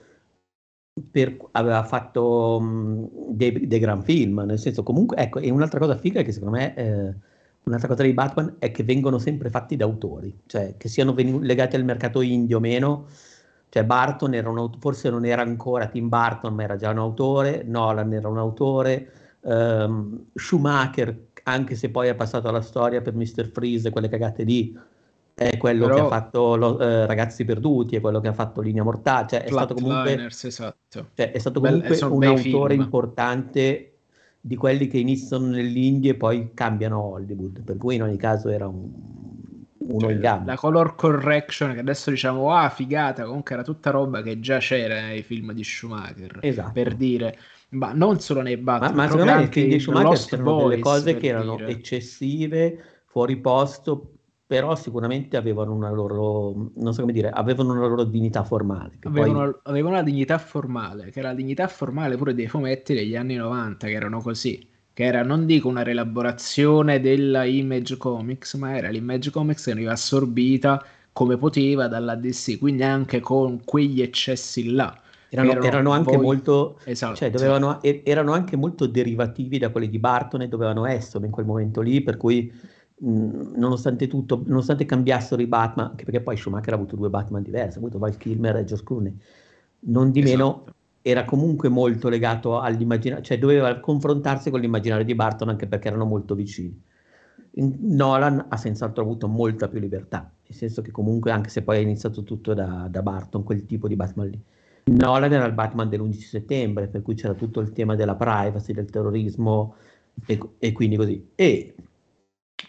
per, aveva fatto um, dei, dei, gran film. Nel senso, comunque, ecco, e un'altra cosa figa che secondo me... Eh, Un'altra cosa di Batman è che vengono sempre fatti da autori, cioè che siano venu- legati al mercato indie o meno. Cioè Barton era un aut- forse non era ancora Tim Burton, ma era già un autore, Nolan era un autore, um, Schumacher, anche se poi è passato alla storia per Mr. Freeze, quelle cagate lì, è quello Però... che ha fatto lo, eh, Ragazzi Perduti, è quello che ha fatto Linea Mortale, cioè è stato comunque, esatto. cioè, è stato comunque Bell, un autore film. importante di quelli che iniziano nell'indie e poi cambiano a Hollywood, per cui in ogni caso era un, uno cioè, in gamba. La color correction che adesso diciamo ah figata, comunque era tutta roba che già c'era nei film di Schumacher, esatto. per dire ma non solo nei Batman, ma, ma secondo me nei film di Schumacher c'erano delle cose che erano dire. eccessive, fuori posto, però sicuramente avevano una loro, non so come dire, avevano una loro dignità formale. Avevano, poi... avevano una dignità formale, che era la dignità formale pure dei fumetti degli anni 90, che erano così, che era, non dico una rielaborazione della Image Comics, ma era l'Image Comics che veniva assorbita come poteva dalla DC, quindi anche con quegli eccessi là. Erano, erano, erano anche voi... molto, esatto. cioè dovevano, erano anche molto derivativi da quelli di Barton e dovevano essere in quel momento lì, per cui nonostante tutto, nonostante cambiassero i Batman, anche perché poi Schumacher ha avuto due Batman diversi, ha avuto Val Kilmer e Josh Clooney, non di meno esatto. era comunque molto legato all'immaginario, cioè doveva confrontarsi con l'immaginario di Barton anche perché erano molto vicini. Nolan ha senz'altro avuto molta più libertà, nel senso che comunque anche se poi è iniziato tutto da, da Barton, quel tipo di Batman lì. Nolan era il Batman dell'11 settembre, per cui c'era tutto il tema della privacy, del terrorismo e, e quindi così. E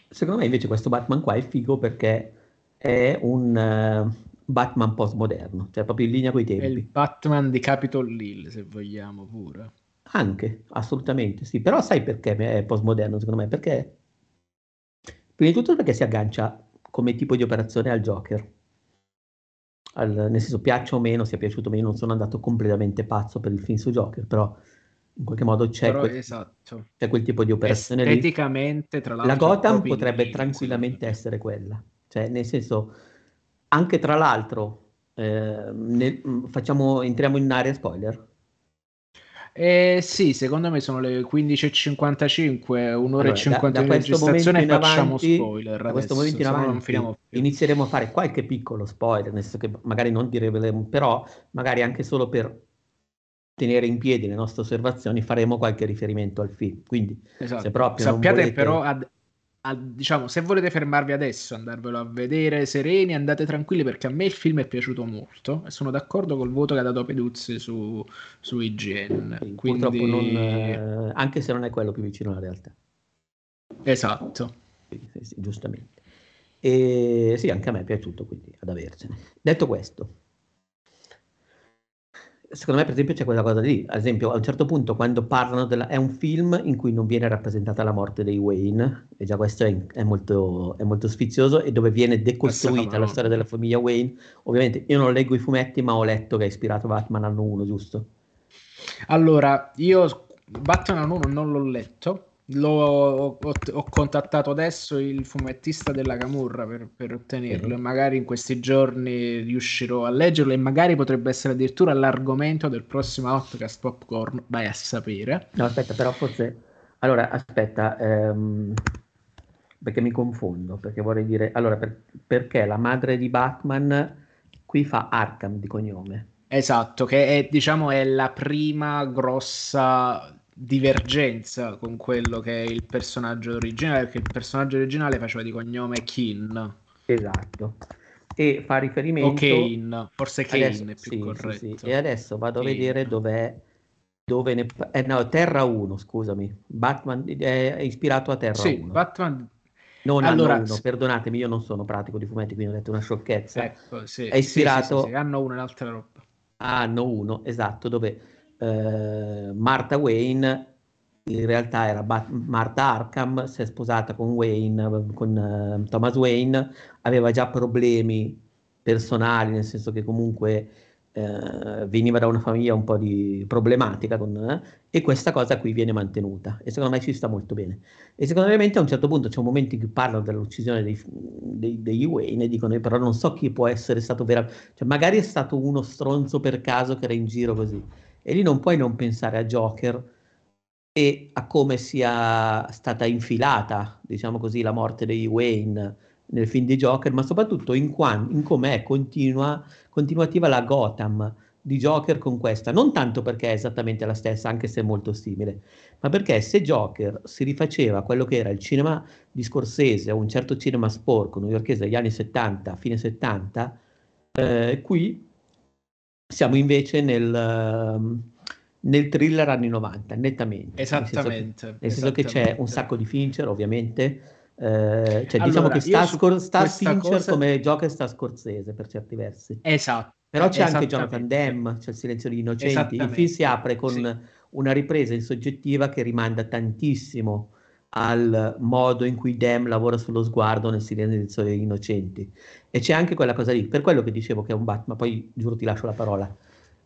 Secondo me invece questo Batman qua è figo perché è un uh, Batman postmoderno, cioè proprio in linea con i tempi. È il Batman di Capitol Hill, se vogliamo pure. Anche, assolutamente, sì. Però sai perché è postmoderno, secondo me? Perché, prima di tutto perché si aggancia come tipo di operazione al Joker. Al, nel senso, piaccia o meno, sia piaciuto o meno, non sono andato completamente pazzo per il film su Joker, però in qualche modo c'è, Però, quel, esatto. c'è quel tipo di operazione esteticamente lì. tra l'altro la Gotham potrebbe lì, tranquillamente sì. essere quella cioè nel senso anche tra l'altro eh, nel, facciamo, entriamo in area spoiler eh, sì, secondo me sono le 15.55, un'ora allora, e 50 minuti di registrazione facciamo avanti, spoiler. Da questo momento in avanti inizieremo a fare qualche piccolo spoiler, nel senso che magari non diremo, però magari anche solo per tenere in piedi le nostre osservazioni faremo qualche riferimento al film. Quindi, esatto. se proprio sappiate volete... però, ad, ad, diciamo, se volete fermarvi adesso, andarvelo a vedere sereni, andate tranquilli perché a me il film è piaciuto molto e sono d'accordo col voto che ha dato Peduzzi su, su IGN. Sì, Quindi... Purtroppo non, eh, anche se non è quello più vicino alla realtà. Esatto. Sì, sì, giustamente. E sì, anche a me è piaciuto, quindi ad avercene. Detto questo, secondo me, per esempio, c'è quella cosa lì. Ad esempio, a un certo punto, quando parlano della. è un film in cui non viene rappresentata la morte dei Wayne, e già questo è, è, molto, è molto, sfizioso, e dove viene decostruita la storia della famiglia Wayne. Ovviamente, io non leggo i fumetti, ma ho letto che ha ispirato Batman anno 1, giusto? Allora, io Batman anno 1 non l'ho letto ho, ho, ho, contattato adesso il fumettista della Camurra per, per ottenerlo mm. e magari in questi giorni riuscirò a leggerlo e magari potrebbe essere addirittura l'argomento del prossimo Outcast Popcorn, vai a sapere. No, aspetta, però forse... Allora, aspetta, ehm... perché mi confondo, perché vorrei dire... Allora, per... perché la madre di Batman qui fa Arkham di cognome? Esatto, che è, diciamo, è la prima grossa divergenza con quello che è il personaggio originale, perché il personaggio originale faceva di cognome Kin. Esatto. E fa riferimento... O Kane, forse Kane adesso, è più sì, corretto. Sì, sì. E adesso vado Kane. a vedere dov'è... Dove ne... Eh, no, Terra 1, scusami. Batman è ispirato a Terra sì, 1. Batman non allora, anno 1, perdonatemi, io non sono pratico di fumetti, quindi ho detto una sciocchezza. Ecco, sì, è ispirato sì, sì, anno 1 un'altra roba. Anno 1, esatto, dove eh, Martha Wayne in realtà era Bat- Martha Arkham, si è sposata con Wayne, con uh, Thomas Wayne, aveva già problemi personali, nel senso che comunque uh, veniva da una famiglia un po' di problematica con, uh, e questa cosa qui viene mantenuta e secondo me ci sta molto bene. E secondo me a un certo punto c'è un momento in cui parlano dell'uccisione dei, dei, degli Wayne e dicono però non so chi può essere stato veramente, cioè magari è stato uno stronzo per caso che era in giro così e lì non puoi non pensare a Joker e a come sia stata infilata, diciamo così, la morte dei Wayne nel film di Joker, ma soprattutto in, qua, in come è continua, continuativa la Gotham di Joker con questa, non tanto perché è esattamente la stessa, anche se è molto simile, ma perché se Joker si rifaceva a quello che era il cinema di Scorsese o un certo cinema sporco newyorkese degli anni 70, fine 70, eh, qui siamo invece nel, ehm, nel, thriller anni 90, nettamente. Esattamente. Nel senso che, nel senso che c'è un sacco di Fincher, ovviamente. Eh, cioè, allora, diciamo che sta, Scor- sta Fincher cosa... come Joker sta Scorsese per certi versi. Esatto. Però c'è anche Jonathan Demme, c'è il silenzio degli innocenti. Il film si apre con sì. una ripresa in soggettiva che rimanda tantissimo al modo in cui Dem lavora sullo sguardo nel silenzio degli innocenti. E c'è anche quella cosa lì, per quello che dicevo che è un Batman, poi giuro ti lascio la parola.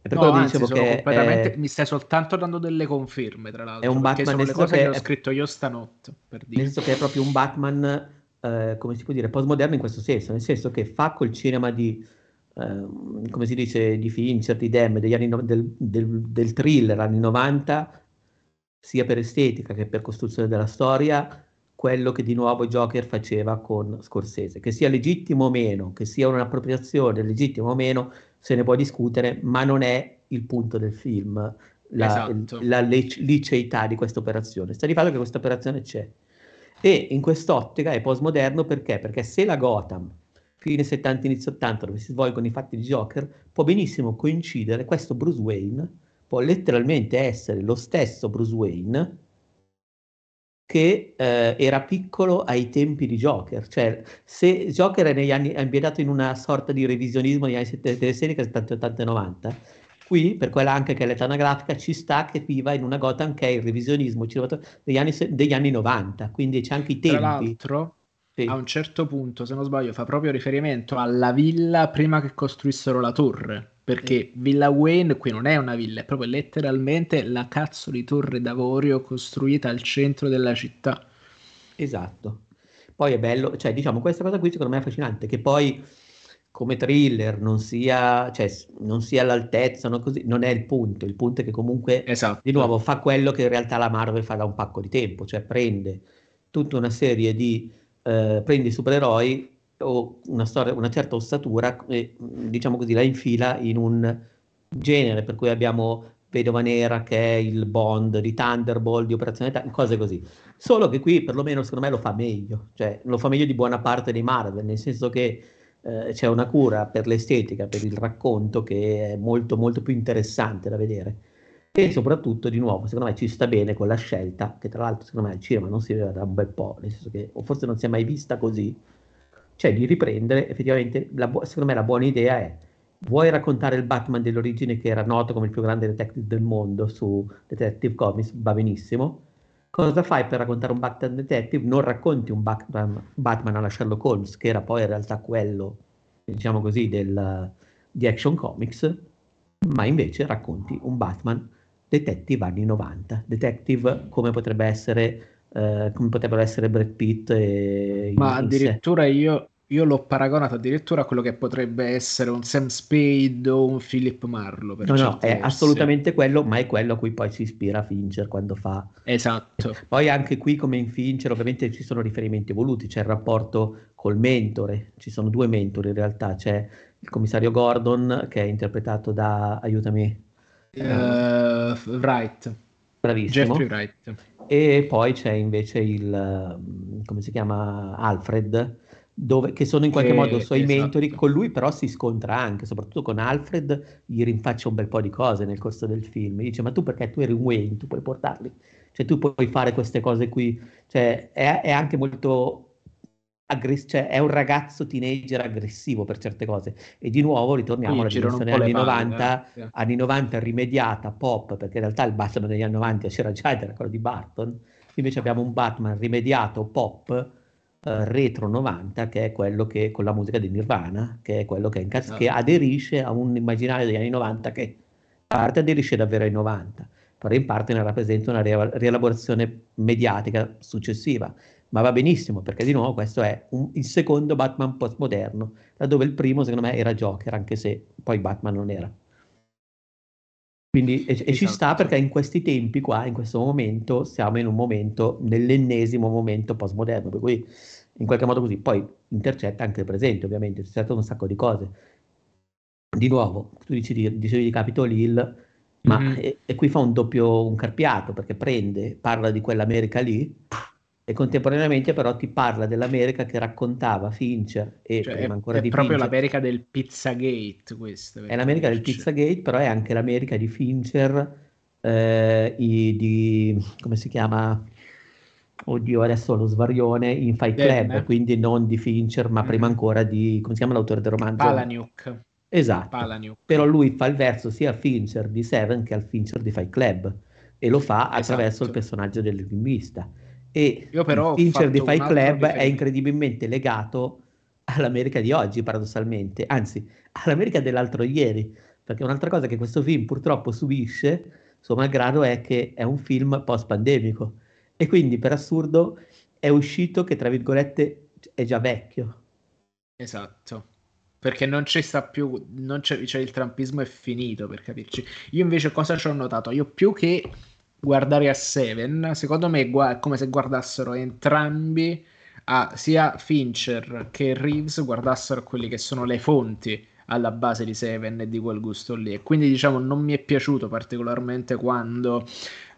È per no, quello anzi, che dicevo che è... mi stai soltanto dando delle conferme, tra l'altro. È un Batman nel senso che, che ho scritto io stanotte, per dire. Nel senso che è proprio un Batman, eh, come si può dire, postmoderno in questo senso, nel senso che fa col cinema di eh, come si dice, di Fincher, di Dem, degli anni no, del, del, del, thriller anni 90, sia per estetica che per costruzione della storia, quello che di nuovo Joker faceva con Scorsese. Che sia legittimo o meno, che sia un'appropriazione legittima o meno, se ne può discutere, ma non è il punto del film. La, esatto. la liceità di questa operazione. Sta di fatto che questa operazione c'è. E in quest'ottica è postmoderno perché? Perché se la Gotham fine 70, inizio 80, dove si svolgono i fatti di Joker, può benissimo coincidere, questo Bruce Wayne può letteralmente essere lo stesso Bruce Wayne che eh, era piccolo ai tempi di Joker, cioè se Joker è, negli anni, è ambientato in una sorta di revisionismo negli anni 70, 70, 80 e 90, qui per quella anche che è l'età anagrafica ci sta che viva in una Gotham che è il revisionismo degli anni, degli anni 90, quindi c'è anche i tempi. Tra l'altro sì. a un certo punto, se non sbaglio, fa proprio riferimento alla villa prima che costruissero la torre. Perché. Villa Wayne qui non è una villa, è proprio letteralmente la cazzo di torre d'avorio costruita al centro della città. Esatto. Poi è bello, cioè diciamo questa cosa qui secondo me è affascinante, che poi come thriller non sia, cioè, non sia all'altezza, no, così, non è il punto, il punto è che comunque esatto. di nuovo fa quello che in realtà la Marvel fa da un pacco di tempo, cioè prende tutta una serie di eh, prendi i supereroi o una, storia, una certa ossatura e diciamo così la infila in un genere per cui abbiamo Vedova Nera che è il Bond di Thunderbolt, di Operazione T- cose così. Solo che qui perlomeno secondo me lo fa meglio, cioè lo fa meglio di buona parte dei Marvel, nel senso che eh, c'è una cura per l'estetica, per il racconto che è molto molto più interessante da vedere e soprattutto di nuovo secondo me ci sta bene con la scelta che tra l'altro secondo me al cinema non si vede da un bel po' nel senso che o forse non si è mai vista così cioè di riprendere effettivamente la, secondo me la buona idea è vuoi raccontare il Batman dell'origine che era noto come il più grande detective del mondo su Detective Comics va benissimo cosa fai per raccontare un Batman detective? Non racconti un Batman, Batman alla Sherlock Holmes che era poi in realtà quello diciamo così del, di Action Comics ma invece racconti un Batman detective anni 90, detective come potrebbe essere eh, come potrebbero essere Brad Pitt e ma addirittura io, io, l'ho paragonato addirittura a quello che potrebbe essere un Sam Spade o un Philip Marlowe no no è versi. assolutamente quello ma è quello a cui poi si ispira Fincher quando fa esatto poi anche qui come in Fincher ovviamente ci sono riferimenti evoluti c'è il rapporto col mentore ci sono due mentori in realtà c'è il commissario Gordon che è interpretato da aiutami Uh, Wright. Bravissimo. Jeffrey Wright. E poi c'è invece il, come si chiama, Alfred, dove, che sono in qualche che, modo i suoi esatto. mentori, con lui però si scontra anche, soprattutto con Alfred, gli rinfaccia un bel po' di cose nel corso del film, gli dice ma tu perché tu eri un Wayne, tu puoi portarli, cioè tu puoi fare queste cose qui, cioè è, è anche molto aggress- cioè è un ragazzo teenager aggressivo per certe cose. E di nuovo ritorniamo alla dimensione anni 90, eh? anni 90 rimediata, pop, perché in realtà il Batman degli anni 90 c'era già ed era quello di Barton. Invece abbiamo un Batman rimediato, pop, eh, retro 90, che è quello che con la musica di Nirvana, che è quello che, incaz- no. che aderisce a un immaginario degli anni 90 che in parte aderisce davvero ai 90, però in parte ne rappresenta una rielaborazione mediatica successiva ma va benissimo perché di nuovo questo è un, il secondo Batman postmoderno, laddove il primo secondo me era Joker, anche se poi Batman non era. Quindi, e, esatto. e, ci sta esatto. perché in questi tempi qua, in questo momento, siamo in un momento, nell'ennesimo momento postmoderno, per cui in qualche modo così, poi intercetta anche il presente ovviamente, intercetta un sacco di cose. di nuovo, tu dici di, dicevi di Capitol Hill, ma mm-hmm. e, e, qui fa un doppio, un carpiato, perché prende, parla di quell'America lì, e contemporaneamente però ti parla dell'America che raccontava Fincher e cioè, prima ancora è, di è proprio Fincher. l'America del Pizzagate questo. È l'America del Pizzagate, però è anche l'America di Fincher, eh, i, di, come si chiama? Oddio, adesso lo svarione in Fight Club, Bene. quindi non di Fincher, ma mm. prima ancora di, come si chiama l'autore del romanzo? Palaniuk. Esatto, Palaniuk. però lui fa il verso sia al Fincher di Seven che al Fincher di Fight Club e lo fa attraverso esatto. il personaggio del linguista e il Fincher di Fight Club è incredibilmente legato all'America di oggi, paradossalmente, anzi all'America dell'altro ieri, perché un'altra cosa che questo film purtroppo subisce, suo malgrado, è che è un film post-pandemico e quindi per assurdo è uscito che tra virgolette è già vecchio. Esatto perché non ci sta più, non c'è, cioè il trampismo è finito per capirci. Io invece cosa ci ho notato? Io più che guardare a Seven, secondo me è come se guardassero entrambi a sia Fincher che Reeves guardassero quelli che sono le fonti alla base di Seven e di quel gusto lì. E quindi diciamo non mi è piaciuto particolarmente quando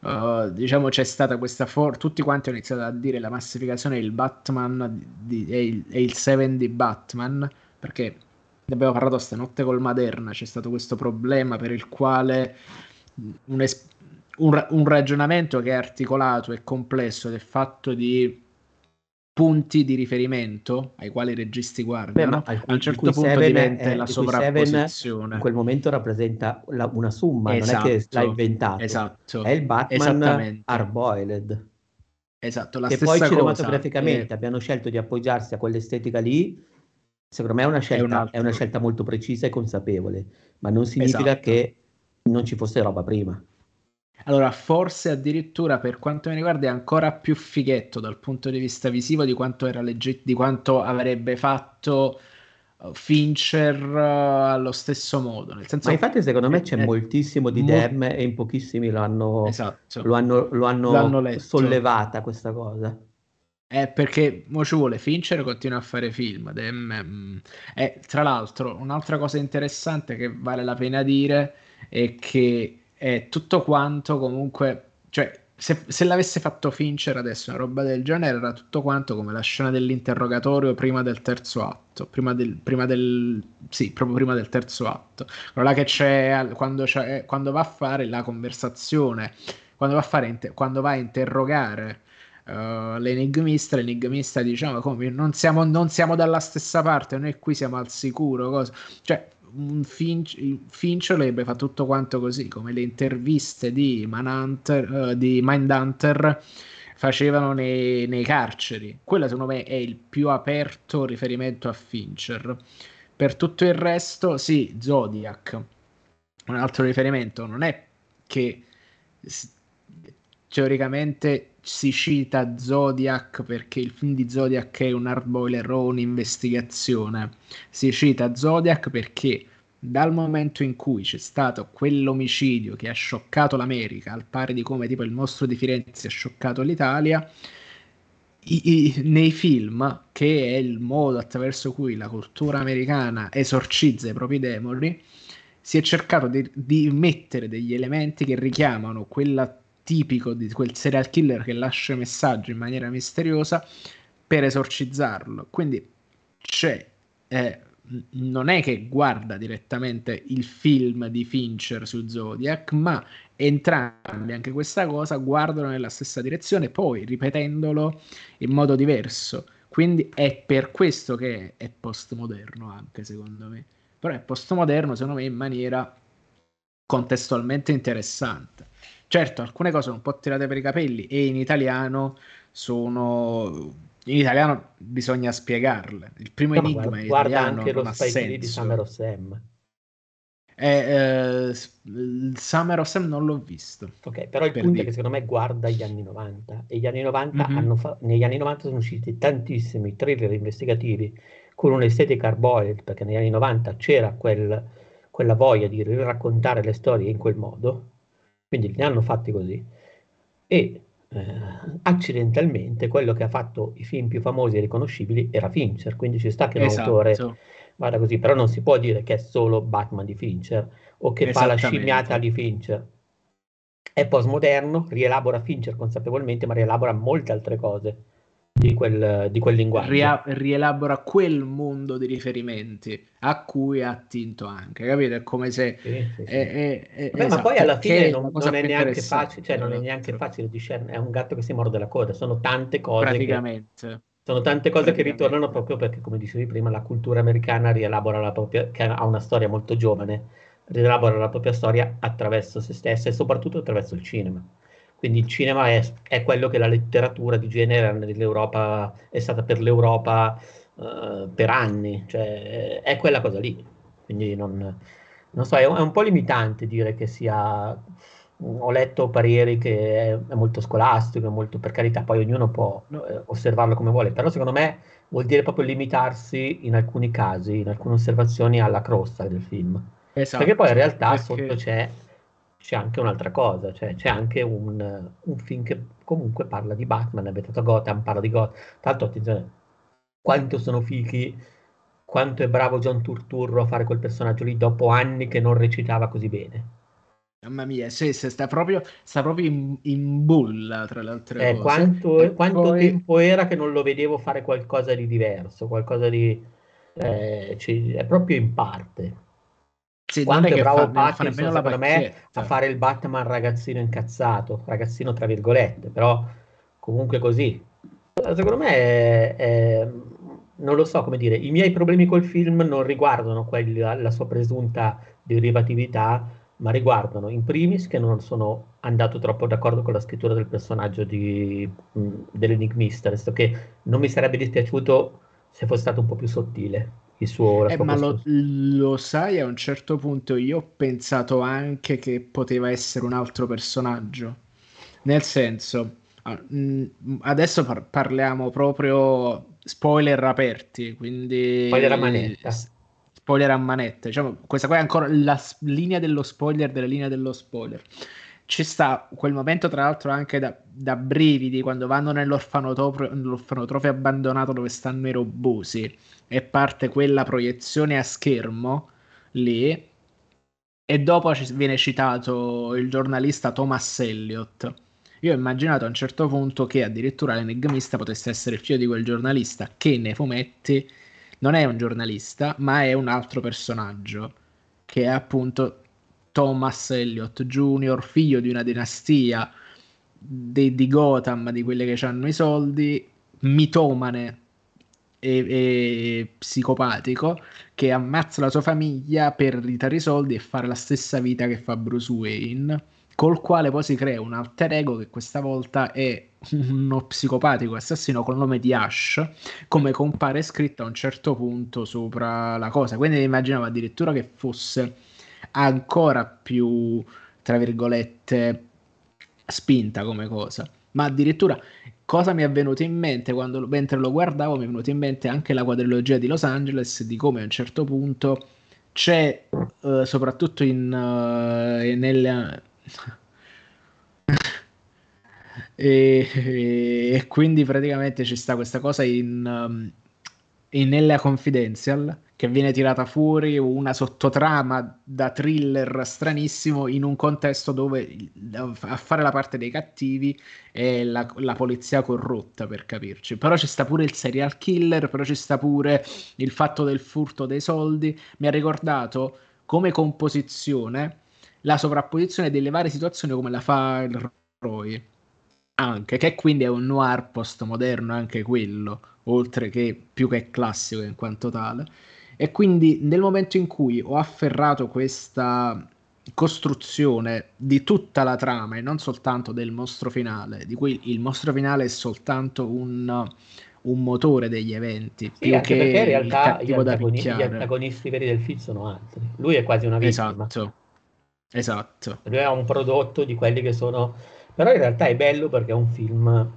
uh, diciamo c'è stata questa for- tutti quanti hanno iniziato a dire la massificazione il Batman di- e, il, e il Seven di Batman perché ne abbiamo parlato stanotte col Maderna c'è stato questo problema per il quale un, es- un, un ragionamento che è articolato e complesso del fatto di punti di riferimento ai quali i registi guardano, Beh, a un certo punto diventa è, la sovrapposizione. in quel momento rappresenta la, una summa, esatto, non è che esatto, l'ha inventato. Esatto. È il Batman Arboiled. Esatto, la che stessa poi cinematograficamente è... abbiano scelto di appoggiarsi a quell'estetica lì, secondo me è una scelta, è, è una scelta molto precisa e consapevole, ma non significa esatto. che non ci fosse roba prima. Allora, forse addirittura per quanto mi riguarda è ancora più fighetto dal punto di vista visivo di quanto, era legge- di quanto avrebbe fatto uh, Fincher uh, allo stesso modo. Nel senso, Ma infatti secondo me c'è è, moltissimo di mo- Dem e in pochissimi lo hanno, esatto. lo hanno, lo hanno sollevata questa cosa. È perché mo ci vuole Fincher continua a fare film. Dem, mm, e tra l'altro, un'altra cosa interessante che vale la pena dire è che è tutto quanto comunque, cioè se, se, l'avesse fatto Fincher adesso una roba del genere era tutto quanto come la scena dell'interrogatorio prima del terzo atto, prima del, prima del sì, proprio prima del terzo atto. Quella che c'è quando, c'è quando va a fare la conversazione, quando va a fare quando va a interrogare Uh, l'enigmista, l'enigmista diciamo come non siamo, non siamo dalla stessa parte, noi qui siamo al sicuro, cosa. cioè Finch, Fincher avrebbe fatto tutto quanto così, come le interviste di, Manhunter, uh, di Mindhunter facevano nei, nei, carceri. Quella secondo me è il più aperto riferimento a Fincher. Per tutto il resto, sì, Zodiac. Un altro riferimento non è che teoricamente si cita Zodiac perché il film di Zodiac è un hard boiler o un'investigazione. Si cita Zodiac perché dal momento in cui c'è stato quell'omicidio che ha scioccato l'America, al pari di come tipo il mostro di Firenze ha scioccato l'Italia, i, i, nei film, che è il modo attraverso cui la cultura americana esorcizza i propri demoni, si è cercato di, di mettere degli elementi che richiamano quella tipico di quel serial killer che lascia messaggi in maniera misteriosa per esorcizzarlo. Quindi c'è, eh, non è che guarda direttamente il film di Fincher su Zodiac, ma entrambi, anche questa cosa, guardano nella stessa direzione, poi ripetendolo in modo diverso. Quindi è per questo che è postmoderno anche secondo me. Però è postmoderno secondo me in maniera contestualmente interessante. Certo, alcune cose sono un po' tirate per i capelli e in italiano sono in italiano bisogna spiegarle. Il primo no, enigma guarda, guarda italiano anche non lo senso. di Summer of Sam. Eh, eh, Summer of Sam non l'ho visto. Ok, però il punto dire. è che secondo me guarda gli anni 90 e gli anni 90 mm-hmm. hanno fa- negli anni 90 sono usciti tantissimi thriller investigativi con un'estetica arboreal, perché negli anni 90 c'era quel, quella voglia di raccontare le storie in quel modo quindi li hanno fatti così. E eh, accidentalmente quello che ha fatto i film più famosi e riconoscibili era Fincher, quindi ci sta che un esatto. autore vada così, però non si può dire che è solo Batman di Fincher o che fa la scimmiata di Fincher. È postmoderno, rielabora Fincher consapevolmente, ma rielabora molte altre cose di quel, di quel linguaggio. Ria- rielabora quel mondo di riferimenti a cui ha attinto anche, capito? È come se... Sì, sì, sì. È, è, è, Beh, esatto, ma poi alla fine non, non, è neanche facile, cioè non è neanche facile discernere, è un gatto che si morde la coda, sono tante cose Praticamente. Che, sono tante cose che ritornano proprio perché, come dicevi prima, la cultura americana rielabora la propria, che ha una storia molto giovane, rielabora la propria storia attraverso se stessa e soprattutto attraverso il cinema. Quindi il cinema è, è quello che la letteratura di genere nell'Europa è stata per l'Europa uh, per anni, cioè è quella cosa lì. Quindi non, non so, è un, è un, po' limitante dire che sia. Ho letto pareri che è, è molto scolastico, è molto per carità, poi ognuno può eh, osservarlo come vuole, però secondo me vuol dire proprio limitarsi in alcuni casi, in alcune osservazioni alla crosta del film. Esatto, perché poi in realtà perché... sotto c'è c'è anche un'altra cosa, cioè c'è anche un, un, film che comunque parla di Batman, è abitato a Gotham, parla di Gotham. L'altro, attenzione, quanto sono fichi, quanto è bravo John Turturro a fare quel personaggio lì dopo anni che non recitava così bene. Mamma mia, sì, sta proprio, sta proprio in, in, bulla tra le altre eh, cose. Quanto, quanto poi... tempo era che non lo vedevo fare qualcosa di diverso, qualcosa di... Eh, cioè, è proprio in parte. Sì, Quanto è bravo Pattinson, secondo me, a fare il Batman ragazzino incazzato, ragazzino tra virgolette, però comunque così. Secondo me è, è, non lo so come dire, i miei problemi col film non riguardano quelli, la sua presunta derivatività, ma riguardano in primis che non sono andato troppo d'accordo con la scrittura del personaggio di, mh, dell'enigmista, che non mi sarebbe dispiaciuto se fosse stato un po' più sottile il suo... Eh, ma lo, lo, sai, a un certo punto io ho pensato anche che poteva essere un altro personaggio. Nel senso, mm, adesso par- parliamo proprio spoiler aperti, quindi... Spoiler a manetta. Spoiler a manetta. Diciamo, questa qua è ancora la linea dello spoiler della linea dello spoiler ci sta quel momento, tra l'altro, anche da, da brividi quando vanno nell'orfanotrofio, nell'orfanotrofio abbandonato dove stanno i robosi e parte quella proiezione a schermo lì. E dopo viene citato il giornalista Thomas Elliott. Io ho immaginato a un certo punto che addirittura l'enigmista potesse essere il figlio di quel giornalista, che nei fumetti non è un giornalista, ma è un altro personaggio, che è appunto Thomas Elliott Jr., figlio di una dinastia di, di Gotham, di quelle che hanno i soldi, mitomane e, e, psicopatico, che ammazza la sua famiglia per ritare i soldi e fare la stessa vita che fa Bruce Wayne, col quale poi si crea un alter ego che questa volta è uno psicopatico assassino col nome di Ash, come compare scritto a un certo punto sopra la cosa. Quindi immaginavo addirittura che fosse ancora più, tra virgolette, spinta come cosa. Ma addirittura cosa mi è venuto in mente quando mentre lo guardavo? Mi è venuto in mente anche la quadrilogia di Los Angeles, di come a un certo punto c'è, uh, soprattutto in, uh, nel... e, e, quindi praticamente ci sta questa cosa in, um, in Nella Confidential che viene tirata fuori una sottotrama da thriller stranissimo in un contesto dove a fare la parte dei cattivi è la, la, polizia corrotta per capirci. Però ci sta pure il serial killer però ci sta pure il fatto del furto dei soldi. Mi ha ricordato come composizione la sovrapposizione delle varie situazioni come la fa il Roy anche che quindi è un noir postmoderno anche quello oltre che più che classico in quanto tale e quindi nel momento in cui ho afferrato questa costruzione di tutta la trama e non soltanto del mostro finale, di cui il mostro finale è soltanto un, un motore degli eventi, sì, più che in realtà gli, antagoni- gli, antagonisti veri del film sono altri. Lui è quasi una vittima. Esatto. Esatto. Lui è un prodotto di quelli che sono... Però in realtà è bello perché è un film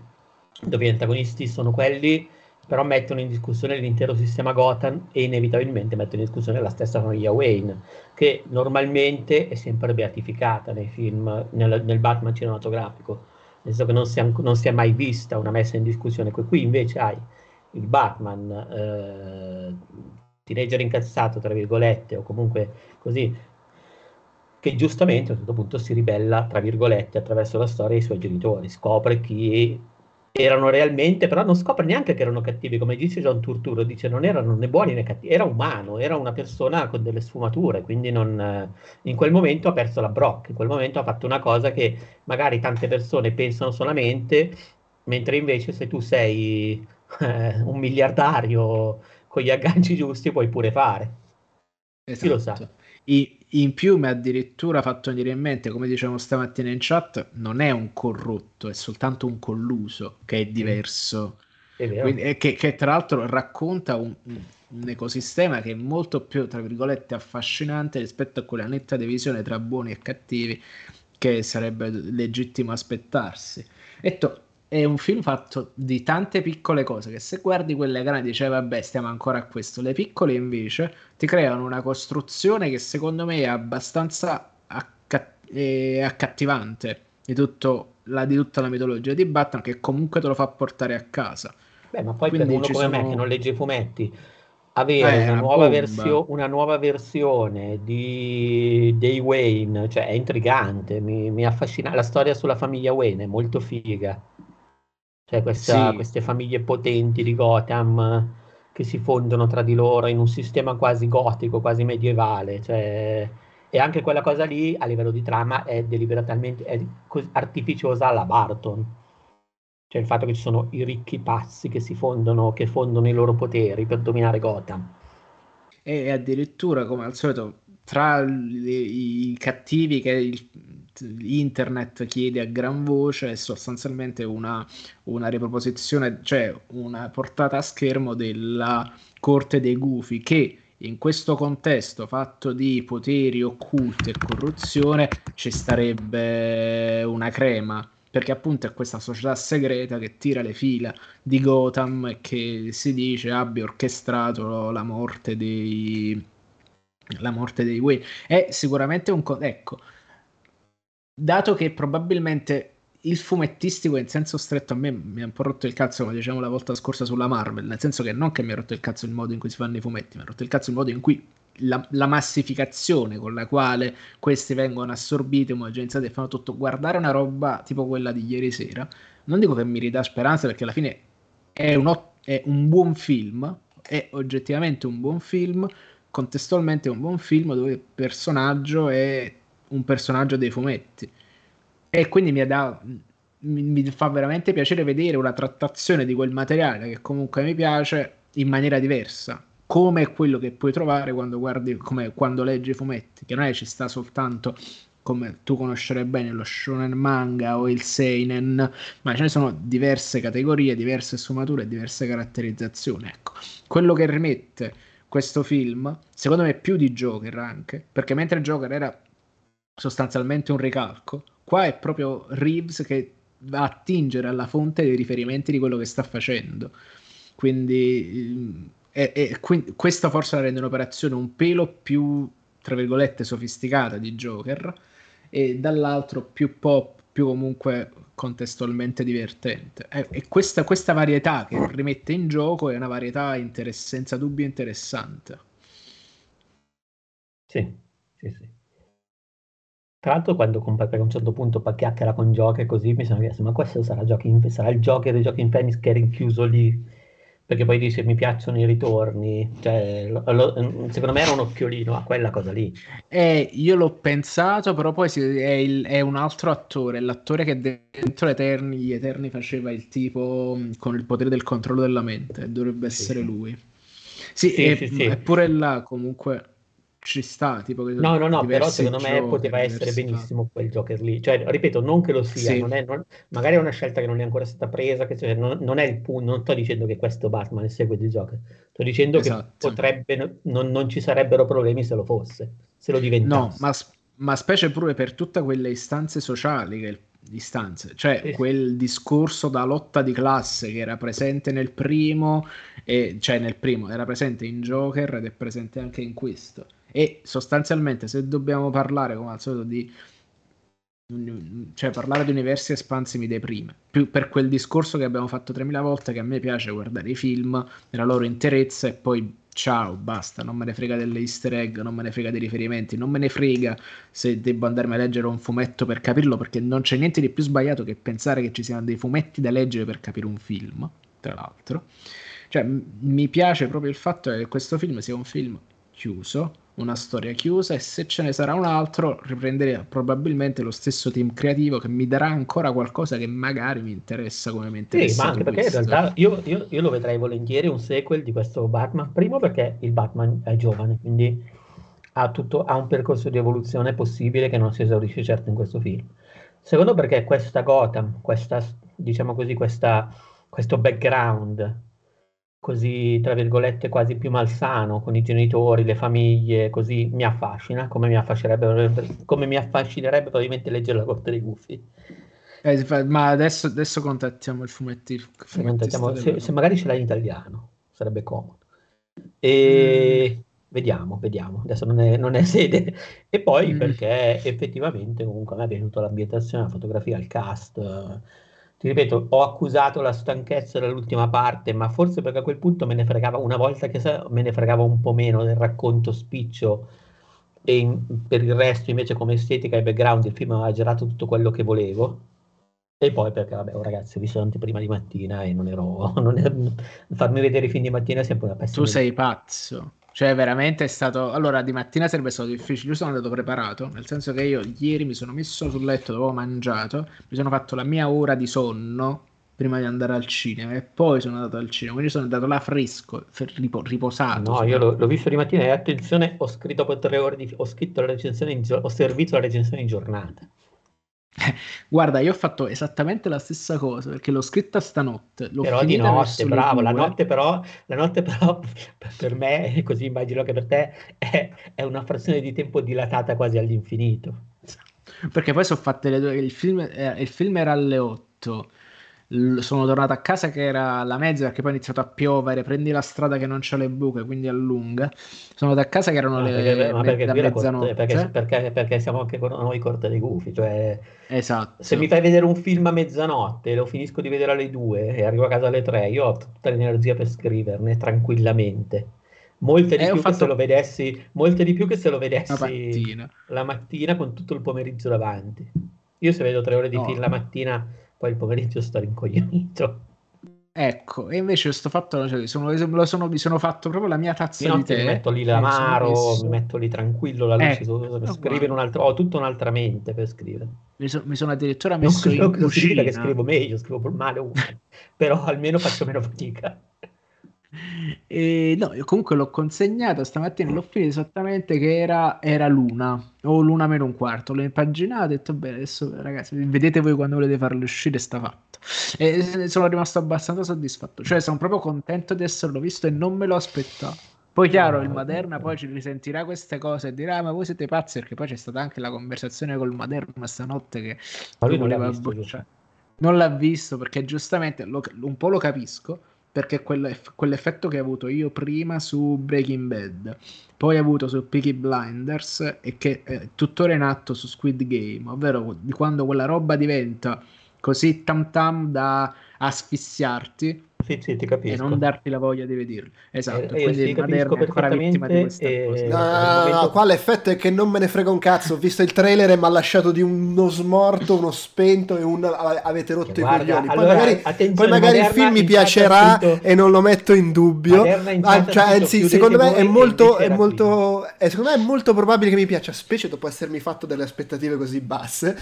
dove gli antagonisti sono quelli però mettono in discussione l'intero sistema Gotham e inevitabilmente mettono in discussione la stessa famiglia Wayne, che normalmente è sempre beatificata nei film, nel, nel Batman cinematografico, nel senso che non si, è, non si, è, mai vista una messa in discussione. Qui invece hai il Batman eh, teenager incazzato, tra virgolette, o comunque così, che giustamente a un certo punto si ribella, tra virgolette, attraverso la storia ai suoi genitori, scopre chi erano realmente, però non scopre neanche che erano cattivi, come dice John Turturro, dice non erano né buoni né cattivi, era umano, era una persona con delle sfumature, quindi non, in quel momento ha perso la brocca, in quel momento ha fatto una cosa che magari tante persone pensano solamente, mentre invece se tu sei eh, un miliardario con gli agganci giusti puoi pure fare. Esatto. Chi lo sa. Esatto. I, in più mi ha addirittura fatto venire in mente, come dicevamo stamattina in chat, non è un corrotto, è soltanto un colluso che è diverso. È Quindi, e che, che, tra l'altro racconta un, un, ecosistema che è molto più, tra virgolette, affascinante rispetto a quella netta divisione tra buoni e cattivi che sarebbe legittimo aspettarsi. Detto, è un film fatto di tante piccole cose che se guardi quelle grandi dici eh, vabbè stiamo ancora a questo. Le piccole invece ti creano una costruzione che secondo me è abbastanza acca- è accattivante di, tutto, la, di, tutta la mitologia di Batman che comunque te lo fa portare a casa. Beh ma poi Quindi per uno come sono... me che non legge i fumetti avere eh, una, nuova versio- una, nuova versione di, dei Wayne cioè è intrigante mi, mi affascina la storia sulla famiglia Wayne è molto figa cioè questa, sì. queste famiglie potenti di Gotham che si fondono tra di loro in un sistema quasi gotico, quasi medievale. Cioè, e anche quella cosa lì a livello di trama è deliberatamente è artificiosa alla Barton. Cioè il fatto che ci sono i ricchi pazzi che si fondono, che fondono i loro poteri per dominare Gotham. E addirittura, come al solito, tra i cattivi che il, internet chiede a gran voce è sostanzialmente una, una riproposizione, cioè una portata a schermo della corte dei gufi che in questo contesto fatto di poteri occulti e corruzione ci starebbe una crema perché appunto è questa società segreta che tira le fila di Gotham e che si dice abbia orchestrato la morte dei la morte dei Wayne. È sicuramente un... Co- ecco, dato che probabilmente il fumettistico in senso stretto a me mi ha un po' rotto il cazzo come dicevamo la volta scorsa sulla Marvel, nel senso che non che mi ha rotto il cazzo il modo in cui si fanno i fumetti, mi ha rotto il cazzo il modo in cui la, la massificazione con la quale questi vengono assorbiti, omogenizzati e fanno tutto, guardare una roba tipo quella di ieri sera, non dico che mi ridà speranza perché alla fine è un, è un buon film, è oggettivamente un buon film, contestualmente è un buon film dove il personaggio è un personaggio dei fumetti. E quindi mi, da, mi, mi, fa veramente piacere vedere una trattazione di quel materiale che comunque mi piace in maniera diversa come quello che puoi trovare quando guardi come quando leggi i fumetti che non è ci sta soltanto come tu conoscerai bene lo shonen manga o il seinen ma ce ne sono diverse categorie diverse sfumature diverse caratterizzazioni ecco. Quello che rimette questo film, secondo me più di Joker anche, perché mentre Joker era sostanzialmente un ricalco, qua è proprio Reeves che va a attingere alla fonte dei riferimenti di quello che sta facendo. Quindi, e, e, quindi questo forse la rende un'operazione un pelo più, tra virgolette, sofisticata di Joker e dall'altro più pop, più comunque contestualmente divertente. E, e questa, questa, varietà che rimette in gioco è una varietà interess- senza dubbio interessante. Sì, sì, sì. Tra l'altro quando compare a un certo punto chiacchiera con Joker così mi sono chiesto ma questo sarà, sarà il Joker di Joaquin Phoenix che è rinchiuso lì perché poi dice mi piacciono i ritorni, cioè, lo, lo, secondo me era un occhiolino a quella cosa lì. Eh, io l'ho pensato, però poi si, è, il, è, un altro attore, l'attore che dentro Eterni, gli Eterni faceva il tipo mm, con il potere del controllo della mente, dovrebbe essere sì. lui. Sì, sì, e, sì, sì. eppure là comunque ci sta. Tipo no, no, no, però secondo me poteva essere benissimo quel Joker lì. Cioè, ripeto, non che lo sia, sì. non è, non, magari è una scelta che non è ancora stata presa, che, cioè, non, non, è il punto, non sto dicendo che questo Batman segue di Joker, sto dicendo esatto. che potrebbe, non, non, ci sarebbero problemi se lo fosse, se lo diventasse. No, ma, ma specie pure per tutte quelle istanze sociali che il istanze, cioè sì. quel discorso da lotta di classe che era presente nel primo, e, cioè nel primo, era presente in Joker ed è presente anche in questo. E sostanzialmente, se dobbiamo parlare come al solito di cioè parlare di universi espansi mi deprime più per quel discorso che abbiamo fatto 3000 volte che a me piace guardare i film nella loro interezza e poi ciao basta non me ne frega delle easter egg non me ne frega dei riferimenti non me ne frega se devo andarmi a leggere un fumetto per capirlo perché non c'è niente di più sbagliato che pensare che ci siano dei fumetti da leggere per capire un film tra l'altro cioè mi piace proprio il fatto che questo film sia un film chiuso una storia chiusa e se ce ne sarà un altro riprenderà probabilmente lo stesso team creativo che mi darà ancora qualcosa che magari mi interessa come mi interessa. Sì, ma anche perché in realtà io, io, io, lo vedrei volentieri un sequel di questo Batman, primo perché il Batman è giovane, quindi ha, tutto, ha un percorso di evoluzione possibile che non si esaurisce certo in questo film. Secondo perché questa Gotham, questa, diciamo così, questa, questo background così, tra virgolette, quasi più malsano con i genitori, le famiglie, così mi affascina, come mi affascinerebbe, come mi affascinerebbe probabilmente leggere la corte dei gufi. Eh, ma adesso, adesso contattiamo il fumettino. Se, se, magari ce l'hai in italiano, sarebbe comodo. E mm. vediamo, vediamo. Adesso non è, non è sede. E poi mm. perché effettivamente comunque a me è venuta l'ambientazione, la fotografia, il cast ti ripeto, ho accusato la stanchezza dell'ultima parte, ma forse perché a quel punto me ne fregava, una volta che sa, me ne fregava un po' meno del racconto spiccio e in, per il resto invece come estetica e background il film aveva girato tutto quello che volevo. E poi perché, vabbè, oh, ragazzi, ho visto prima di mattina e non ero... Non è, farmi vedere i film di mattina è sempre una pessima. Tu sei pazzo. Cioè, veramente è stato. Allora, di mattina sarebbe stato difficile. Io sono andato preparato, nel senso che io ieri mi sono messo sul letto, dopo mangiato, mi sono fatto la mia ora di sonno prima di andare al cinema e poi sono andato al cinema. Quindi sono andato là fresco, riposato. No, io l'ho, l'ho, visto di mattina e attenzione, ho scritto per tre ore di. Ho scritto la recensione in, ho servito la recensione in giornata. Guarda, io ho fatto esattamente la stessa cosa perché l'ho scritta stanotte. L'ho però di notte, bravo. La notte però, la notte però per me, così immagino che per te, è, è una frazione di tempo dilatata quasi all'infinito. Perché poi sono fatte le due. Il film, eh, il film era alle 8 sono tornato a casa che era la mezza perché poi è iniziato a piovere, prendi la strada che non c'ha le buche, quindi allunga. Sono andato a casa che erano ah, le perché, ma perché, me- mezzanotte. Perché, perché, perché, siamo anche con noi corte dei gufi, cioè esatto. se mi fai vedere un film a mezzanotte, lo finisco di vedere alle due e arrivo a casa alle tre, io ho tutta l'energia per scriverne tranquillamente. Molte di, eh, più, fatto... che se lo vedessi, molte di più che se lo vedessi mattina. la mattina con tutto il pomeriggio davanti. Io se vedo tre ore di no. film la mattina poi il pomeriggio sto rincoglionito. Ecco, e invece sto fatto, cioè, sono, lo sono, mi sono fatto proprio la mia tazza di, di tè. Mi metto lì l'amaro, messo... mi metto lì tranquillo la luce ecco, per scrivere un altro, ho tutta un'altra mente per scrivere. Mi, so, mi sono addirittura messo non, in non, cucina. Che scrivo meglio, scrivo male uguale, però almeno faccio meno fatica. E no, io comunque l'ho consegnato stamattina, l'ho finito esattamente che era, era l'una o l'una meno un quarto. L'ho impaginato e ho detto bene, adesso ragazzi, vedete voi quando volete farlo uscire, sta fatto. E sono rimasto abbastanza soddisfatto, cioè sono proprio contento di esserlo visto e non me lo aspettavo. Poi chiaro, il Maderna poi ci risentirà queste cose e dirà ah, ma voi siete pazzi perché poi c'è stata anche la conversazione col Maderna stanotte che ma lui non l'ha visto, non l'ha visto perché giustamente lo, un po' lo capisco perché quell'eff- quell'effetto che ho avuto io prima su Breaking Bad, poi ho avuto su Peaky Blinders e che è tuttora in atto su Squid Game, ovvero di quando quella roba diventa così tam tam da asfissiarti sì, sì, ti capisco. E non darti la voglia di vederlo. Esatto, eh, quindi il Maderna è ancora vittima di questa e... cosa. No, no, no, no, qua l'effetto è che non me ne frega un cazzo. Ho visto il trailer e mi ha lasciato di uno smorto, uno spento e un avete rotto Guarda, i coglioni. Poi allora, magari, poi magari il film mi piacerà tutto... e non lo metto in dubbio. Ah, cioè, anzi, secondo me è molto, è molto, è, secondo me è molto probabile che mi piaccia, specie dopo essermi fatto delle aspettative così basse.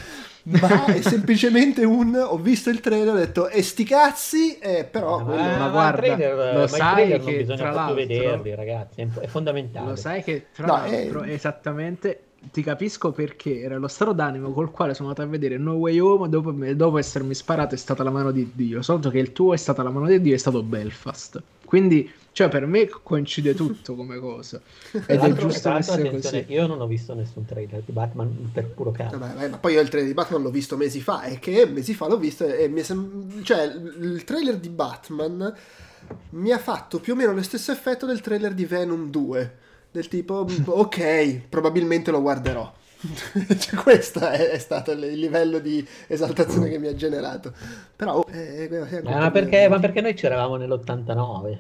Ma è semplicemente un ho visto il trailer e ho detto e sti cazzi, eh, però ma, ma guarda, trailer, lo sai che non bisogna tra proprio vederli, ragazzi, è, è, fondamentale. Lo sai che tra no, l'altro è... esattamente ti capisco perché era lo stato d'animo col quale sono andato a vedere No Way Home dopo, dopo essermi sparato è stata la mano di Dio. Soltanto che il tuo è stata la mano di Dio, è stato Belfast. Quindi, cioè, per me coincide tutto come cosa. Ed è giusto essere così. Io non ho visto nessun trailer di Batman per puro caso. Vabbè, ma poi io il trailer di Batman l'ho visto mesi fa e che mesi fa l'ho visto e mi sem- cioè il trailer di Batman mi ha fatto più o meno lo stesso effetto del trailer di Venom 2 del tipo ok probabilmente lo guarderò cioè, questo è, è, stato il livello di esaltazione che mi ha generato. Però, eh, eh, ma, perché, ma perché noi c'eravamo nell'89?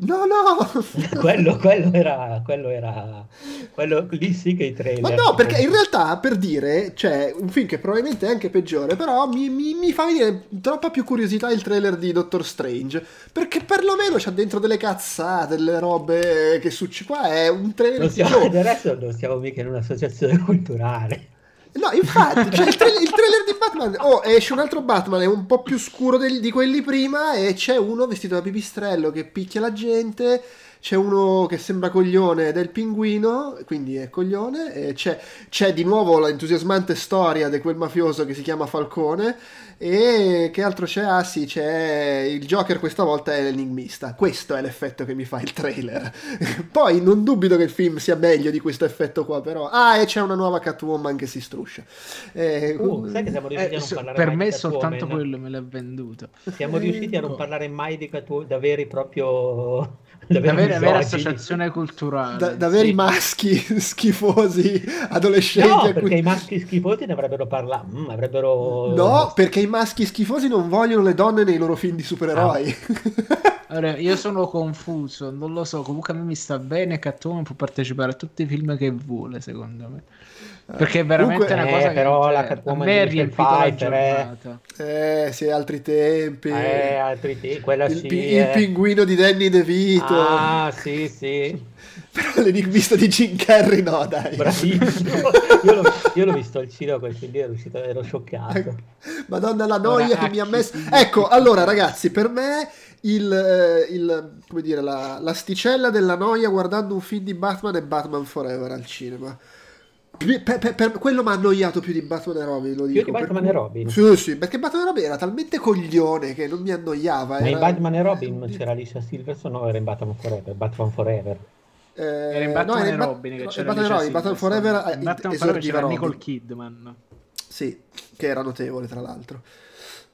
No, no! quello, quello, era, quello era. Quello lì sì che i trailer. Ma no, perché in realtà per dire c'è un film che probabilmente è anche peggiore, però mi, mi, mi fa venire troppa più curiosità il trailer di Doctor Strange. Perché perlomeno c'ha dentro delle cazzate, delle robe che succedono. Qua è un trailer. Non siamo, del resto non siamo mica in un'associazione culturale. No, infatti, cioè il, trailer, il, trailer, di Batman. Oh, esce un altro Batman, è un po' più scuro del, di quelli prima. E c'è uno vestito da pipistrello che picchia la gente c'è uno che sembra coglione del pinguino, quindi è coglione, c'è, c'è, di nuovo l'entusiasmante storia di quel mafioso che si chiama Falcone, e che altro c'è? Ah sì, c'è il Joker questa volta è l'enigmista, questo è l'effetto che mi fa il trailer. Poi non dubito che il film sia meglio di questo effetto qua, però... Ah, e c'è una nuova Catwoman che si struscia. Eh, uh, sai che siamo riusciti eh, a non parlare Per me soltanto quello me l'ha venduto. Siamo riusciti a non parlare mai di Catwoman, da veri proprio da avere, avere associazione culturale da, da avere sì. maschi schifosi adolescenti no perché cui... i maschi schifosi ne avrebbero parlato mm, avrebbero... no perché i maschi schifosi non vogliono le donne nei loro film di supereroi. Ah. allora, io sono confuso non lo so comunque a me mi sta bene Catwoman può partecipare a tutti i film che vuole secondo me. Perché è veramente Comunque, una cosa eh, però la Catwoman è la giornata. Eh sì altri tempi. Eh altri tempi quella il, sì, pi- il pinguino di Danny DeVito. Ah sì sì però l'enigmista di Jim Carrey no dai bravissimo io, l'ho, io l'ho visto al cinema quel film lì ero, uscito, ero scioccato ecco. madonna la noia Ora, che mi ha messo ecco allora ragazzi per me il, eh, il, come dire, la, l'asticella della noia guardando un film di Batman è Batman Forever al cinema per, per, per, quello mi ha annoiato più di Batman e Robin, lo dico. Più di Batman e Robin? Sì, sì, perché Batman e Robin era talmente coglione che non mi annoiava. Ma era... in Batman e Robin c'era Alicia Silverstone o era in Batman Forever? Batman Forever. Eh, era in Batman no, e Robin che c'era Batman, Robin, Batman Forever in Batman Forever c'era Robin. Nicole Kidman. Sì, che era notevole tra l'altro.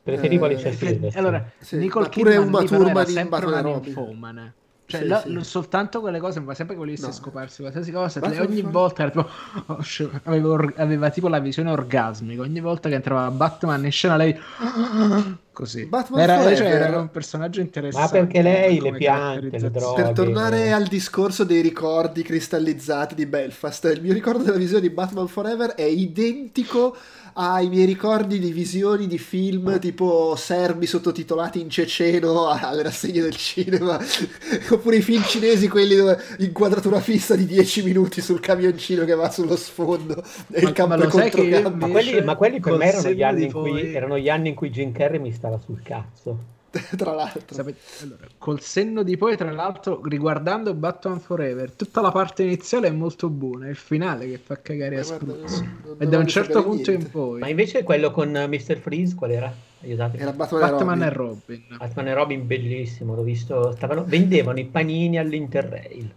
Preferivo eh, Alicia Silverstone. Allora, sì, Nicole Kidman Uma Thurman era sempre una ninfomane. Cioè, sì, la, sì. soltanto quelle cose, ma sempre che volesse no. scoparsi qualsiasi cosa, le, ogni volta tipo, oh, avevo, aveva tipo la visione orgasmica. Ogni volta che entrava Batman in scena, lei così era, cioè, era, un personaggio interessante. Ma perché lei le piante, le droghe. Per tornare al discorso dei ricordi cristallizzati di Belfast, il mio ricordo della visione di Batman Forever è identico ai miei ricordi di visioni di film tipo serbi sottotitolati in ceceno alle rassegne del cinema, oppure i film cinesi, quelli dove inquadratura fissa di 10 minuti sul camioncino che va sullo sfondo e il campo contro ma, quelli, ma quelli per me erano gli, anni in cui, erano gli anni in cui Jim Carrey mi stava sul cazzo. tra l'altro, Sapete, allora, col senno di poi, tra l'altro, riguardando Batman Forever, tutta la parte iniziale è molto buona, è il finale che fa cagare a spruzzi. E da un certo punto niente. in poi, ma invece quello con uh, Mr. Freeze, qual era? Aiutatemi. Era Batman, Batman e, Robin. e Robin. Batman e Robin, bellissimo. L'ho visto. Stavano, vendevano i panini all'Interrail.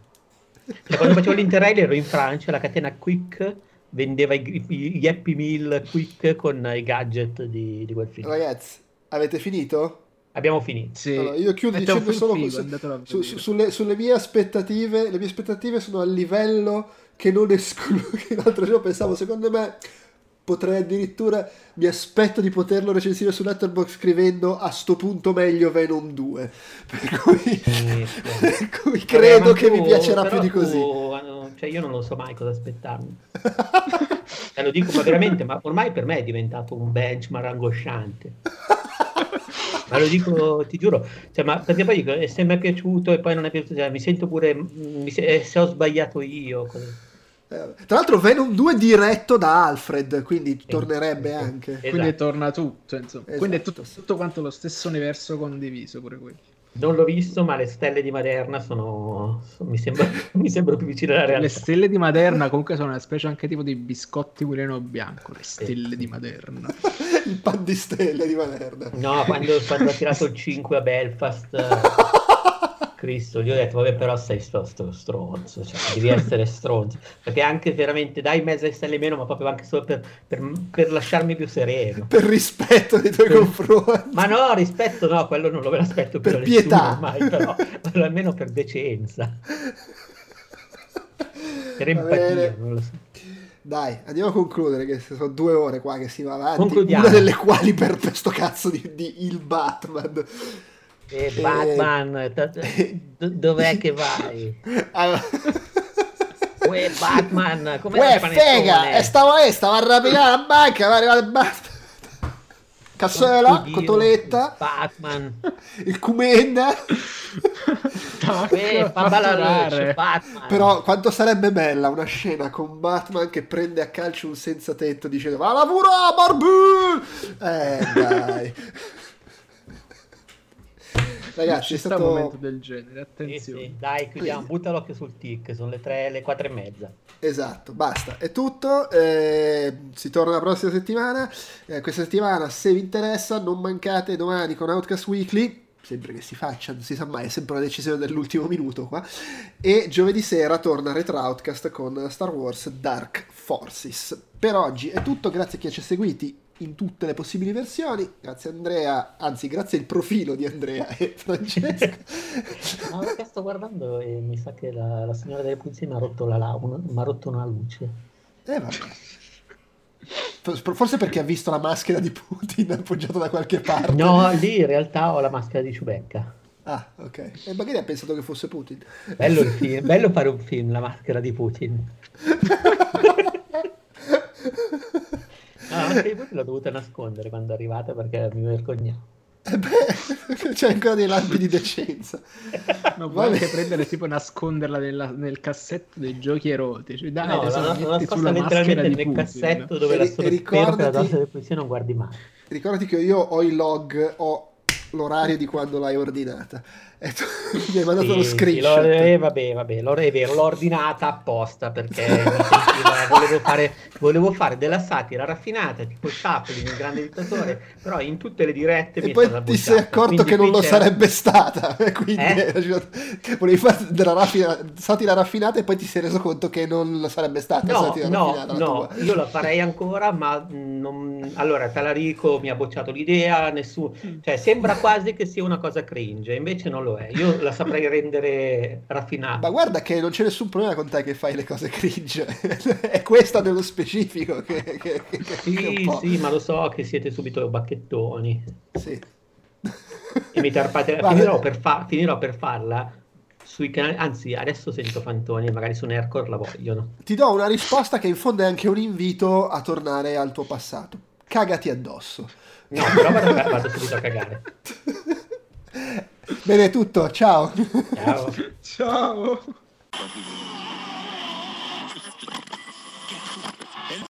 Cioè, quando facevo l'Interrail ero in Francia, la catena Quick vendeva i, gli Happy Meal Quick con i gadget di, di quel film. Ragazzi, avete finito? Abbiamo finito. Sì. Allora, io chiudo dicendo solo figo, su, su, sulle, sulle, mie aspettative. Le mie aspettative sono a livello che non escludo. L'altro giorno pensavo, secondo me potrei addirittura mi aspetto di poterlo recensire su Letterboxd scrivendo a sto punto meglio Venom 2 per cui, per cui credo che tu, mi piacerà più di così tu, cioè io non lo so mai cosa aspettarmi te lo dico ma veramente ma ormai per me è diventato un benchmark angosciante ma lo dico, ti giuro, cioè, ma perché poi dico, se mi è piaciuto e poi non è piaciuto, cioè, mi sento pure, mi, se, se ho sbagliato io. Eh, tra l'altro Venom 2 diretto da Alfred, quindi sì, tornerebbe sì, anche. Esatto. Quindi torna tutto, insomma. Esatto. Quindi è tutto, tutto quanto lo stesso universo condiviso pure quello. Non l'ho visto, ma le stelle di Maderna sono, sono mi, sembra, mi sembrano più vicine alla realtà. Le stelle di Maderna comunque sono una specie anche tipo di biscotti mulino bianco, le stelle di Maderna. il pan di stelle di Maderna. No, quando, quando ha tirato il 5 a Belfast... Cristo, gli ho detto, vabbè, però sei sto, sto stronzo, cioè, devi essere stronzo, perché anche veramente dai mezza stelle meno, ma proprio anche solo per, per, per, lasciarmi più sereno. Per rispetto nei tuoi per... confronti. Ma no, rispetto no, quello non lo me l'aspetto per pietà. ormai, però, però almeno per decenza. Per empatia, non lo so. Dai, andiamo a concludere, che sono due ore qua che si va avanti. Una delle quali per questo cazzo di, di Il Batman. E Eh, Batman, d- d- dov'è che vai? Allora- Uè, Batman, come Uè, fega! E stavo, eh, stavo a rapinare la banca, va arrivato il Batman. Cassola, cotoletta, Batman. il Cumenda. Uè, fa ballare Batman. Però quanto sarebbe bella una scena con Batman che prende a calcio un senza tetto dicendo Va a lavoro, Barbu! Eh, dai. Ragazzi, è sta un stato... momento del genere, Sì, attenzione. sì, dai, chiudiamo, butta l'occhio sul tic, sono le tre, le quattro e mezza. Esatto, basta, è tutto. eh, si torna la prossima settimana. Eh, questa settimana, se vi interessa, non mancate domani con Outcast Weekly. Sempre che si faccia, non si sa mai, è sempre una decisione dell'ultimo minuto qua. E giovedì sera torna Retro Outcast con Star Wars Dark Forces. Per oggi è tutto, grazie a chi ci ha seguiti in tutte le possibili versioni. Grazie Andrea, anzi grazie al profilo di Andrea e Francesco. No, perché sto guardando e mi sa che la, la signora delle pulizie mi ha rotto, la, la- una, mi ha rotto una luce. Eh vabbè. Forse perché ha visto la maschera di Putin appoggiata da qualche parte. No, lì in realtà ho la maschera di Ciubecca. Ah, ok. E magari ha pensato che fosse Putin. Bello il film, bello fare un film, la maschera di Putin. No, la maschera di Putin l'ho dovuta nascondere quando è arrivata perché mi vergognavo. Eh beh, c'è ancora dei lampi di decenza. Ma Va puoi anche prendere tipo nasconderla nella- nel cassetto dei giochi erotici. Dai, No, la, la la nascosta letteralmente nel Putin. cassetto dove E la sono la ricordati- donna delle pulizie non guardi mai. Ricordati che io ho i log, ho l'orario di quando l'hai ordinata. Mi hai mandato Sì, lo sì, screenshot. l'ho- eh, vabbè, vabbè, l'ho- è vero, l'ho ordinata apposta perché mi sentiva- volevo, fare, volevo fare della satira raffinata, tipo Chaplin, il grande dittatore, però in tutte le dirette mi E è poi ti sei accorto che non lo c'era- sarebbe stata. Quindi Eh? volevi fare della raffina- satira raffinata e poi ti sei reso conto che non lo sarebbe stata No, satira no, raffinata. no, tua. io la farei ancora, ma mh, non... allora Talarico mi ha bocciato l'idea, nessuno, cioè sembra quasi che sia una cosa cringe, invece non lo è. Io la saprei rendere raffinata. Ma guarda che non c'è nessun problema con te che fai le cose cringe. è questa nello specifico che, che, che- Sì, sì, ma lo so che siete subito bacchettoni sì. e mi tarpate. Finirò per, fa- finirò per farla sui canali, anzi adesso sento Fantoni, magari su Nerdcore la vogliono. Ti do una risposta che in fondo è anche un invito a tornare al tuo passato. Cagati addosso. No, però vado, vado subito a cagare. Bene, è tutto. Ciao. Ciao. Ciao.